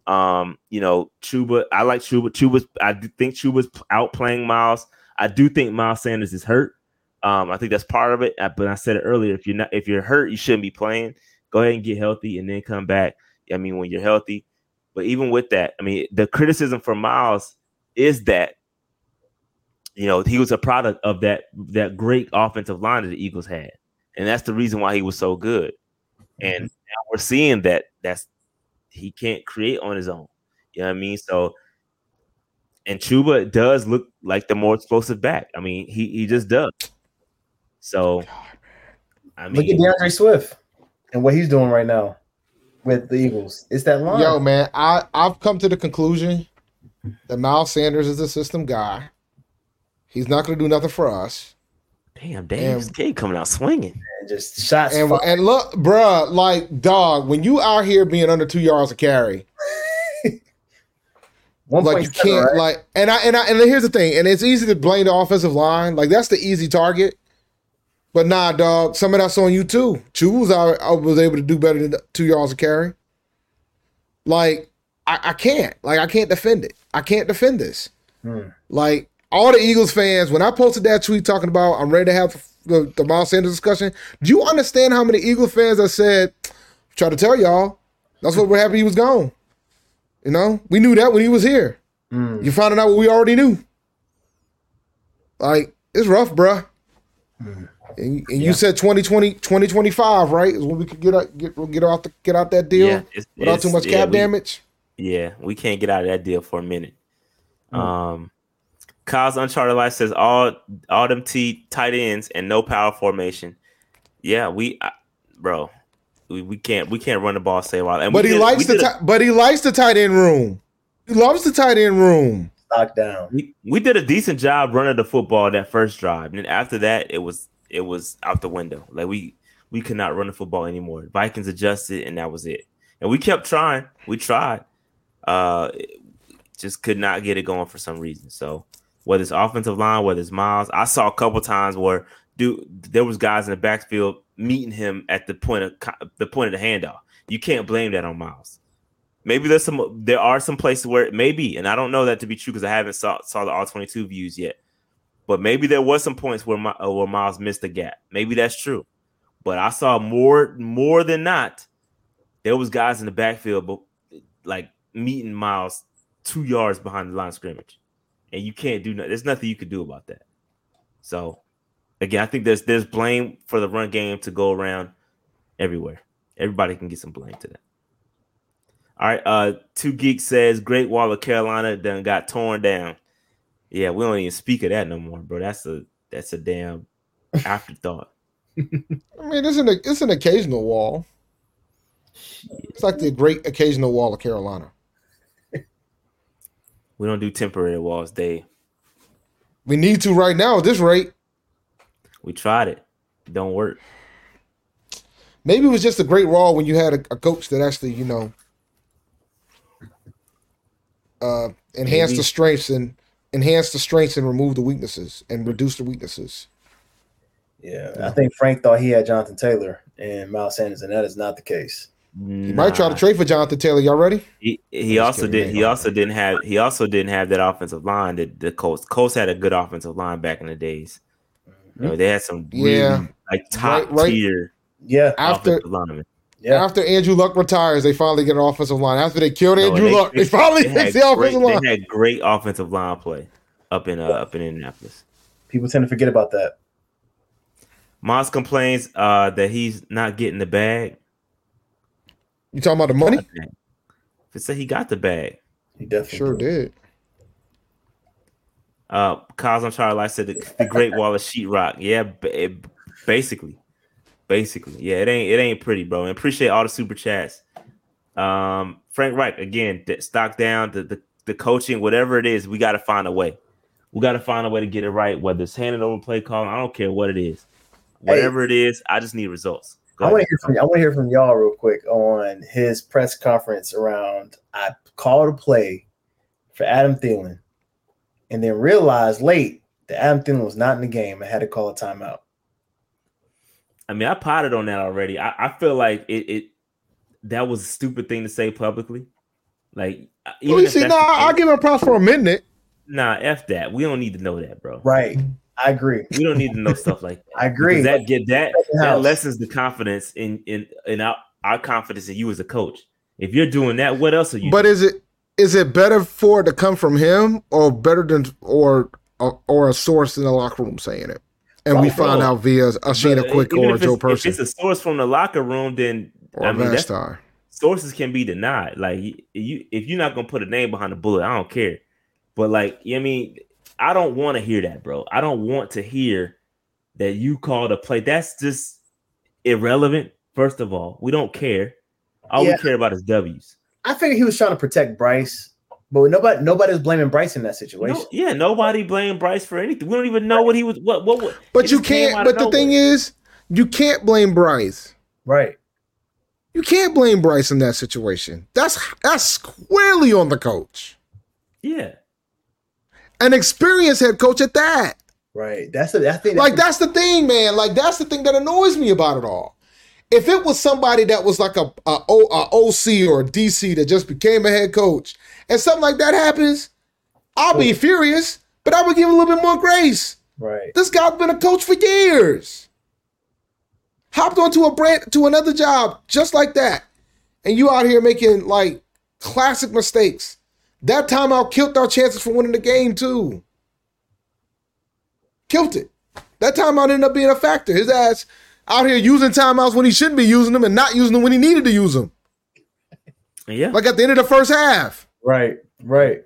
Um, you know, Chuba. I like Chuba. Chuba's. I think Chuba's outplaying Miles. I do think Miles Sanders is hurt. Um, I think that's part of it. But I said it earlier. If you're not, if you're hurt, you shouldn't be playing. Go ahead and get healthy, and then come back. I mean, when you're healthy. But even with that, I mean, the criticism for Miles is that you know he was a product of that that great offensive line that the Eagles had, and that's the reason why he was so good. Mm-hmm. And now we're seeing that that's he can't create on his own. You know what I mean? So, and Chuba does look like the more explosive back. I mean, he he just does. So, I mean, Look at mean, D'Andre Swift and what he's doing right now with the Eagles. It's that line. Yo, man, I I've come to the conclusion that Miles Sanders is a system guy. He's not going to do nothing for us. damn, Dave and- K coming out swinging. And just shots. And and look, bruh, like dog, when you out here being under two yards of carry, *laughs* One like you can't right? like and I and I and here's the thing, and it's easy to blame the offensive line. Like that's the easy target. But nah, dog, some of that's on you too. Choose I, I was able to do better than two yards of carry. Like I, I can't. Like I can't defend it. I can't defend this. Hmm. Like all the Eagles fans, when I posted that tweet talking about I'm ready to have the, the Miles Sanders discussion, do you understand how many Eagles fans I said, try to tell y'all, that's what we're happy he was gone. You know, we knew that when he was here. Mm. You found out what we already knew. Like, it's rough, bruh. And, and you said 2020, 2025, right? Is when we could get out, get get out the, get out that deal it's- without too it's- much yeah, cap we- damage. Yeah, we can't get out of that deal for a minute. Um, Kyle's Uncharted Life says all all them T tight ends and no power formation. Yeah, we, I, bro, we, we can't we can't run the ball same while. And But he did- likes the did a- ti- but he likes the tight end room. He loves the tight end room. Locked down. we, we did a decent job running the football that first drive. And then after that, it was it was out the window. Like we we could not run the football anymore. Vikings adjusted, and that was it. And we kept trying. We tried. Uh, just could not get it going for some reason. So whether it's offensive line, whether it's Miles, I saw a couple times where dude there was guys in the backfield meeting him at the point of the point of the handoff. You can't blame that on Miles. Maybe there's some there are some places where it may be, and I don't know that to be true because I haven't saw saw the all 22 views yet. But maybe there was some points where my, uh, where Miles missed a gap. Maybe that's true. But I saw more more than not, there was guys in the backfield, but like meeting Miles two yards behind the line of scrimmage, and you can't do nothing. There's nothing you could do about that. So again, I think there's there's blame for the run game to go around everywhere. Everybody can get some blame to that. All right, uh, two geeks says Great Wall of Carolina done got torn down. Yeah, we don't even speak of that no more, bro. That's a that's a damn afterthought. *laughs* I mean, it's an it's an occasional wall. It's like the great occasional wall of Carolina. We don't do temporary walls, Dave. We need to right now at this rate. We tried it. Don't work. Maybe it was just a great wall when you had a, a coach that actually, you know, uh, enhance Maybe. the strengths and enhance the strengths and remove the weaknesses and reduce the weaknesses. Yeah, I think Frank thought he had Jonathan Taylor and Miles Sanders, and that is not the case. You might try to trade for Jonathan Taylor. Y'all ready? He, he also did. He also didn't have. He also didn't have that offensive line that the Colts. Colts had a good offensive line back in the days. Mm-hmm. You know, they had some really Yeah. like top Right- right. tier Yeah, After offensive linemen. Yeah. after Andrew Luck retires, they finally get an offensive line. After they killed No, Andrew they- Luck, they, they- finally They fixed had, the great, offensive line. they had great offensive line play up in uh, up in Indianapolis. People tend to forget about that. Moss complains uh, that he's not getting the bag. You talking about the money? They say he got the bag. He definitely Sure did. Uh, Kyle's on Charlie Light said the, the Great Wall of Sheetrock. Yeah, ba- it- basically, basically, yeah. It ain't it ain't pretty, bro. And appreciate all the super chats. Um, Frank Reich again, stock down the, the the coaching, whatever it is, we got to find a way. We got to find a way to get it right. Whether it's handed over play calling, I don't care what it is. Whatever it is, I just need results. Go I want to hear from I want to hear from y'all real quick on his press conference around I called a play for Adam Thielen, and then realized late that Adam Thielen was not in the game. I had to call a timeout. I mean, I potted on that already. I, I feel like it, it that was a stupid thing to say publicly. Like, uh, even Well, you if see, that's nah, the I'll give him props for a minute. Nah, f that. We don't need to know that, bro. Right, I agree. We don't need to know stuff like that. *laughs* I agree. That get that that lessens the confidence in in in our, our confidence in you as a coach. If you're doing that, what else are you? But doing? is it is it better for it to come from him or better than or or, or a source in the locker room saying it? And we Bro, find out via a Sheena Quick even or Joe Person If it's a source from the locker room, then or I a mean, Vastar. sources can be denied. Like you, you, if you're not gonna put a name behind the bullet, I don't care. But like, you know what I mean, I don't want to hear that, bro. I don't want to hear that you called a play. That's just irrelevant. First of all, we don't care. All Yeah. we care about is W's. I figured he was trying to protect Bryce, but nobody nobody was blaming Bryce in that situation. No, yeah, nobody blame Bryce for anything. We don't even know what he was. What? What? what But you can't. But of the thing nowhere. is, you can't blame Bryce. Right. You can't blame Bryce in that situation. That's that's squarely on the coach, yeah, an experienced head coach at that. Right. That's the I think Like that's the thing, man. Like that's the thing that annoys me about it all. If it was somebody that was like a, a, O- a OC or a DC that just became a head coach, and something like that happens, I'll be furious. But I would give a little bit more grace. right. This guy's been a coach for years. Hopped onto a brand to another job just like that. And you out here making like classic mistakes. That timeout killed our chances for winning the game too. Killed it. That timeout ended up being a factor. His ass out here using timeouts when he shouldn't be using them and not using them when he needed to use them. yeah. Like at the end of the first half. Right. Right.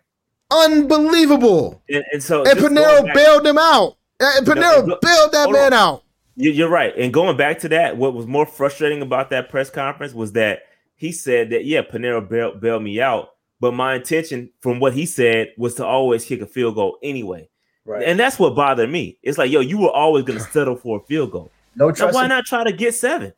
Unbelievable. and, and so And just Pineiro back- bailed him out. And No, Pineiro look, bailed that man on. out. You- You're right. And going back to that, what was more frustrating about that press conference was that he said that yeah, Pineiro bailed, bailed me out, but my intention, from what he said, was to always kick a field goal anyway. Right. And that's what bothered me. It's like, yo, you were always going *sighs* to settle for a field goal. no Now, trust. why not try to get seven?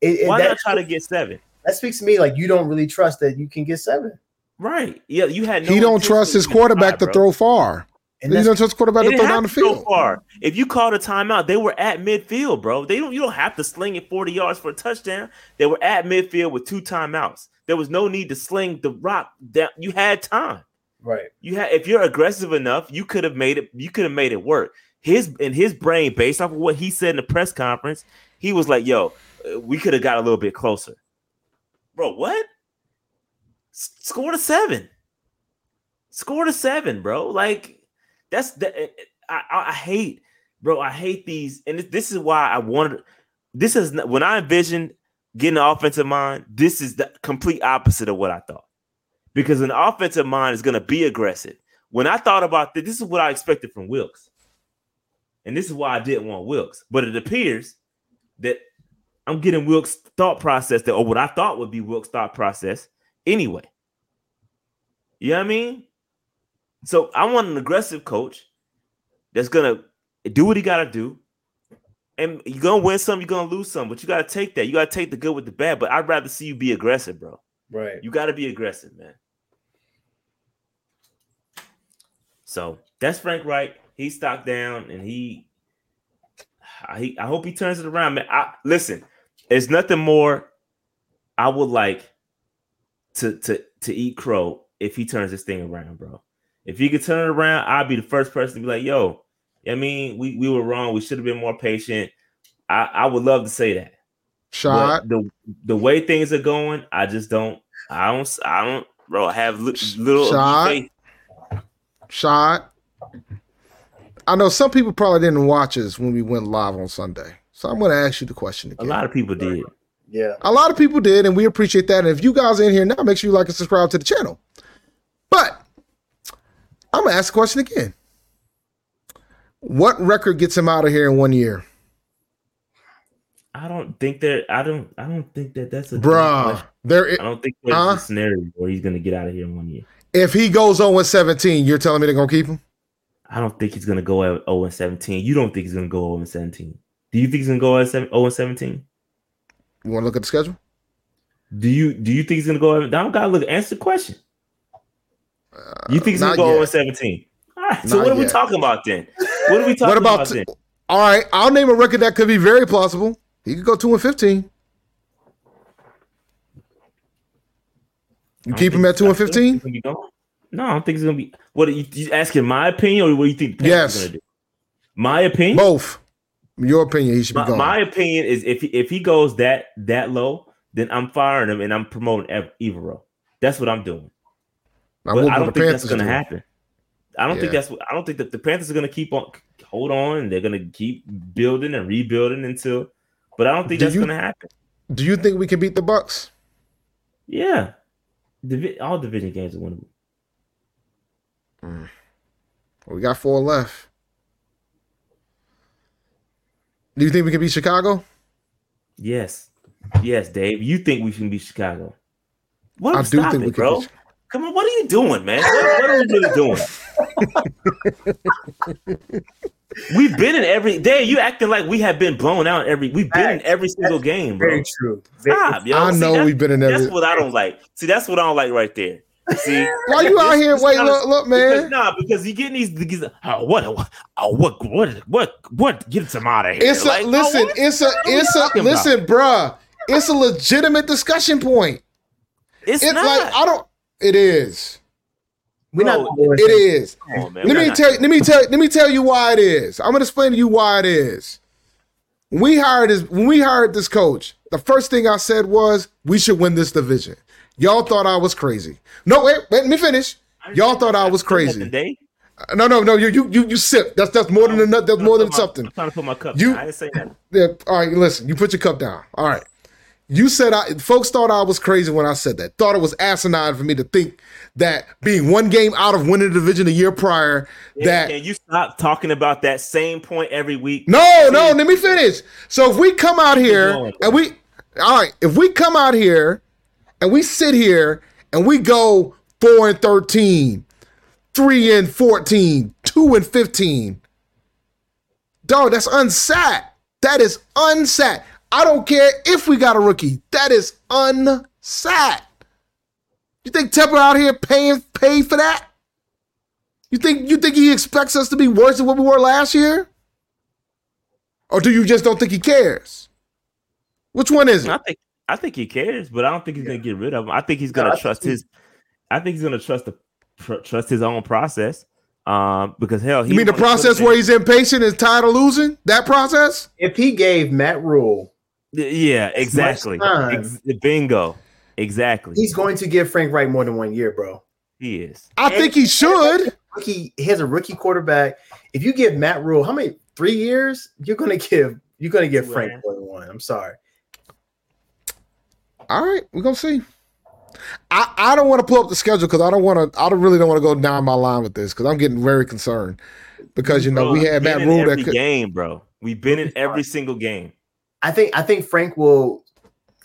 it- it- Why that, not try to get seven? that speaks to me like you don't really trust that you can get seven. Right. Yeah, you had. No he don't trust his quarterback to bro. throw far. And he don't trust quarterback to throw down the have to throw field. far. If you called a timeout, they were at midfield, bro. They don't. You don't have to sling it forty yards for a touchdown. They were at midfield with two timeouts. There was no need to sling the rock down. You had time. right. You had. If you're aggressive enough, you could have made it. You could have made it work. His in his brain, based off of what he said in the press conference, he was like, "Yo, uh, we could have got a little bit closer." Bro, what? Score to seven. Score to seven, bro. Like that's the. Eh, eh, I, I, I hate, bro. I hate these, and this, this is why I wanted. This is when I envisioned getting an offensive mind. This is the complete opposite of what I thought, because an offensive mind is going to be aggressive. When I thought about this, this is what I expected from Wilks, and this is why I didn't want Wilks. But it appears that I'm getting Wilks' thought process that, or what I thought would be Wilks' thought process anyway. You know what I mean? So I want an aggressive coach that's gonna do what he gotta do. And you're gonna win some, you're gonna lose some, but you gotta take that. You gotta take the good with the bad. But I'd rather see you be aggressive, bro. Right. You gotta be aggressive, man. So that's Frank Reich. He's stocked down and he I, I hope he turns it around, man. I, listen, there's nothing more I would like to to to eat crow if he turns this thing around, bro. If he could turn it around, I'd be the first person to be like, yo, I mean, we, we were wrong. We should have been more patient. I, I would love to say that. Shot. The the way things are going, I just don't. I don't. I don't, bro. Have li- little Shot. faith. Shot. I know some people probably didn't watch us when we went live on Sunday. So I'm going to ask you the question again. A lot of people did. Yeah. A lot of people did, and we appreciate that. And if you guys are in here now, make sure you like and subscribe to the channel. But I'm gonna ask the question again. What record gets him out of here in one year? I don't think that. I don't. I don't think that that's a Bruh. There I don't think there's Huh? a scenario where he's gonna get out of here in one year. if he goes on with 17, you're telling me they're gonna keep him? I don't think he's gonna go at 0 and 17. You don't think he's gonna go 0 and 17. Do you think he's gonna go at 0 and 17? You want to look at the schedule? Do you do you think he's gonna go? I don't gotta look. Answer the question. Uh, you think he's gonna go 0 yet. and 17? All right. So Not what are we talking about then? What are we talking What about about then? all right? I'll name a record that could be very plausible. He could go two and 15. You keep him at two and 15? he's gonna be going. No, I don't think he's gonna be. What are you, you asking? My opinion, or what do you think? Yes. are gonna do? My opinion. Both. Your opinion, he should be My, gone. my opinion is if he, if he goes that that low, then I'm firing him and I'm promoting Ev- Evero. That's what I'm doing. Now, But I don't think that's going to happen. I don't think that's what I don't think that the Panthers are going to keep on hold on and they're going to keep building and rebuilding until. But I don't think Do that's going to happen. Do you think we can beat the Bucks? Yeah, Divi- all division games are winnable. Mm. We got four left. Do you think we can beat Chicago? Yes, yes, Dave. You think we can beat Chicago? What? I do think it, we can bro. Come on, what are you doing, man? What, what are we really doing? *laughs* We've been in every day. You acting like we have been blown out every. We've been in every single game, bro. Very true. Stop, yo. I know that's- we've been in That's every. what I don't like. See, that's what I don't like right there. See, Why you out here? this Wait, kinda- look, look, because, man. nah, because you getting these. these oh, what? Oh, what? What? What? What? Get him out of here. It's a Like, oh, listen. what? It's a it's a talking about? listen, bruh. It's a legitimate discussion point. It's It's not. like I don't. It is. We're Bro, not. It is. On. Let We're me not- tell. Let me tell. Let me tell you why it is. I'm gonna explain to you why it is. When we hired this, when we hired this coach, the first thing I said was we should win this division. Y'all thought I was crazy. No, wait, let me finish. Y'all thought I was crazy. No, no, no. You, you, you, you sip. That's that's more than oh, enough. That's more than trying to put my- something. I'm trying to put my cup. You- down. I didn't say that. Yeah, all right, listen, you put your cup down. All right. You said I folks thought I was crazy when I said that. Thought it was asinine for me to think that being one game out of winning the division a year prior, that Can you stop talking about that same point every week? no, no, let me finish. So if we come out here and we all right, if we come out here and we sit here and we go four and 13, three and 14, two and 15. Dog, that's unsat. That is unsat. I don't care if we got a rookie. That is unsat. You think Tepper out here paying pay for that? You think you think he expects us to be worse than what we were last year? Or do you just don't think he cares? Which one is it? I think I think he cares, but I don't think he's gonna get rid of him. I think he's gonna No, trust his. I think he's gonna trust the tr- trust his own process. Um, because hell, he You mean the process where he's impatient and tired of losing? That process? If he gave Matt Rhule, Yeah, exactly. time. Ex- bingo. Exactly. he's going to give Frank Reich more than one year, bro. he is. I think he should. Rookie, he has a rookie quarterback. If you give Matt Rhule how many three years, you're gonna give you're gonna give Frank Reich. more than one. I'm sorry. All right, we're gonna see. I, I don't want to pull up the schedule because I don't want to. I don't really don't want to go down my line with this because I'm getting very concerned because you know Bro, we had we've Matt Rhule that could. game, bro. We've been in every single game. I think I think Frank will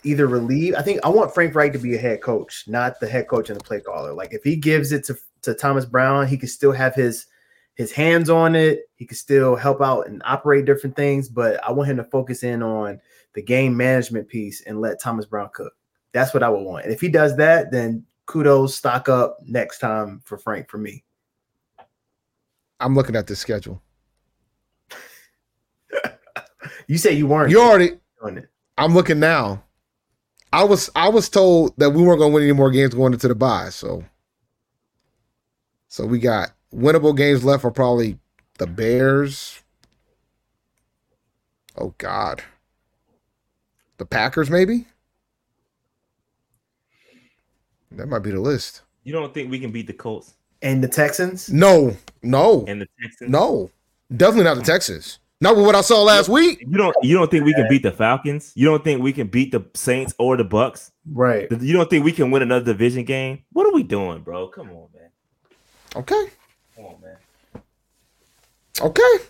either relieve. I think I want Frank Reich to be a head coach, not the head coach and the play caller. Like if he gives it to, to Thomas Brown, he could still have his his hands on it. He could still help out and operate different things. But I want him to focus in on the game management piece and let Thomas Brown cook. That's what I would want. And if he does that, then kudos, stock up next time for Frank for me. I'm looking at the schedule. *laughs* You say you weren't You already. doing it. I'm looking now. I was I was told that we weren't going to win any more games going into the bye. So, so we got winnable games left are probably the Bears. Oh God, the Packers maybe. That might be the list. You don't think we can beat the Colts And the Texans, No, no, and the Texans? no, definitely not the Texans. Not with what I saw last week. You don't. You don't think we can beat the Falcons? You don't think we can beat the Saints or the Bucks? right? You don't think we can win another division game? What are we doing, bro? Come on, man. Okay, Come on, man. okay.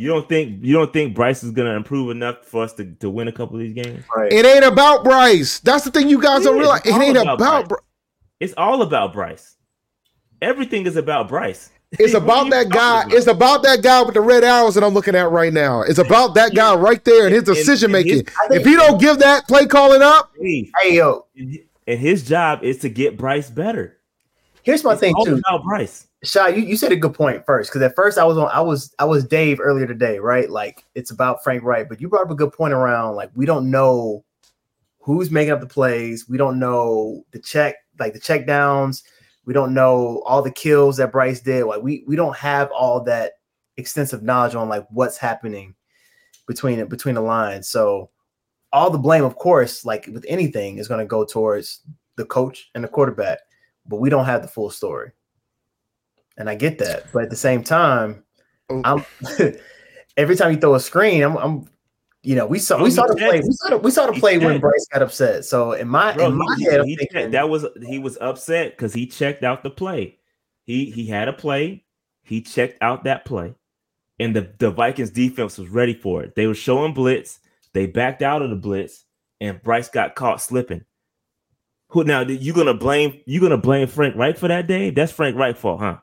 You don't think you don't think Bryce is gonna improve enough for us to, to win a couple of these games? Right. It ain't about Bryce. That's the thing you guys don't realize. It ain't about about. Bryce. Bry- It's all about Bryce. Everything is about Bryce. It's about that guy. about? It's about that guy with the red arrows that I'm looking at right now. It's about that guy right there and his And- and- decision making. If he don't give that play calling up, Hey, Hey yo, and his job is to get Bryce better. Here's my It's thing too. about Bryce. Shy, you, you said a good point first because at first I was on I was I was Dave earlier today, right? Like it's about Frank Reich, but you brought up a good point around like we don't know who's making up the plays, we don't know the check like the check downs, we don't know all the kills that Bryce did. Like we we don't have all that extensive knowledge on like what's happening between it between the lines. So all the blame, of course, like with anything, is going to go towards the coach and the quarterback, but we don't have the full story and I get that. But at the same time, Oh. I'm *laughs* every time you throw a screen, I'm, I'm you know, we saw Oh, we saw the play, we saw the, we saw the He play when. Bryce got upset. So in my Bro, in my he- head, he thinking that was he was upset because he checked out the play. He he had a play, he checked out that play, and the, the Vikings defense was ready for it. They were showing blitz, they backed out of the blitz, and Bryce got caught slipping. Who now you gonna blame you gonna blame Frank Reich for that day? That's Frank Reich fault, huh?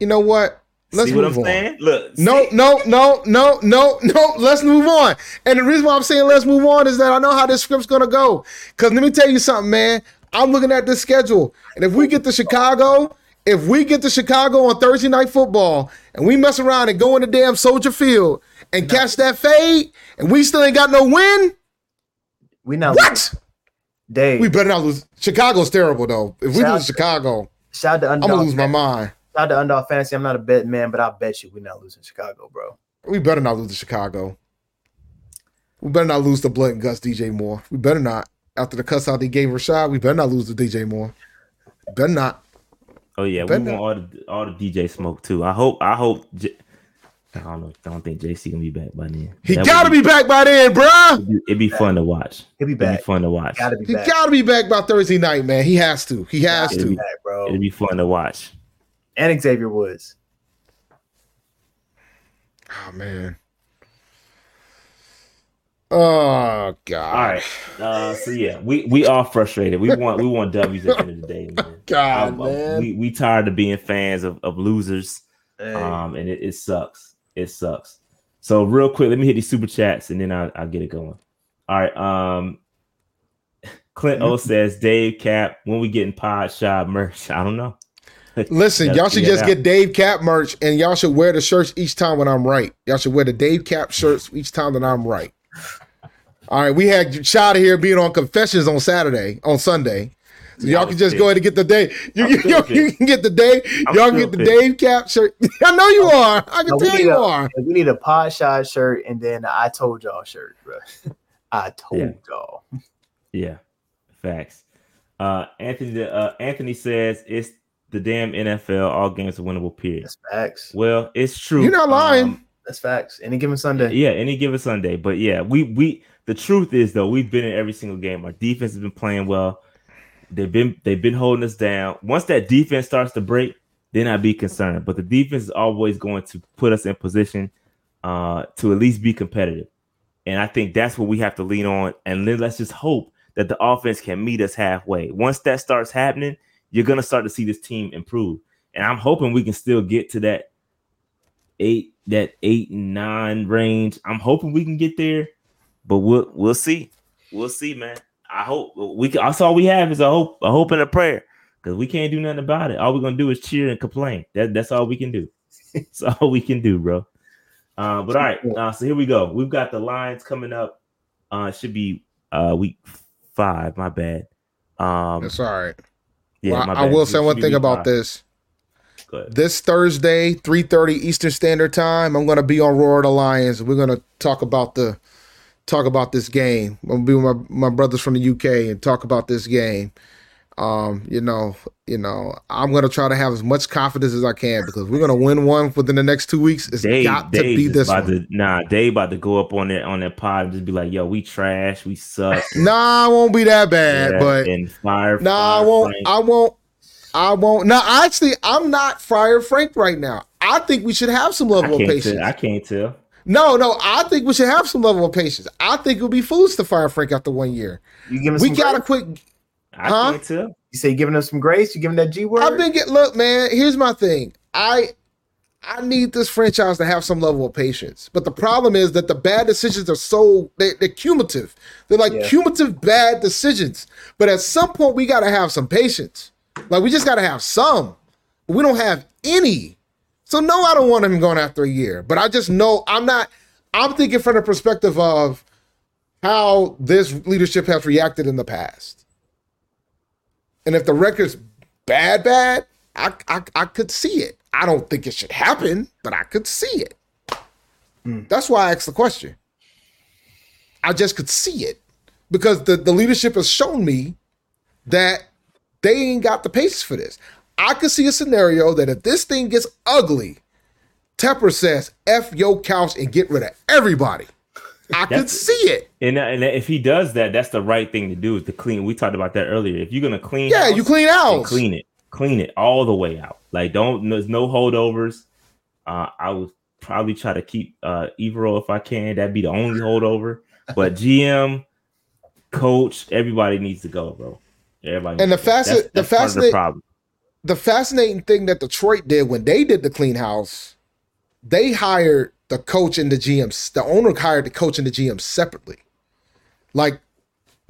you know what? Let's See what move I'm on. saying? Look, No, see? no, no, no, no, no. Let's move on. And the reason why I'm saying let's move on is that I know how this script's gonna go. Cause let me tell you something, man. I'm looking at this schedule, and if we get to Chicago, if we get to Chicago on Thursday night football, and we mess around and go in the damn Soldier Field and catch that fade, and we still ain't got no win, we not what? Dave. We better not lose. Chicago's terrible though. If we Shout- lose Chicago, shout out to I'm gonna lose my mind. Shout out to underdog fantasy. I'm not a bet man, but I bet you we're not losing Chicago, bro. We better not lose to Chicago. We better not lose to Blood and Guts DJ Moore. We better not. After the cuss out they gave Rashad, we better not lose to DJ Moore. Better not. Oh yeah, we Better want all the all the DJ smoke too. I hope I hope J- I don't know. I don't think JC gonna be back by then. He That gotta would be back by then, bruh. It'd be, it'd be fun to watch. He'll be It'd be fun to watch. Gotta be He back. gotta be back by Thursday night, man. He has to. He has Gotta Be, back, bro. It'd be fun to watch. And Xavier Woods. Oh man. Oh god. All right. Uh, so yeah, we we are frustrated. We want we want W's at the end of the day, man. *laughs* God, Um, man. We we tired of being fans of, of losers. Hey, Um, and it, it sucks. It sucks. So real quick, let me hit these super chats and then I'll, I'll get it going. All right. Um, *laughs* Clint O says, Dave Cap, when we getting pod shop merch? *laughs* I don't know. Listen, y'all should just get Dave Cap merch and y'all should wear the shirts each time when I'm right. Y'all should wear the Dave Cap shirts each time that I'm right. All right, we had Shot here being on Confessions on Saturday, on Sunday. Y'all can just pissed. go ahead and get the day. You, I'm you, you, can get the day. I'm y'all still get the pissed. Dave Cap shirt. *laughs* I know you are. I can No, tell you a- are. we need a pod shot shirt and then I told y'all shirt, bro. *laughs* I told Yeah. y'all. Yeah, facts. Uh, Anthony, uh, Anthony says it's the damn NFL. All games are winnable. Period. That's facts. Well, it's true. You're not lying. Um, That's facts. Any given Sunday. Yeah, any given Sunday. But yeah, we we the truth is though, we've been in every single game. Our defense has been playing well. They've been they've been holding us down. Once that defense starts to break, then I'd be concerned. But the defense is always going to put us in position uh to at least be competitive. And I think that's what we have to lean on. And then let's just hope that the offense can meet us halfway. Once that starts happening, you're gonna start to see this team improve. And I'm hoping we can still get to that eight, that eight and nine range. I'm hoping we can get there, but we'll we'll see. We'll see, man. I hope we can, that's all we have is a hope, a hope and a prayer. Because we can't do nothing about it. All we're gonna do is cheer and complain. That that's all we can do. *laughs* That's all we can do, bro. Uh, but all right, uh, so here we go. We've got the lines coming up. Uh, it should be uh week five. My bad. Um, That's all right. yeah, Well, I will say one thing about five. this. This Thursday, 3:30 Eastern Standard Time, I'm gonna be on Roar of the Lions. We're gonna talk about the talk about this game. I'm gonna be with my, my brothers from the UK and talk about this game. Um, you know, you know, I'm gonna try to have as much confidence as I can because we're gonna win one within the next two weeks. It's Dave, got to be is this one. to nah. Dave about to go up on that on that pod and just be like, "Yo, we trash, we suck." *laughs* Nah, I won't be that bad, Yeah, but and fire. Nah, I won't. Frank. I won't. I won't. No, actually, I'm not Friar Frank right now. I think we should have some level of patience. tell. I can't tell. No, no, I think we should have some level of patience. I think it would be foolish to fire Frank after one year. You giving We some got to grace? quit. I Huh? can't tell. You say you giving them some grace? You giving that G word? I've been getting. Look, man. Here's my thing. I I need this franchise to have some level of patience. But the problem is that the bad decisions are so they, they're cumulative. They're like Yeah. cumulative bad decisions. But at some point, we got to have some patience. Like we just got to have some. We don't have any. So no, I don't want him going after a year. But I just know I'm not. I'm thinking from the perspective of how this leadership has reacted in the past. And if the record's bad, bad, I, I I could see it. I don't think it should happen, but I could see it. Hmm. That's why I asked the question. I just could see it because the, the leadership has shown me that they ain't got the patience for this. I could see a scenario that if this thing gets ugly, Tepper says F your couch and get rid of everybody. I could see it. And, uh, and if he does that, that's the right thing to do is to clean. We talked about that earlier. If you're gonna clean, Yeah, you clean out. clean it, clean it all the way out. Like don't there's no holdovers. Uh, I would probably try to keep uh Evero if I can. That'd be the only holdover. But GM, coach, everybody needs to go, bro. Everybody. And the facet- That's- the part problem. The fascinating thing that Detroit did when they did the clean house, they hired the coach and the GM. The owner hired the coach and the GM separately. Like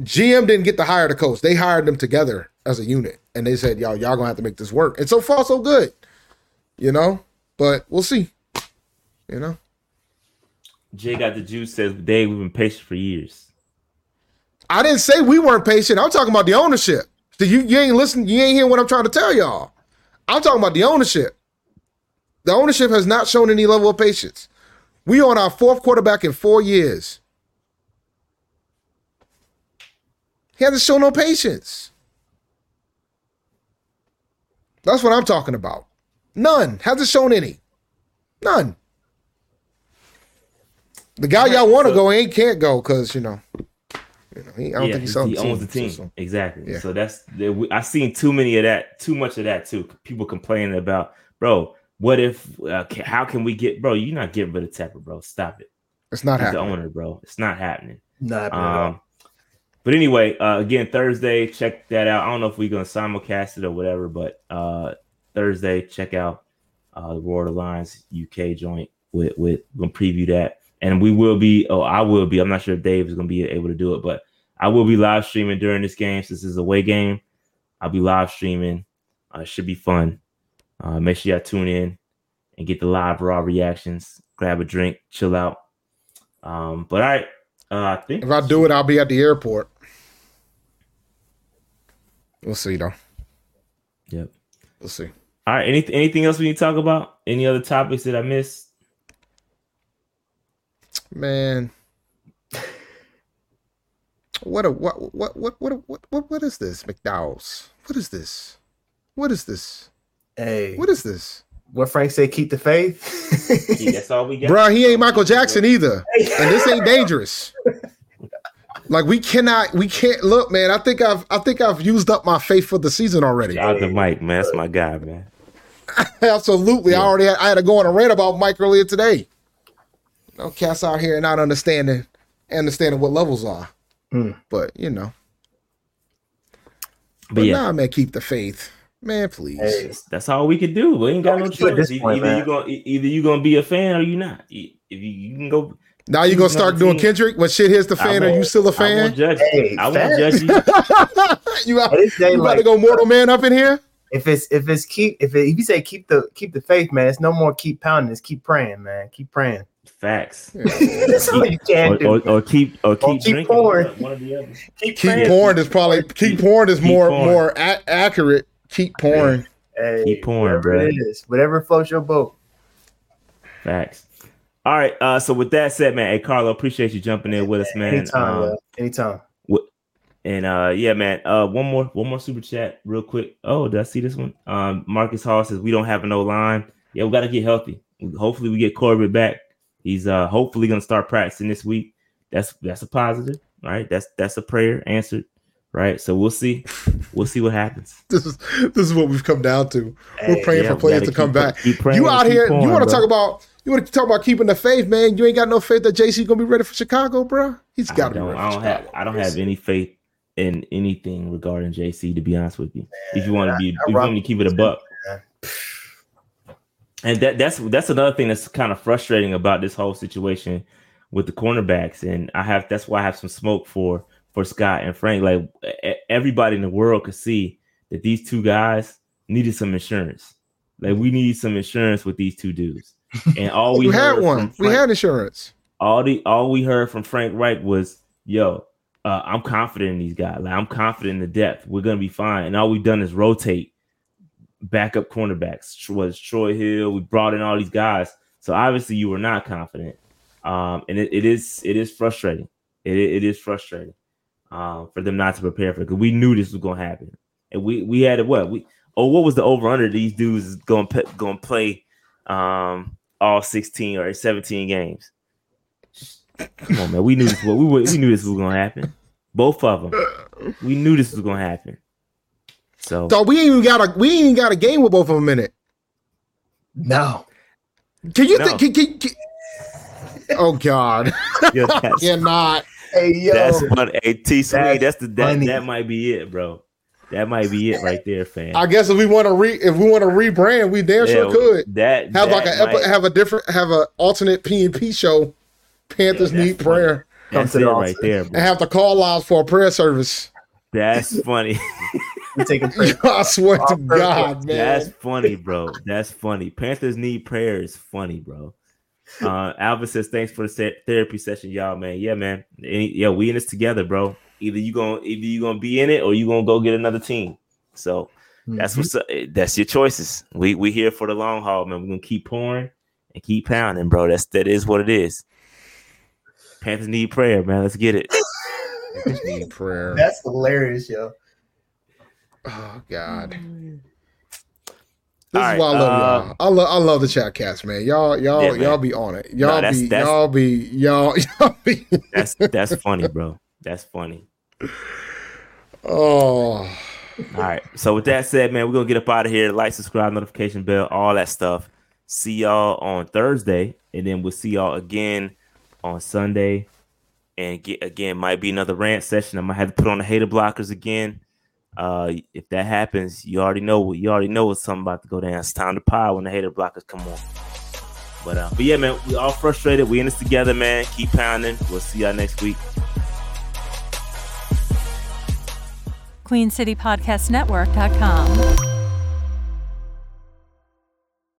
GM didn't get to hire the coach; they hired them together as a unit, and they said, "Y'all, y'all gonna have to make this work." And so far, so good, you know. But we'll see. You know, Jay got the juice. Says Dave, we've been patient for years. I didn't say we weren't patient. I'm talking about the ownership. So you you ain't listening. You ain't hearing what I'm trying to tell y'all. I'm talking about the ownership. The ownership has not shown any level of patience. We on our fourth quarterback in four years. He hasn't shown no patience. That's what I'm talking about. None. Hasn't shown any. None. The guy y'all want to go ain't can't go because you know, you know, he, I don't yeah, think he's selling he owns the team. so- Exactly. Yeah. So that's I've seen too many of that, too much of that too. People complaining about, bro. What if? Uh, ca- how can we get, bro? You're not getting rid of Tepper, bro. Stop it. It's not He's the happening. owner, bro. It's not happening. Not happening at all. Um, but anyway, uh, again, Thursday, check that out. I don't know if we're gonna simulcast it or whatever, but uh, Thursday, check out uh, the Royal Alliance UK joint. With with we're gonna preview that, and we will be. Oh, I will be. I'm not sure if Dave is gonna be able to do it, but I will be live streaming during this game since this is a away game. I'll be live streaming. Uh, it should be fun. Uh, make sure y'all tune in and get the live raw reactions. Grab a drink, chill out. Um, but all right, uh, I think If I do it, I'll be at the airport. We'll see though. Yep. We'll see. All right. Anything anything else we need to talk about? Any other topics that I missed? Man. What a what what what what what what what is this, McDowell's? What is this? What is this? Hey, What is this? what Frank say? Keep the faith. Yeah, that's all we got. Bruh, he ain't Michael Jackson either. And this ain't dangerous. Like we cannot, we can't look, man. I think I've I think I've used up my faith for the season already. Shout out to Mike, man. That's my guy, man. *laughs* Absolutely. I already had, I had to go on a rant about Mike earlier today. No cats out here not understanding understanding what levels are. Hmm. But you know. But But yeah, nah, man, keep the faith. Man, please. Hey, that's, that's all we could do. We ain't got no we can do at choice. Either, point, either you gonna either you gonna be a fan or you're not. If you, you can go, Now you gonna start doing. Kendrick when shit hits the fan. Are you still a fan? won't judge. Hey, I won't judge you. *laughs* you out, At you about like, to go mortal man up in here? if it's if it's keep if it, if you say keep the keep the faith, man, it's no more keep pounding. It's keep praying, man. Keep praying. Facts. That's you can Or, do. or, or keep or keep, keep drinking. pouring. One or the other. keep, Keep praying. pouring is probably keep pouring is Keep more pouring. more a- accurate. Keep pouring. Hey, Keep pouring, whatever bro. It is whatever floats your boat. Facts. All right. Uh, so with that said, man, hey Carlo, appreciate you jumping in with us, man. Anytime, Um, yo. anytime. And uh yeah, man. Uh one more one more super chat real quick. Oh, did I see this one? Um Marcus Hall says we don't have no line. Yeah, we gotta get healthy. Hopefully we get Corbett back. He's uh hopefully gonna start practicing this week. That's that's a positive, right? That's that's a prayer answered, right? So we'll see. We'll see what happens. *laughs* This is this is what we've come down to. We're Hey, praying Yeah, for players gotta to come back. keep praying You out keep here, pouring, you want to bro. talk about you want to talk about keeping the faith, man. You ain't got no faith that Jaycee gonna be ready for Chicago, bro. He's got to be don't, ready. I don't have I don't have any faith in anything regarding Jaycee to be honest with you. If you want to be I if you want me to keep it a buck. man. And that that's that's another thing that's kind of frustrating about this whole situation with the cornerbacks. And I have that's why I have some smoke for for Scott and Frank. Like everybody in the world could see that these two guys needed some insurance. Like we need some insurance with these two dudes. *laughs* And all we We had one. from We had insurance. all the all we heard from Frank Reich was, "Yo, uh, I'm confident in these guys. Like I'm confident in the depth. We're gonna be fine." And all we've done is rotate backup cornerbacks. Was Troy Hill? We brought in all these guys. So obviously you were not confident, um, and it, it is it is frustrating. It, it is frustrating um, for them not to prepare for it because we knew this was gonna happen, and we we had it. What we oh what was the over under? These dudes going to play um, all 16 or 17 games. Come on, man. We knew this. Was, we we knew this was gonna happen. Both of them. We knew this was gonna happen. So So we ain't even got a we ain't even got a game with both of them in it. No. Can you No. think? Can, can, can- oh God, *laughs* yeah, that's, *laughs* not. Hey yo. that's fun. Hey, T Sweet, That's that's the that, that might be it, bro. That might be it right there, fam. I guess if we want to re if we want to rebrand, we damn sure could That have like that a might- have a different have a alternate P and P show. Panthers Yeah, that's need prayer that's to it the right altar. there, and bro. have the call outs for a prayer service. That's funny. *laughs* We taking prayer. I swear to. God, man. That's funny, bro. That's funny. Panthers need prayer is funny, bro. Uh, Alvin says thanks for the se- therapy session, y'all, man. Yeah, man. Any, yeah, we in this together, bro. Either you gonna either you gonna be in it or you gonna go get another team. So that's Mhm. what's up. Eh, That's your choices. We we here for the long haul, man. We're gonna keep pouring and keep pounding, bro. That's that is what it is. Panthers need prayer, man. Let's get it. *laughs* need prayer. That's hilarious, yo. Oh God. This All is right, why I love uh, y'all. I love I love the chat cast, man. Y'all y'all Yeah, man. y'all be on it. Y'all that's- be that's- y'all be y'all *laughs* y'all be. That's that's funny, bro. That's funny. Oh, All right. So with that said, man, we're gonna get up out of here. Like, subscribe, notification bell, all that stuff. See y'all on Thursday, and then we'll see y'all again on Sunday. And get again, might be another rant session. I might have to put on the hater blockers again. Uh, if that happens, you already know you already know what's something about to go down. It's time to pie when the hater blockers come on. But uh, but yeah, man, we all frustrated. We in this together, man. Keep pounding. We'll see y'all next week. QueenCityPodcastNetwork.com.